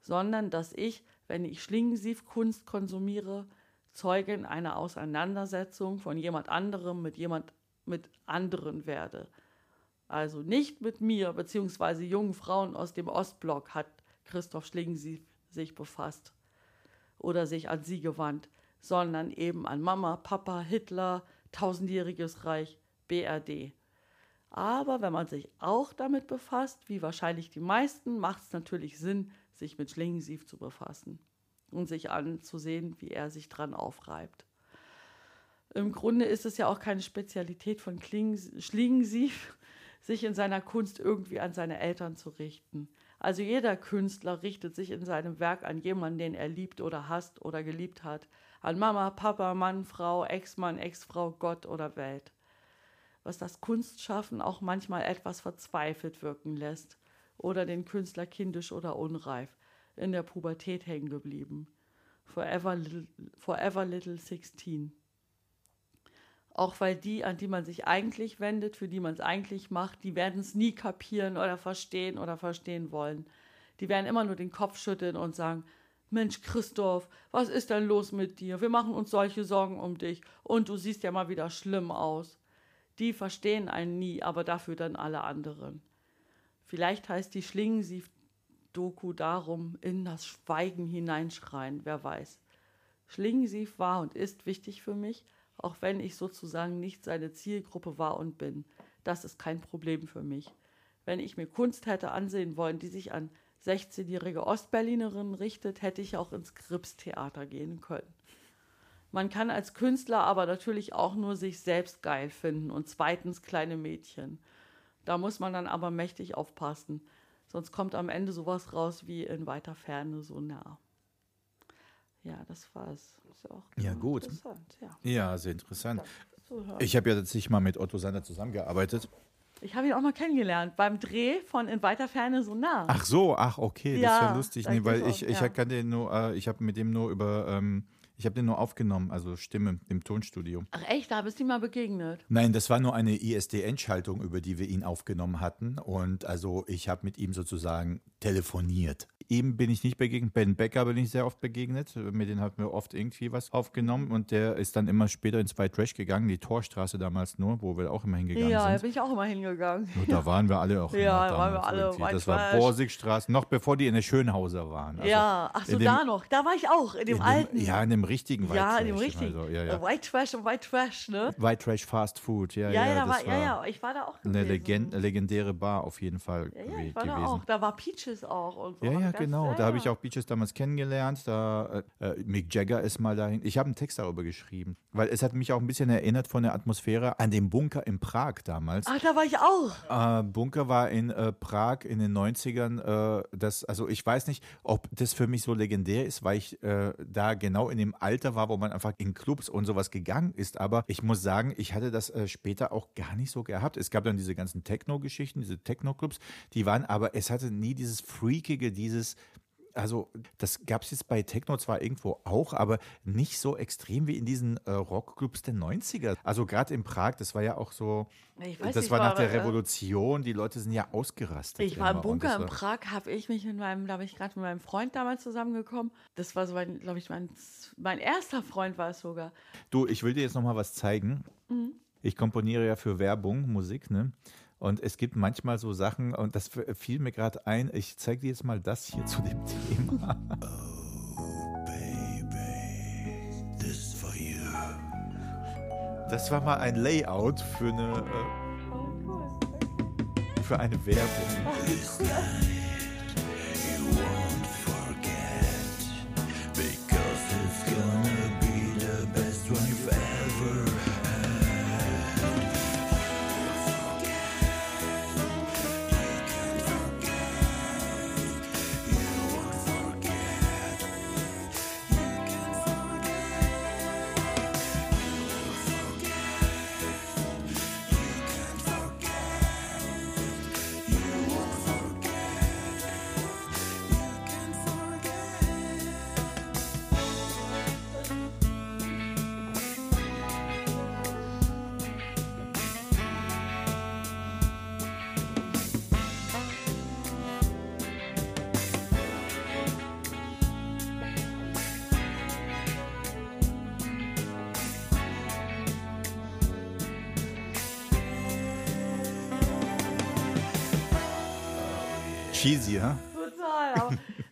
sondern dass ich, wenn ich Schlingensief-Kunst konsumiere, Zeugin einer Auseinandersetzung von jemand anderem mit jemand mit anderen werde. Also nicht mit mir, beziehungsweise jungen Frauen aus dem Ostblock hat Christoph Schlingensief sich befasst oder sich an sie gewandt, sondern eben an Mama, Papa, Hitler, tausendjähriges Reich, BRD. Aber wenn man sich auch damit befasst, wie wahrscheinlich die meisten, macht es natürlich Sinn, sich mit Schlingensief zu befassen und sich anzusehen, wie er sich dran aufreibt. Im Grunde ist es ja auch keine Spezialität von Schlingensief, sich in seiner Kunst irgendwie an seine Eltern zu richten. Also jeder Künstler richtet sich in seinem Werk an jemanden, den er liebt oder hasst oder geliebt hat. An Mama, Papa, Mann, Frau, Ex-Mann, Ex-Frau, Gott oder Welt was das Kunstschaffen auch manchmal etwas verzweifelt wirken lässt oder den Künstler kindisch oder unreif in der Pubertät hängen geblieben. Forever little, forever little 16. Auch weil die, an die man sich eigentlich wendet, für die man es eigentlich macht, die werden es nie kapieren oder verstehen oder verstehen wollen. Die werden immer nur den Kopf schütteln und sagen, Mensch, Christoph, was ist denn los mit dir? Wir machen uns solche Sorgen um dich und du siehst ja mal wieder schlimm aus. Die verstehen einen nie, aber dafür dann alle anderen. Vielleicht heißt die Schlingensief-Doku darum, in das Schweigen hineinschreien, wer weiß. Schlingensief war und ist wichtig für mich, auch wenn ich sozusagen nicht seine Zielgruppe war und bin. Das ist kein Problem für mich. Wenn ich mir Kunst hätte ansehen wollen, die sich an 16-jährige Ostberlinerinnen richtet, hätte ich auch ins Gripstheater gehen können. Man kann als Künstler aber natürlich auch nur sich selbst geil finden und zweitens kleine Mädchen. Da muss man dann aber mächtig aufpassen, sonst kommt am Ende sowas raus wie in weiter Ferne so nah. Ja, das war's. Ist ja, auch ja gut. Interessant, ja. ja, sehr interessant. Ich habe ja tatsächlich mal mit Otto Sander zusammengearbeitet. Ich habe ihn auch mal kennengelernt beim Dreh von In weiter Ferne so nah. Ach so, ach okay, das ist ja Ja, lustig, nee, ich weil ich, ich ja. kann den nur, äh, ich habe mit dem nur über, ähm, ich habe den nur aufgenommen, also Stimme im Tonstudio. Ach echt, da bist du ihm mal begegnet. Nein, das war nur eine ISDN-Schaltung, über die wir ihn aufgenommen hatten. Und also ich habe mit ihm sozusagen telefoniert. Ihm bin ich nicht begegnet, Ben Becker bin ich sehr oft begegnet. Mit denen hatten wir oft irgendwie was aufgenommen. Und der ist dann immer später ins White Trash gegangen, die Torstraße damals nur, wo wir auch immer hingegangen Ja, da sind. bin ich auch immer hingegangen. Und da waren wir alle auch. *laughs* Ja, da waren wir alle irgendwie. Das war. Borsigstraße, noch bevor die in der Schönhauser waren. Also ja, ach so, dem- da noch. Da war ich auch, in dem in alten. ja, in dem richtigen White ja, Trash. in dem richtigen. Also, ja, ja. White Trash und White Trash, ne? White Trash Fast Food, ja, Ja, ja. ja, da das war, ja, ja, ich war da auch eine gewesen. Legend, legendäre Bar auf jeden Fall Ja, ja, ich war da gewesen. auch. Da war Peaches auch und so. Ja, ja, genau. ja, Da habe ja. ich auch Beaches damals kennengelernt. Da äh, äh, Mick Jagger ist mal dahin. Ich habe einen Text darüber geschrieben, weil es hat mich auch ein bisschen erinnert von der Atmosphäre an den Bunker in Prag damals. Ach, da war ich auch. Äh, Bunker war in äh, Prag in den 90ern. Äh, das, also ich weiß nicht, ob das für mich so legendär ist, weil ich äh, da genau in dem Alter war, wo man einfach in Clubs und sowas gegangen ist. Aber ich muss sagen, ich hatte das äh, später auch gar nicht so gehabt. Es gab dann diese ganzen Techno-Geschichten, diese Techno-Clubs, die waren, aber es hatte nie dieses Freakige, dieses also das gab es jetzt bei Techno zwar irgendwo auch, aber nicht so extrem wie in diesen äh, Rockclubs der 90er. Also gerade in Prag, das war ja auch so, Ich weiß, das ich war nach der äh, Revolution, die Leute sind ja ausgerastet. Ich war im Bunker in war- Prag, habe ich mich mit meinem, bin ich gerade mit meinem Freund damals zusammengekommen. Das war so, glaube ich, mein, mein erster Freund war es sogar. Du, ich will dir jetzt noch mal was zeigen. Mhm. Ich komponiere ja für Werbung, Musik, ne? Und es gibt manchmal so Sachen, und das fiel mir gerade ein, ich zeige dir jetzt mal das hier zu dem *laughs* Thema. This for you. Das war mal ein Layout für eine, Oh, äh, für eine Werbung. *laughs*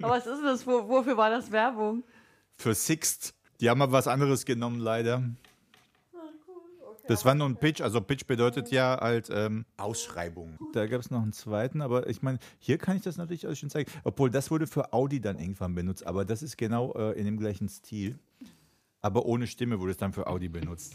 Aber, was ist das? Wo, wofür war das Werbung? Für Sixt. Die haben aber was anderes genommen, leider. Das war nur ein Pitch, also Pitch bedeutet ja halt ähm, Ausschreibung. Da gab es noch einen zweiten, aber ich meine, hier kann ich das natürlich auch schon zeigen. Obwohl, das wurde für Audi dann irgendwann benutzt, aber das ist genau äh, in dem gleichen Stil. Aber ohne Stimme wurde es dann für Audi benutzt.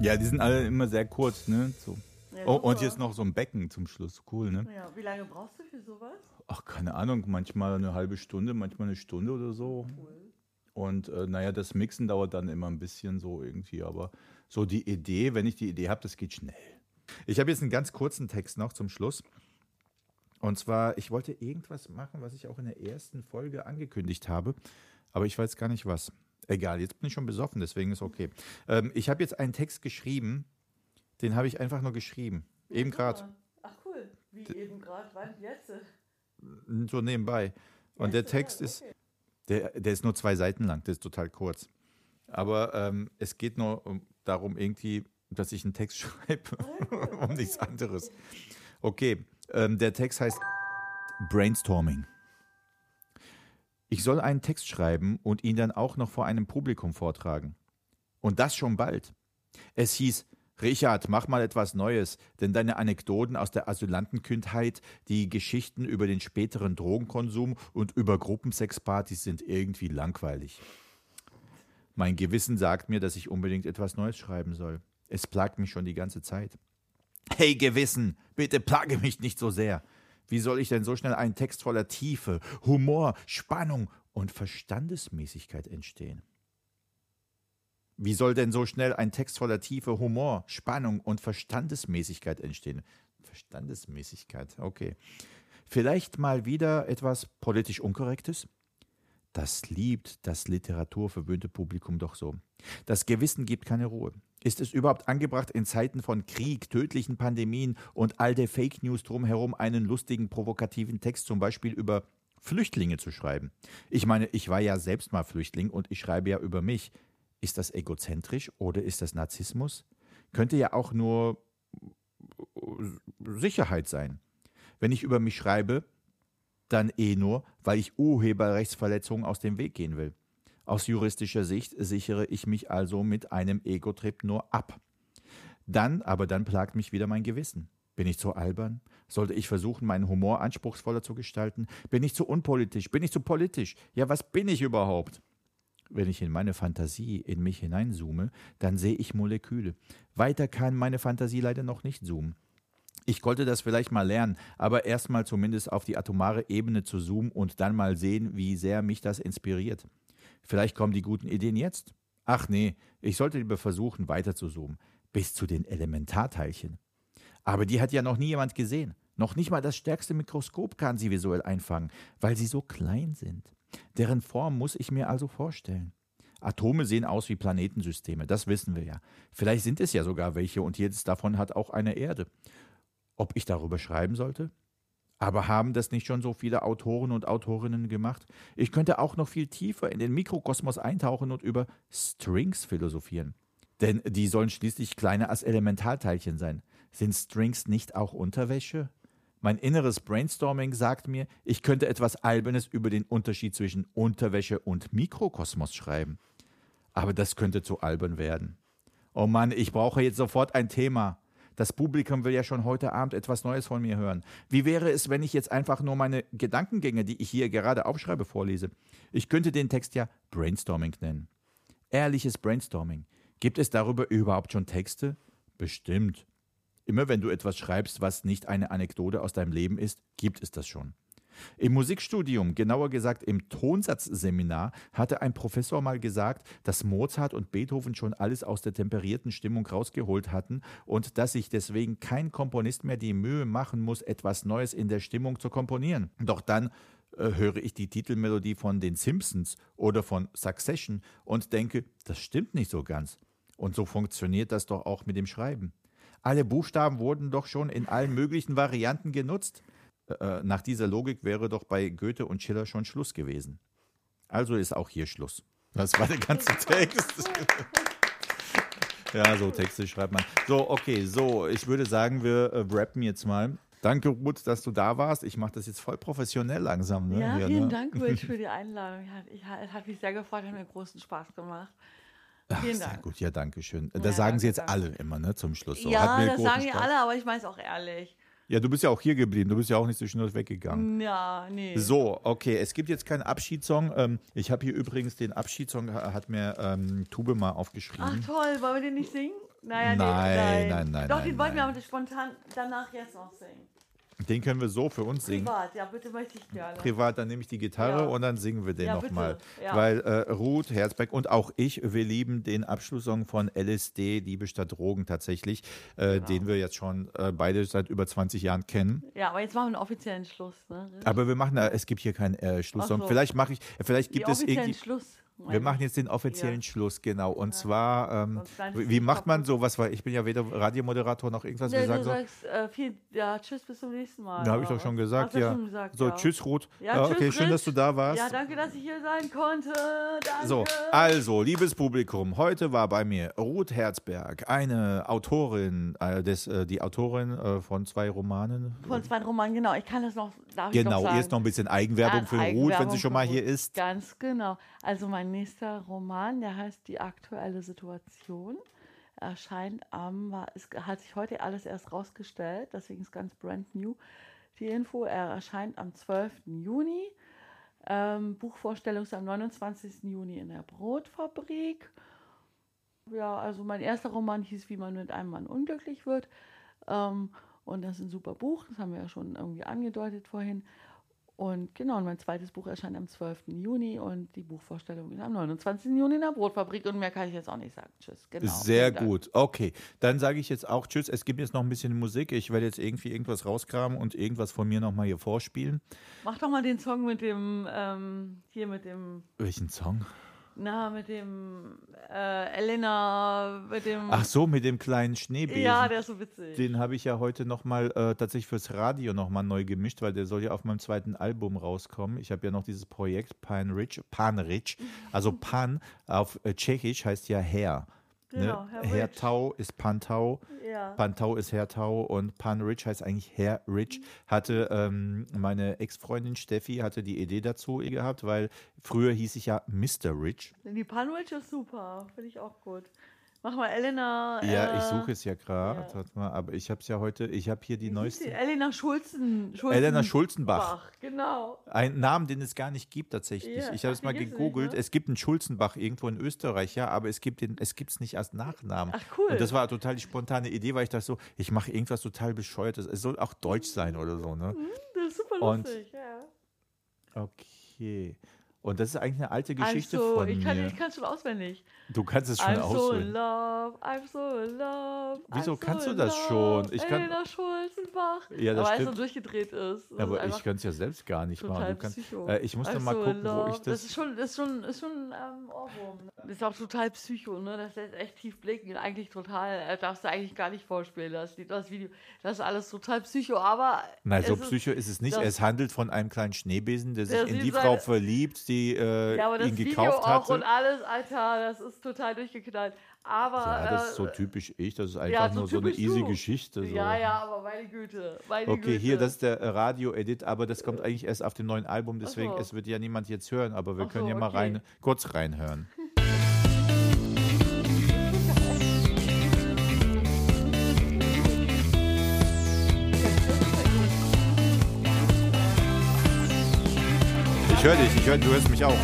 Ja, die sind alle immer sehr kurz, ne? So. Ja, Oh, und jetzt noch so ein Becken zum Schluss. Cool, ne? Ja, wie lange brauchst du für sowas? Ach, keine Ahnung, manchmal eine halbe Stunde, manchmal eine Stunde oder so. Und äh, naja, das Mixen dauert dann immer ein bisschen so irgendwie, aber so die Idee, wenn ich die Idee habe, das geht schnell. Ich habe jetzt einen ganz kurzen Text noch zum Schluss. Und zwar, ich wollte irgendwas machen, was ich auch in der ersten Folge angekündigt habe, aber ich weiß gar nicht was. Egal, jetzt bin ich schon besoffen, deswegen ist okay. Ähm, ich habe jetzt einen Text geschrieben, den habe ich einfach nur geschrieben. Eben gerade. Ach cool. Wie eben gerade, wann? Jetzt? so nebenbei. Und der Text ist, der, der ist nur zwei Seiten lang, der ist total kurz. Aber ähm, es geht nur um, darum, irgendwie dass ich einen Text *laughs* schreibe, um nichts anderes. Okay, ähm, der Text heißt Brainstorming. Ich soll einen Text schreiben und ihn dann auch noch vor einem Publikum vortragen. Und das schon bald. Es hieß, Richard, mach mal etwas Neues, denn deine Anekdoten aus der Asylantenkindheit, die Geschichten über den späteren Drogenkonsum und über Gruppensexpartys sind irgendwie langweilig. Mein Gewissen sagt mir, dass ich unbedingt etwas Neues schreiben soll. Es plagt mich schon die ganze Zeit. Hey Gewissen, bitte plage mich nicht so sehr. Wie soll ich denn so schnell einen Text voller Tiefe, Humor, Spannung und Verstandesmäßigkeit entstehen? Wie soll denn so schnell ein Text voller Tiefe, Humor, Spannung und Verstandesmäßigkeit entstehen? Verstandesmäßigkeit, okay. Vielleicht mal wieder etwas politisch Unkorrektes? Das liebt das literaturverwöhnte Publikum doch so. Das Gewissen gibt keine Ruhe. Ist es überhaupt angebracht, in Zeiten von Krieg, tödlichen Pandemien und all der Fake News drumherum einen lustigen, provokativen Text zum Beispiel über Flüchtlinge zu schreiben? Ich meine, ich war ja selbst mal Flüchtling und ich schreibe ja über mich. Ist das egozentrisch oder ist das Narzissmus? Könnte ja auch nur Sicherheit sein. Wenn ich über mich schreibe, dann eh nur, weil ich Urheberrechtsverletzungen aus dem Weg gehen will. Aus juristischer Sicht sichere ich mich also mit einem Ego-Trip nur ab. Dann, aber dann plagt mich wieder mein Gewissen. Bin ich zu albern? Sollte ich versuchen, meinen Humor anspruchsvoller zu gestalten? Bin ich zu unpolitisch? Bin ich zu politisch? Ja, was bin ich überhaupt? Wenn ich in meine Fantasie in mich hineinzoome, dann sehe ich Moleküle. Weiter kann meine Fantasie leider noch nicht zoomen. Ich konnte das vielleicht mal lernen, aber erstmal zumindest auf die atomare Ebene zu zoomen und dann mal sehen, wie sehr mich das inspiriert. Vielleicht kommen die guten Ideen jetzt. Ach nee, ich sollte lieber versuchen, weiter zu zoomen. Bis zu den Elementarteilchen. Aber die hat ja noch nie jemand gesehen. Noch nicht mal das stärkste Mikroskop kann sie visuell einfangen, weil sie so klein sind. Deren Form muss ich mir also vorstellen. Atome sehen aus wie Planetensysteme, das wissen wir ja. Vielleicht sind es ja sogar welche und jedes davon hat auch eine Erde. Ob ich darüber schreiben sollte? Aber haben das nicht schon so viele Autoren und Autorinnen gemacht? Ich könnte auch noch viel tiefer in den Mikrokosmos eintauchen und über Strings philosophieren. Denn die sollen schließlich kleiner als Elementarteilchen sein. Sind Strings nicht auch Unterwäsche? Mein inneres Brainstorming sagt mir, ich könnte etwas Albernes über den Unterschied zwischen Unterwäsche und Mikrokosmos schreiben. Aber das könnte zu albern werden. Oh Mann, ich brauche jetzt sofort ein Thema. Das Publikum will ja schon heute Abend etwas Neues von mir hören. Wie wäre es, wenn ich jetzt einfach nur meine Gedankengänge, die ich hier gerade aufschreibe, vorlese? Ich könnte den Text ja Brainstorming nennen. Ehrliches Brainstorming. Gibt es darüber überhaupt schon Texte? Bestimmt. Immer wenn du etwas schreibst, was nicht eine Anekdote aus deinem Leben ist, gibt es das schon. Im Musikstudium, genauer gesagt im Tonsatzseminar, hatte ein Professor mal gesagt, dass Mozart und Beethoven schon alles aus der temperierten Stimmung rausgeholt hatten und dass sich deswegen kein Komponist mehr die Mühe machen muss, etwas Neues in der Stimmung zu komponieren. Doch dann äh, höre ich die Titelmelodie von den Simpsons oder von Succession und denke, das stimmt nicht so ganz. Und so funktioniert das doch auch mit dem Schreiben. Alle Buchstaben wurden doch schon in allen möglichen Varianten genutzt. Äh, nach dieser Logik wäre doch bei Goethe und Schiller schon Schluss gewesen. Also ist auch hier Schluss. Das war der ganze *laughs* Text. ja, so Texte schreibt man. So, okay, so, ich würde sagen, wir äh, rappen jetzt mal. Danke, Ruth, dass du da warst. Ich mache das jetzt voll professionell langsam. Ne? Ja, Hier, vielen ne? Dank, Rich, für die *laughs* Einladung. Ich, hat, hat mich sehr gefreut, hat mir großen Spaß gemacht. Ach, Vielen sehr Dank. gut, ja, danke schön. Ja, Das sagen sie jetzt danke. alle immer, ne, zum Schluss. So, ja, das sagen die alle, aber ich meine es auch ehrlich. Ja, du bist ja auch hier geblieben. Du bist ja auch nicht so schnell weggegangen. Ja, nee. So, okay, es gibt jetzt keinen Abschiedssong. Ähm, ich habe hier übrigens den Abschiedssong, ha- hat mir ähm, Tube mal Ach aufgeschrieben. toll, wollen wir den nicht singen? Naja, Nein, nee, nein, nein, Doch, nein, den wollten wir nein. aber spontan danach jetzt noch singen. Den können wir so für uns singen. Privat, ja, bitte möchte ich gerne. Privat, dann nehme ich die Gitarre Ja. und dann singen wir den Ja, nochmal. ja. Weil äh, Ruth, Herzberg und auch ich, wir lieben den Abschlusssong von LSD, Liebe statt Drogen tatsächlich, äh, Genau. den wir jetzt schon äh, beide seit über 20 Jahren kennen. Ja, aber jetzt machen wir einen offiziellen Schluss. Ne? Aber wir machen, es gibt hier keinen äh, Schlusssong. So. Vielleicht mache ich, vielleicht Die gibt es offiziellen irgendwie. Schluss. Wir machen jetzt den offiziellen Ja. Schluss, genau. Und zwar, ähm, wie macht man sowas? Weil ich bin ja weder Radiomoderator noch irgendwas. Nee, wir du sagen so, sagst äh, viel, ja, tschüss, bis zum nächsten Mal. da habe ich doch schon gesagt, ja. schon gesagt, so, ja. tschüss, Ruth. Ja, Ja, tschüss, okay, schön, Rich. dass du da warst. Ja, danke, dass ich hier sein konnte. Danke. So, also, liebes Publikum, heute war bei mir Ruth Herzberg, eine Autorin, äh, des, äh, die Autorin äh, von zwei Romanen. Von zwei Romanen, genau. Ich kann das noch, darf ich noch Genau, sagen. jetzt noch ein bisschen Eigenwerbung Ja, für Ruth, wenn Eigenwerbung sie schon mal hier ist. Ganz genau. Also mein nächster Roman, der heißt Die aktuelle Situation, erscheint am, war, es hat sich heute alles erst rausgestellt, deswegen ist ganz brand new die Info. Er erscheint am 12. Juni. Ähm, Buchvorstellung ist am 29. Juni in der Brotfabrik. Ja, also mein erster Roman hieß Wie man mit einem Mann unglücklich wird. Ähm, und das ist ein super Buch, das haben wir ja schon irgendwie angedeutet vorhin. Und genau, und mein zweites Buch erscheint am 12. Juni und die Buchvorstellung ist am 29. Juni in der Brotfabrik. Und mehr kann ich jetzt auch nicht sagen. Tschüss. Genau. Sehr gut. Okay, dann sage ich jetzt auch Tschüss. Es gibt jetzt noch ein bisschen Musik. Ich werde jetzt irgendwie irgendwas rauskramen und irgendwas von mir nochmal hier vorspielen. Mach doch mal den Song mit dem, ähm, hier mit dem, Welchen Song? Na, mit dem, äh, Elena, mit dem. Ach so, mit dem kleinen Schneebesen. Ja, der ist so witzig. Den habe ich ja heute nochmal äh, tatsächlich fürs Radio nochmal neu gemischt, weil der soll ja auf meinem zweiten Album rauskommen. Ich habe ja noch dieses Projekt Pan Rich, Pan Rich, also Pan auf äh, Tschechisch heißt ja Herr. Genau, ne? Herr Herr Rich. Tau ist Pantau, Ja. Pantau ist Herr Tau und Pan Rich heißt eigentlich Herr Rich. Hatte ähm, meine Ex-Freundin Steffi hatte die Idee dazu gehabt, weil früher hieß ich ja Mr. Rich. Die Panwitch ist super. Finde ich auch gut. Mach mal Elena. Ja, äh, ich suche es ja gerade, ja. warte mal, aber ich habe es ja heute, ich habe hier die wie neueste. Elena Schulzen. Schulzen Elena Schulzenbach. Bach, Genau. Ein Namen, den es gar nicht gibt tatsächlich. Ja, ich habe es mal gibt's gegoogelt. nicht, ne? Es gibt einen Schulzenbach irgendwo in Österreich, ja, aber es gibt den, es gibt es nicht als Nachnamen. Ach, cool. Und das war total die spontane Idee, weil ich dachte so, ich mache irgendwas total bescheuertes. Es soll auch deutsch sein oder so, ne? Das ist super Und- lustig. Ja. Okay. Und das ist eigentlich eine alte Geschichte also, von ich kann, mir. ich kann schon auswendig. du kannst es schon I'm so auswendig. love, I'm so in love. Wieso I'm so kannst du in das love. schon? Ich kann- Elena Schulzenbach. Ja, das Aber weil es so durchgedreht ist. Das Aber ist ich kann es ja selbst gar nicht machen. Du kannst, äh, ich muss I'm doch mal so gucken, wo ich Das das. ist schon, das ist schon, ist schon ähm, Ohrwurm. Das ist auch total psycho, ne? Das lässt echt tief blicken. Eigentlich total, äh, darfst du eigentlich gar nicht vorspielen, das, das Video. Das ist alles total psycho, aber. Nein, so es ist- psycho ist es nicht. Es handelt von einem kleinen Schneebesen, der sich in die Frau verliebt, die äh, Ja, aber das ihn Video gekauft auch hatte. und alles, Alter, das ist total durchgeknallt. Aber. Ja, das ist so äh, typisch ich. Das ist einfach ja, so nur so eine easy du. Geschichte. So. Ja, ja, aber meine Güte. Meine Okay, Güte. hier, das ist der äh, Radio-Edit, aber das kommt eigentlich erst auf dem neuen Album, deswegen, so. es wird ja niemand jetzt hören, aber wir Ach können so, ja mal okay. rein, kurz reinhören. Ich höre dich, ich höre, du hörst mich auch.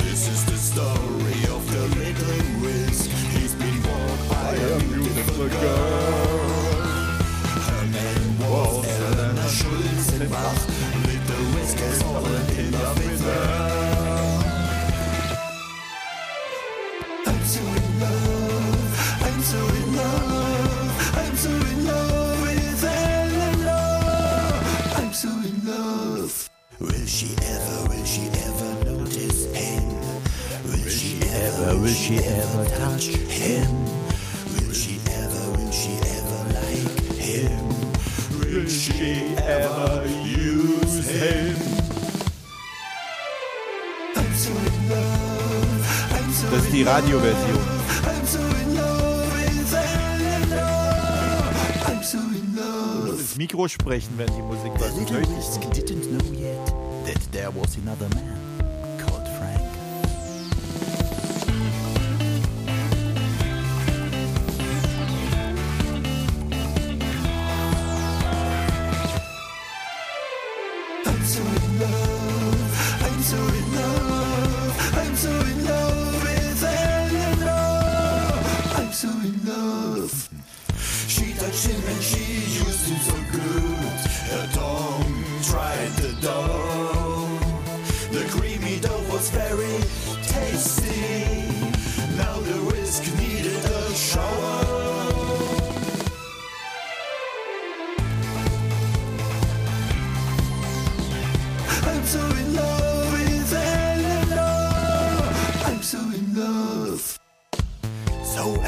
This is the story of the little risk. He's been bought by a beautiful girl. Her name was Elena Schulzenbach. Little risk has fallen in love with her. Will she ever touch him? Will she ever, will she ever like him? Will she ever use him? I'm so in love. I'm so Das ist die Radioversion. I'm so in love with Elena. I'm so in love. Das Mikro sprechen, wenn die Musik was möchte. didn't know yet that there was another man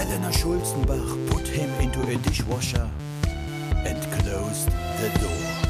So Elena Schulzenbach put him into a dishwasher and closed the door.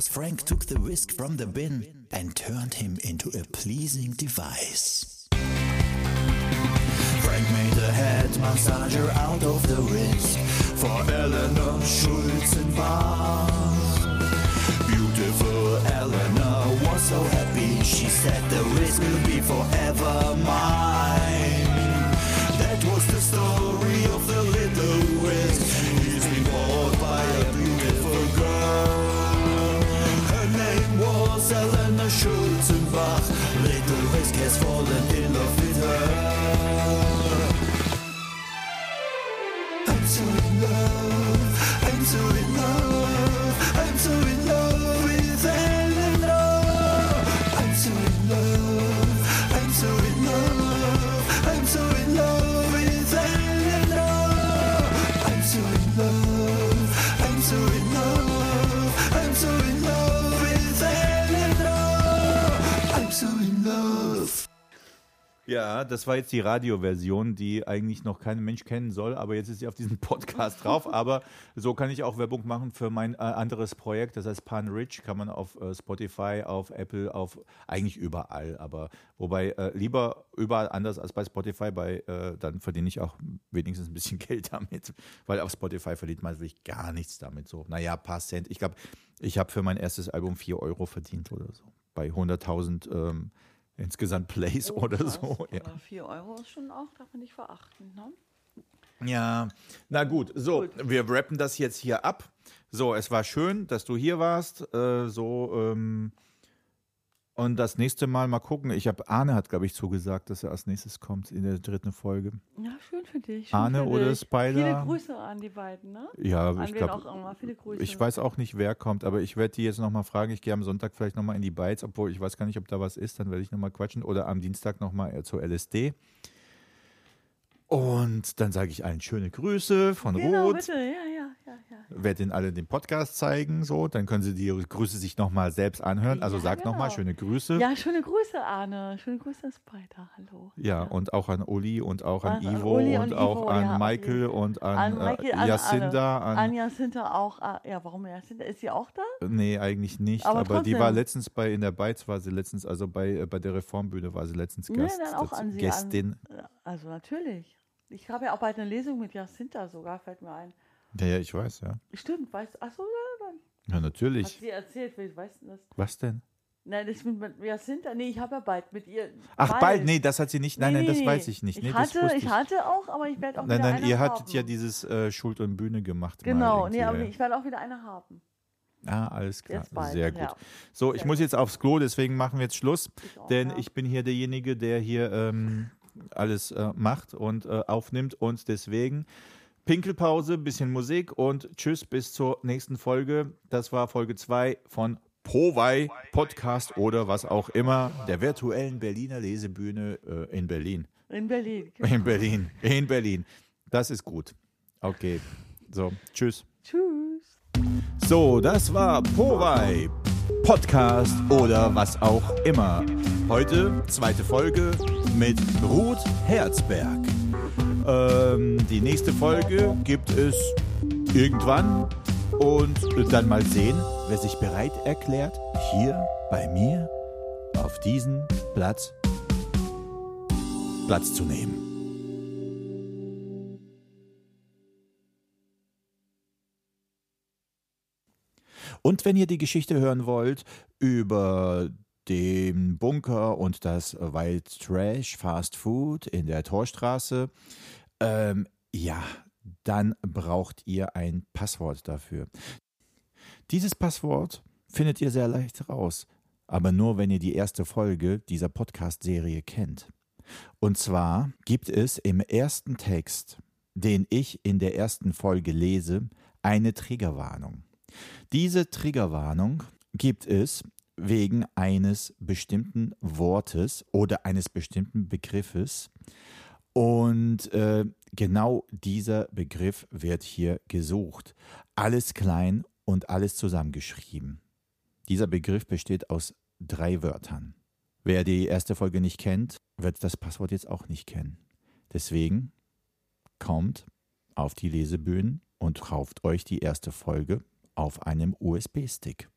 Because Frank took the whisk from the bin and turned him into a pleasing device. Frank made a head massager out of the wrist for Eleanor Schulzenbach. Ja, das war jetzt die Radioversion, die eigentlich noch kein Mensch kennen soll, aber jetzt ist sie auf diesem Podcast *laughs* drauf. Aber so kann ich auch Werbung machen für mein äh, anderes Projekt, das heißt Pan Rich, kann man auf äh, Spotify, auf Apple, auf eigentlich überall. Aber wobei äh, lieber überall anders als bei Spotify, bei äh, dann verdiene ich auch wenigstens ein bisschen *laughs* Geld damit, weil auf Spotify verdient man wirklich gar nichts damit. So, naja, ein paar Cent. Ich glaube, ich habe für mein erstes Album 4 Euro verdient oder so. Bei 100.000 ähm, insgesamt Plays Oh, oder krass. so. Ja. Oder 4 Euro ist schon auch, darf man nicht verachten. Ne? Ja, na gut, so, wir rappen das jetzt hier ab. So, es war schön, dass du hier warst. Äh, so, ähm, und das nächste Mal mal gucken. Ich habe Arne hat, glaube ich, zugesagt, dass er als nächstes kommt in der dritten Folge. Ja, schön für dich. Schön Arne für oder dich. Spider? Viele Grüße an die beiden, ne? Ja, An ich glaube, ich weiß auch nicht, wer kommt, aber ich werde die jetzt nochmal fragen. Ich gehe am Sonntag vielleicht nochmal in die Bites, obwohl ich weiß gar nicht, ob da was ist. Dann werde ich nochmal quatschen. Oder am Dienstag nochmal zur LSD. Und dann sage ich allen schöne Grüße von Genau, Ruth. bitte. Ja, ja, ja, ja. werde Ihnen alle den Podcast zeigen, so, dann können Sie die Grüße sich nochmal selbst anhören. Also Ja, sag genau. nochmal schöne Grüße. Ja, schöne Grüße, Arne. Schöne Grüße an Spider. Hallo. Ja, und auch an Uli und auch an An- Ivo und, und auch Ivo, an ja, Michael und an, An Michael, äh, an Jacinda. An, An Jacinta auch. ah, Ja, warum Jacinta? Ist sie auch da? nee, eigentlich nicht. Aber Aber, die war letztens bei, in der Bites war sie letztens, also bei, äh, bei der Reformbühne war sie letztens Nee, Gast. dann auch an sie. Gästin. Also natürlich. Ich habe ja auch bald eine Lesung mit Jacinta sogar, fällt mir ein. Ja, ja, ich weiß, ja. Stimmt, weißt du? Achso, ja, dann Ja, hat natürlich. sie erzählt, wie weißt du das? Was denn? Nein, das mit, mit Jacinta, nee, ich habe ja bald mit ihr. Ach, bald? Nee, das hat sie nicht. Nein, nein, das weiß ich nicht. Ich, Nee, das hatte, wusste ich hatte auch, aber ich werde auch Nein, wieder nein, eine ihr haben. hattet ja dieses äh, Schuld und Bühne gemacht. Genau, nee, aber ja. ich werde auch wieder eine haben. Ah, alles klar. Bald, Sehr gut. ja. So, ich muss jetzt aufs Klo, deswegen machen wir jetzt Schluss. Ich auch, denn ja. ich bin hier derjenige, der hier ähm, alles äh, macht und äh, aufnimmt. Und deswegen Pinkelpause, bisschen Musik und tschüss bis zur nächsten Folge. Das war Folge 2 von Powei Podcast oder was auch immer, der virtuellen Berliner Lesebühne äh, in Berlin. In Berlin. In Berlin. In Berlin. Das ist gut. Okay. So, tschüss. Tschüss. So, das war Powei Podcast oder was auch immer. Heute zweite Folge mit Ruth Herzberg. Ähm, die nächste Folge gibt es irgendwann und dann mal sehen, wer sich bereit erklärt, hier bei mir auf diesen Platz Platz zu nehmen. Und wenn ihr die Geschichte hören wollt über den Bunker und das Wild Trash Fast Food in der Torstraße, ähm, ja, dann braucht ihr ein Passwort dafür. Dieses Passwort findet ihr sehr leicht raus, aber nur wenn ihr die erste Folge dieser Podcast-Serie kennt. Und zwar gibt es im ersten Text, den ich in der ersten Folge lese, eine Triggerwarnung. Diese Triggerwarnung gibt es wegen eines bestimmten Wortes oder eines bestimmten Begriffes. Und äh, genau dieser Begriff wird hier gesucht. Alles klein und alles zusammengeschrieben. Dieser Begriff besteht aus drei Wörtern. Wer die erste Folge nicht kennt, wird das Passwort jetzt auch nicht kennen. Deswegen kommt auf die Lesebühnen und kauft euch die erste Folge auf einem USB-Stick.